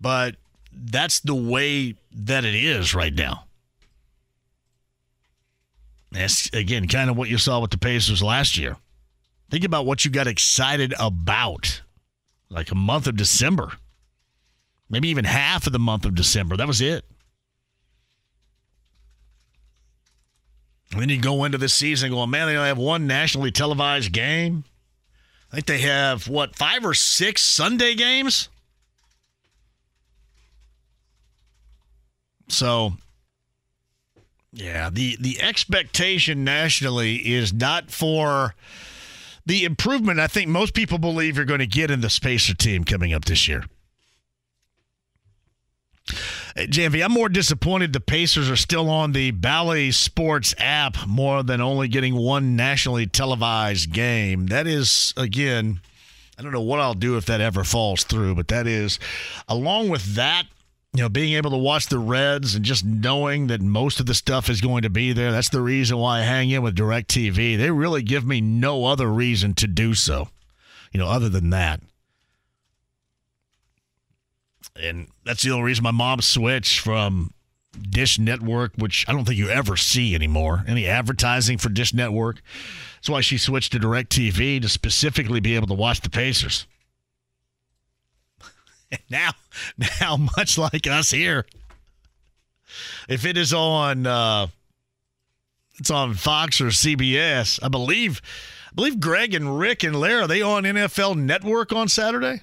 but that's the way that it is right now. That's again kind of what you saw with the Pacers last year. Think about what you got excited about, like a month of December, maybe even half of the month of December. That was it. And then you go into this season going, man, they only have one nationally televised game. I think they have, what, five or six Sunday games? So, yeah, the, the expectation nationally is not for the improvement I think most people believe you're going to get in the Spacer team coming up this year. JMV, I'm more disappointed the Pacers are still on the Bally Sports app more than only getting one nationally televised game. That is, again, I don't know what I'll do if that ever falls through, but that is, along with that, you know, being able to watch the Reds and just knowing that most of the stuff is going to be there. That's the reason why I hang in with DirecTV. They really give me no other reason to do so, you know, other than that. And that's the only reason my mom switched from Dish Network, which I don't think you ever see anymore, any advertising for Dish Network. That's why she switched to DirecTV to specifically be able to watch the Pacers. *laughs* now, now, much like us here, if it is on, uh, it's on Fox or CBS. I believe, I believe Greg and Rick and Lara they on NFL Network on Saturday.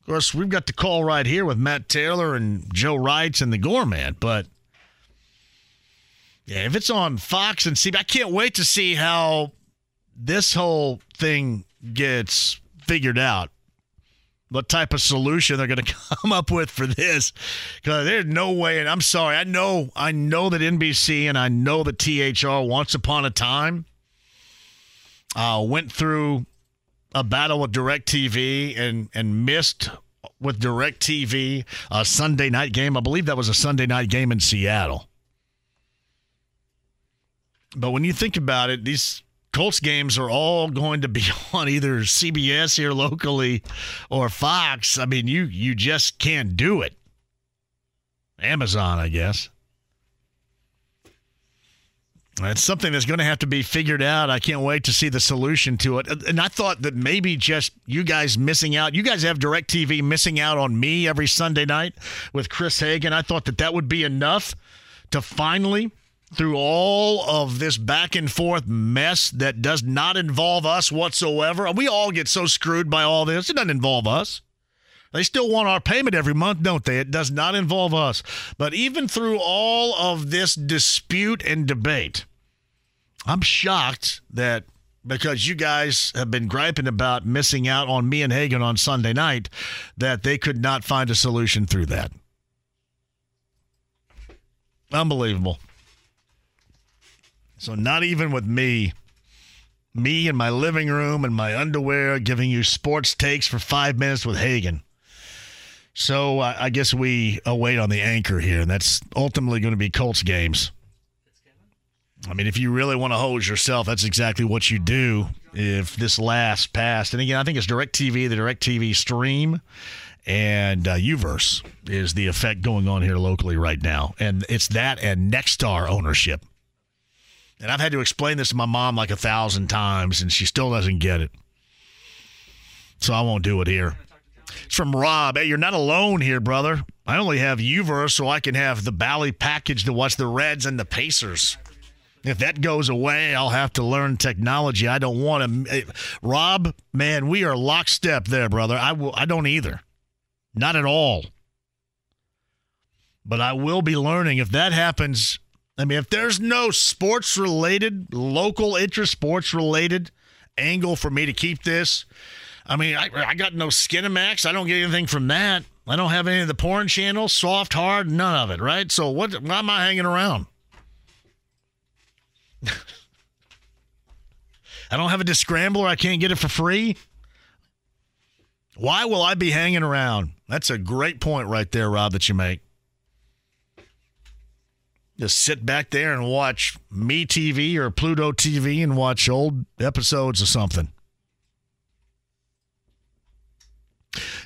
Of course, we've got the call right here with Matt Taylor and Joe Wrights and the Gorman, but yeah, if it's on Fox and CBS, I can't wait to see how this whole thing gets figured out. What type of solution they're going *laughs* to come up with for this? Because there's no way, and I'm sorry, I know, I know that NBC and I know that THR once upon a time uh, went through a battle with DirecTV and and missed with DirecTV a Sunday night game. I believe that was a Sunday night game in Seattle. But when you think about it, these Colts games are all going to be *laughs* on either CBS here locally or Fox. I mean, you you just can't do it. Amazon, I guess. It's something that's going to have to be figured out. I can't wait to see the solution to it. Uh, and I thought that maybe just you guys missing out. You guys have DirecTV missing out on me every Sunday night with Chris Hagan. I thought that that would be enough to finally, through all of this back and forth mess that does not involve us whatsoever, we all get so screwed by all this. It doesn't involve us. They still want our payment every month, don't they? It does not involve us. But even through all of this dispute and debate, I'm shocked that because you guys have been griping about missing out on me and Hagan on Sunday night, that they could not find a solution through that. Unbelievable. So, not even with me, me in my living room and my underwear giving you sports takes for five minutes with Hagan So uh, I guess we await on the anchor here, and that's ultimately going to be Colts games. I mean, if you really want to hose yourself, that's exactly what you do if this lasts past. And again, I think it's DirecTV, the DirecTV stream, and uh, Uverse is the effect going on here locally right now. And it's that and Nexstar ownership. And I've had to explain this to my mom like a thousand times, and she still doesn't get it. So I won't do it here. It's from Rob. Hey, you're not alone here, brother. I only have Uverse so I can have the Bally package to watch the Reds and the Pacers. If that goes away, I'll have to learn technology. I don't want to. Eh, Rob, man, we are lockstep there, brother. I will. I don't either. Not at all. But I will be learning if that happens. I mean, if there's no sports related, local interest, sports related angle for me to keep this, I mean, I, I got no Skinamax. I don't get anything from that. I don't have any of the porn channels, soft, hard, none of it, right? So what? Why am I hanging around? *laughs* I don't have a discrambler. I can't get it for free. Why will I be hanging around? That's a great point right there, Rob, that you make. Just sit back there and watch Me TV or Pluto TV and watch old episodes or something.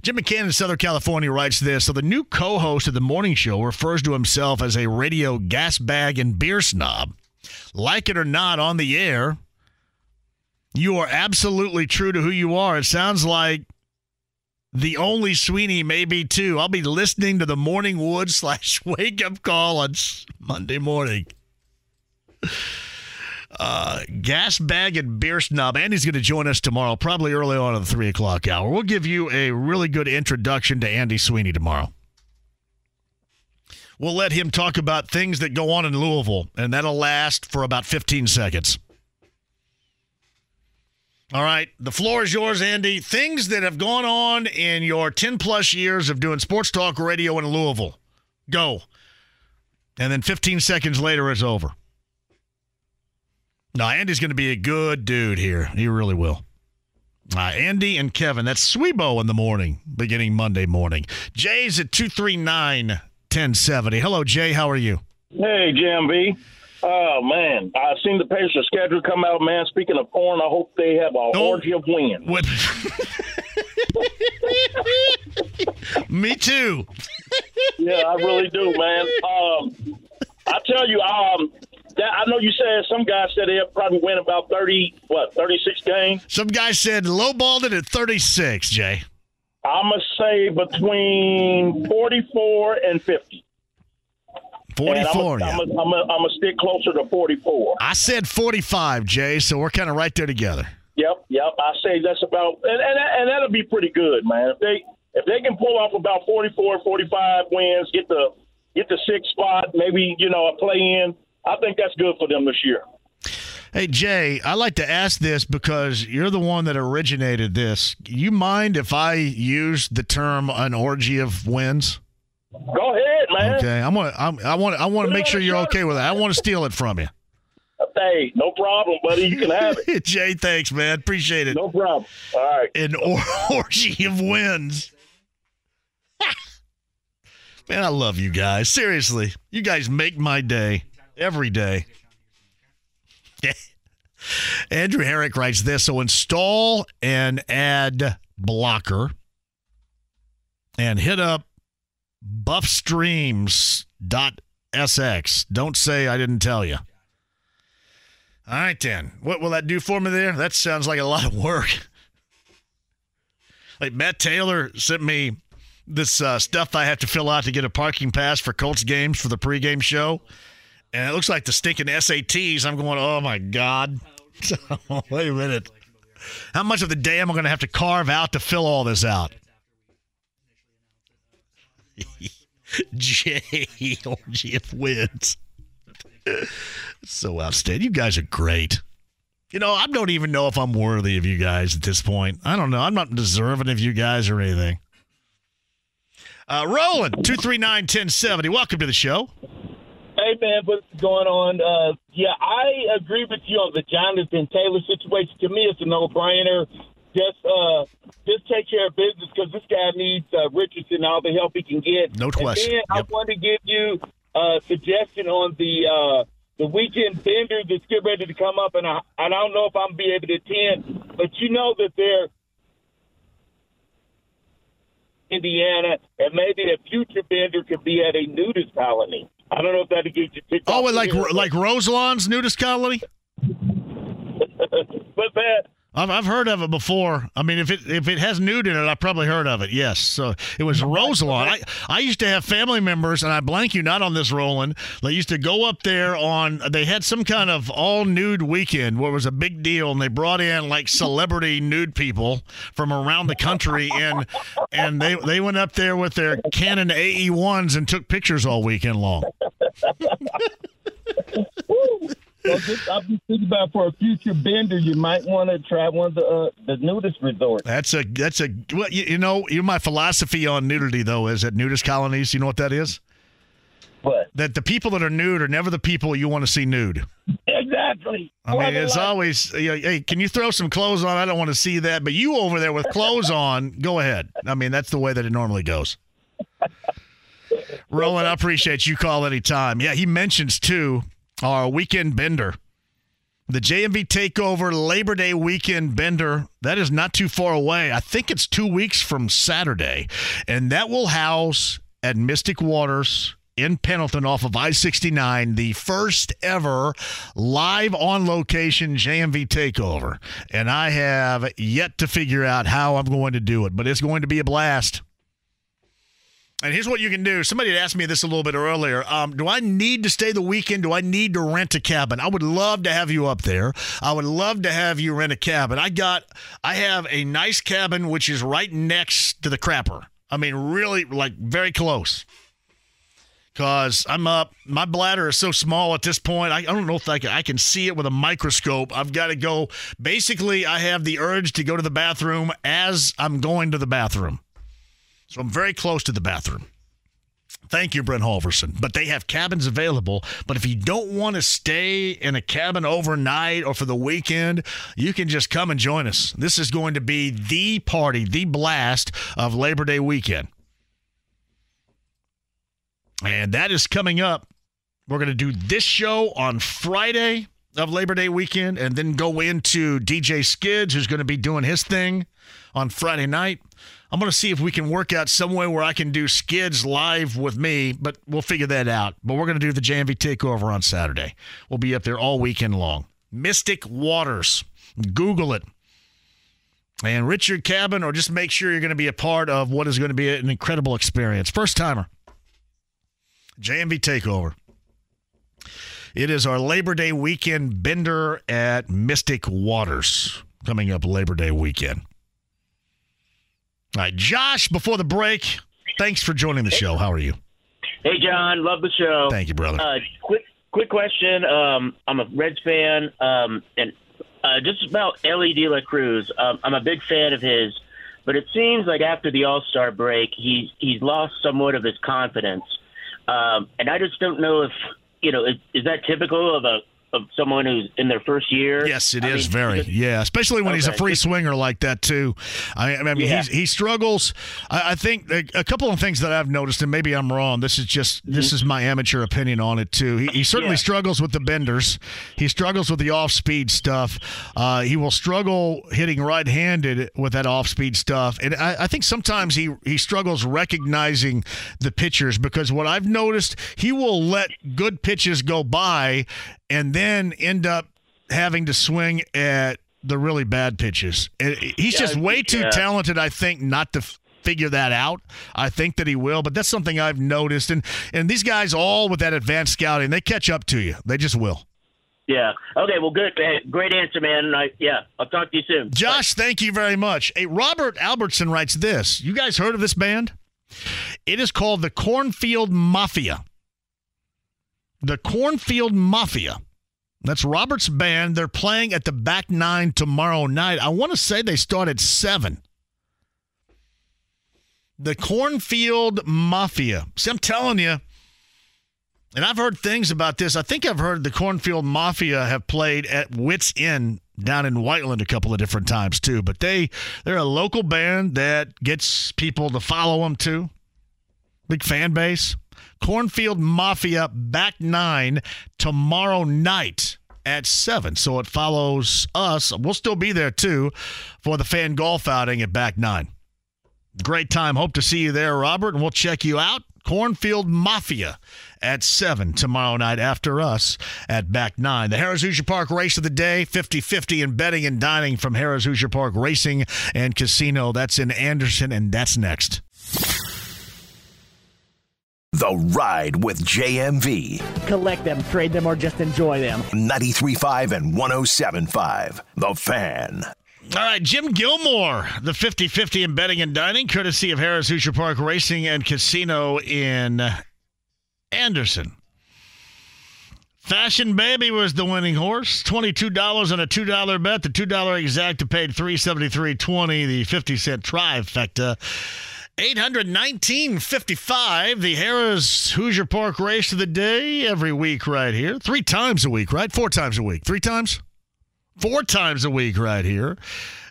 Jim McCann in Southern California writes this. So the new co-host of the morning show refers to himself as a radio gas bag and beer snob. Like it or not, on the air, you are absolutely true to who you are. It sounds like the only Sweeney maybe too. I'll be listening to the morning wood *laughs* slash wake up call on Monday morning. Uh, gas bag and beer snob. Andy's going to join us tomorrow, probably early on in the three o'clock hour. We'll give you a really good introduction to Andy Sweeney tomorrow. We'll let him talk about things that go on in Louisville, and that'll last for about 15 seconds. All right, the floor is yours, Andy. Things that have gone on in your 10 plus years of doing sports talk radio in Louisville. Go. And then 15 seconds later, it's over. Now, Andy's going to be a good dude here. He really will. Uh, Andy and Kevin, that's Swebo in the morning, beginning Monday morning. Jay's at 239 1070. Hello, Jay. How are you? Hey, JMV. Oh, man. I've seen the Pacers schedule come out, man. Speaking of porn, I hope they have a orgy of wins. What? *laughs* Me too. yeah, I really do, man. Um, I tell you, um, that, I know you said some guys said they'll probably win about 30, what, 36 games? Some guy said lowballed it at 36, Jay. I'm to say between 44 and 50. 44, I'm going to stick closer to 44. I said 45, Jay, so we're kind of right there together. Yep, yep. I say that's about, and, and, and that'll be pretty good, man. If they if they can pull off about 44, 45 wins, get the get the sixth spot, maybe you know a play in. I think that's good for them this year. Hey Jay, I like to ask this because you're the one that originated this. You mind if I use the term an orgy of wins? Go ahead, man. Okay, I'm gonna. I'm, I want. I want to make sure you're okay with that. I want to steal it from you. Hey, no problem, buddy. You can have it. *laughs* Jay, thanks, man. Appreciate it. No problem. All right. An or- *laughs* orgy of wins. *laughs* man, I love you guys. Seriously, you guys make my day every day. Andrew Herrick writes this. So install an ad blocker and hit up buffstreams.sx. Don't say I didn't tell you. All right, then. What will that do for me there? That sounds like a lot of work. Like Matt Taylor sent me this uh, stuff I have to fill out to get a parking pass for Colts games for the pregame show. And it looks like the stinking SATs. I'm going, oh my God. *laughs* Wait a minute. How much of the day am I going to have to carve out to fill all this out? *laughs* J OGF wins. so outstanding. You guys are great. You know, I don't even know if I'm worthy of you guys at this point. I don't know. I'm not deserving of you guys or anything. Uh, Roland, 239 1070. Welcome to the show. Hey, man, what's going on? Uh, yeah, I agree with you on the Jonathan Taylor situation. To me, it's a no brainer. Just uh, just take care of business because this guy needs uh, Richardson all the help he can get. No question. And then I want to give you a suggestion on the uh, the weekend bender that's getting ready to come up, and I I don't know if I'm be able to attend, but you know that they're Indiana, and maybe a future bender could be at a nudist colony. I don't know if that'll get you picked Oh, off like like Roselawn's nudist colony. *laughs* but that I've, I've heard of it before. I mean, if it if it has nude in it, I've probably heard of it. Yes. So it was Roselawn. I, I used to have family members, and I blank you not on this, Roland. They used to go up there on. They had some kind of all nude weekend where it was a big deal, and they brought in like celebrity nude people from around the country, and and they they went up there with their Canon AE ones and took pictures all weekend long. *laughs* Well, just, I'll be thinking about for a future bender. You might want to try one of the uh, the nudist resorts. That's a that's a well, you, you know, you my philosophy on nudity though is at nudist colonies. You know what that is? What? That the people that are nude are never the people you want to see nude. Exactly. I mean, it's always, you know, hey, can you throw some clothes on? I don't want to see that, but you over there with clothes *laughs* on, go ahead. I mean, that's the way that it normally goes. Roland, I appreciate you call anytime. Yeah, he mentions too our weekend bender. The JMV Takeover Labor Day weekend bender, that is not too far away. I think it's two weeks from Saturday. And that will house at Mystic Waters in Pendleton off of I 69, the first ever live on location JMV Takeover. And I have yet to figure out how I'm going to do it, but it's going to be a blast. And here's what you can do. Somebody had asked me this a little bit earlier. Um, do I need to stay the weekend? Do I need to rent a cabin? I would love to have you up there. I would love to have you rent a cabin. I got, I have a nice cabin which is right next to the crapper. I mean, really, like very close. Cause I'm up, my bladder is so small at this point. I, I don't know if I can, I can see it with a microscope. I've got to go. Basically, I have the urge to go to the bathroom as I'm going to the bathroom. So I'm very close to the bathroom. Thank you, Brent Halverson. But they have cabins available. But if you don't want to stay in a cabin overnight or for the weekend, you can just come and join us. This is going to be the party, the blast of Labor Day weekend. And that is coming up. We're going to do this show on Friday of Labor Day weekend and then go into DJ Skids, who's going to be doing his thing on Friday night. I'm going to see if we can work out some way where I can do Skids live with me, but we'll figure that out. But we're going to do the JMV takeover on Saturday. We'll be up there all weekend long. Mystic Waters. Google it. And Richard Cabin, or just make sure you're going to be a part of what is going to be an incredible experience. First timer. JMV takeover. It is our Labor Day weekend bender at Mystic Waters coming up Labor Day weekend. All right, Josh, before the break, thanks for joining the show. How are you? Hey, John, love the show. Thank you, brother. Uh, quick, quick question. Um, I'm a Reds fan, um, and uh, just about Elly De La Cruz. Um, I'm a big fan of his, but it seems like after the All Star break, he's he's lost somewhat of his confidence, um, and I just don't know if you know is, is that typical of a of someone who's in their first year. Yes, it I is mean, very. because- Yeah, especially when he's a free swinger like that too. I, I mean, Yeah. he's, he struggles. I, I think a, a couple of things that I've noticed, and maybe I'm wrong. This is just this is my amateur opinion on it too. He, he certainly Mm-hmm. Yeah. struggles with the benders. He struggles with the off-speed stuff. Uh, he will struggle hitting right-handed with that off-speed stuff, and I, I think sometimes he he struggles recognizing the pitchers because what I've noticed, he will let good pitches go by, and then end up having to swing at the really bad pitches. He's Yeah, just way too yeah. talented, I think, not to figure that out. I think that he will, but that's something I've noticed. And and these guys all with that advanced scouting, they catch up to you. They just will. Yeah. Okay. Well, good. Great answer, man. I, yeah, I'll talk to you soon. Josh, thank you very much. Hey, Robert Albertson writes this. You guys heard of this band? It is called the Cornfield Mafia. The Cornfield Mafia. That's Robert's band. They're playing at the back nine tomorrow night. I want to say they start at seven. The Cornfield Mafia. See, I'm telling you, And I've heard things about this. I think I've heard the Cornfield Mafia have played at Wits Inn down in Whiteland a couple of different times too. But they they're a local band that gets people to follow them too. Big fan base. Cornfield Mafia back nine tomorrow night at seven. So it follows us. We'll still be there too for the fan golf outing at back nine. Great time. Hope to see you there, Robert, and we'll check you out. Cornfield Mafia at 7 tomorrow night after us at back 9. The Harrah's Hoosier Park race of the day 50 50 in betting and dining from Harrah's Hoosier Park Racing and Casino. That's in Anderson, and that's next. The Ride with JMV. Collect them, trade them, or just enjoy them. 93.5 and 107.5. The Fan. All right, Jim Gilmore, the 50 50 in betting and dining, courtesy of Harrah's Hoosier Park Racing and Casino in Anderson. Fashion Baby was the winning horse. $22 on a $2 bet. The $2 exacta paid $373.20. The 50 cent trifecta. 819.55. The Harrah's Hoosier Park race of the day every week right here. Three times a week, right? Four times a week. Three times? Four times a week right here.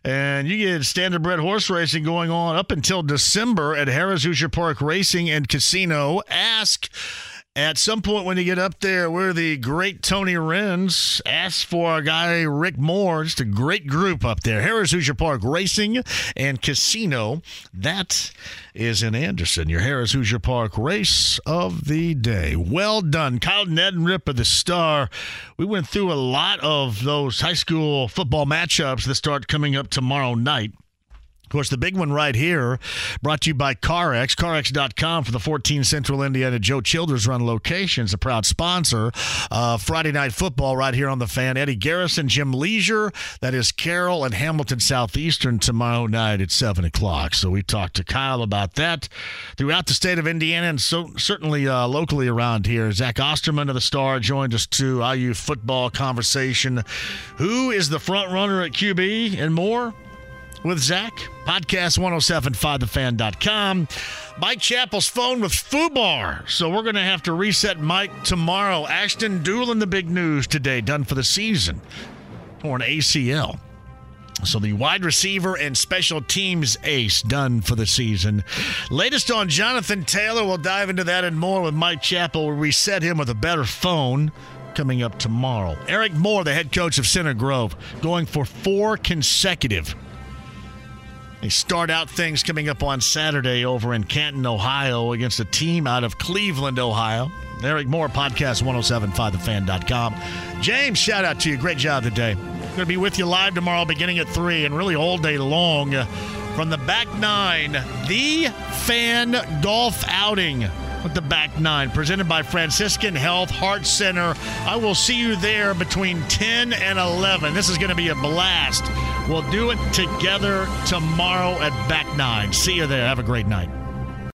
And you get standardbred horse racing going on up until December at Harrah's Hoosier Park Racing and Casino. Ask at some point when you get up there where the great Tony Renz asks for a guy, Rick Moore, just a great group up there. Harrah's Hoosier Park Racing and Casino. That is in Anderson, your Harrah's Hoosier Park race of the day. Well done. Kyle Neddenriep of the Star. We went through a lot of those high school football matchups that start coming up tomorrow night. Of course, the big one right here, brought to you by CarX, CarX.com for the 14 Central Indiana Joe Childers run locations, a proud sponsor of Friday Night Football right here on the fan. Eddie Garrison, Jim Leisure, that is Carroll and Hamilton Southeastern tomorrow night at 7 o'clock. So we talked to Kyle about that throughout the state of Indiana and so certainly uh, locally around here. Zach Osterman of the Star joined us to IU football conversation. Who is the front runner at QB and more? With Zach. Podcast 1075thefan.com. Mike Chappell's phone with Fubar. So we're going to have to reset Mike tomorrow. Ashton Dulin, the big news today, done for the season. Or an ACL. So the wide receiver and special teams ace done for the season. Latest on Jonathan Taylor. We'll dive into that and more with Mike Chappell. We'll reset him with a better phone coming up tomorrow. Eric Moore, the head coach of Center Grove, going for four consecutive they start out things coming up on Saturday over in Canton, Ohio, against a team out of Cleveland, Ohio. Eric Moore, podcast 1075thefan.com. James, shout out to you. Great job today. Going to be with you live tomorrow beginning at 3 and really all day long from the back nine, the fan golf outing with the back nine, presented by Franciscan Health Heart Center. I will see you there between 10 and 11. This is going to be a blast. We'll do it together tomorrow at back nine. See you there. Have a great night.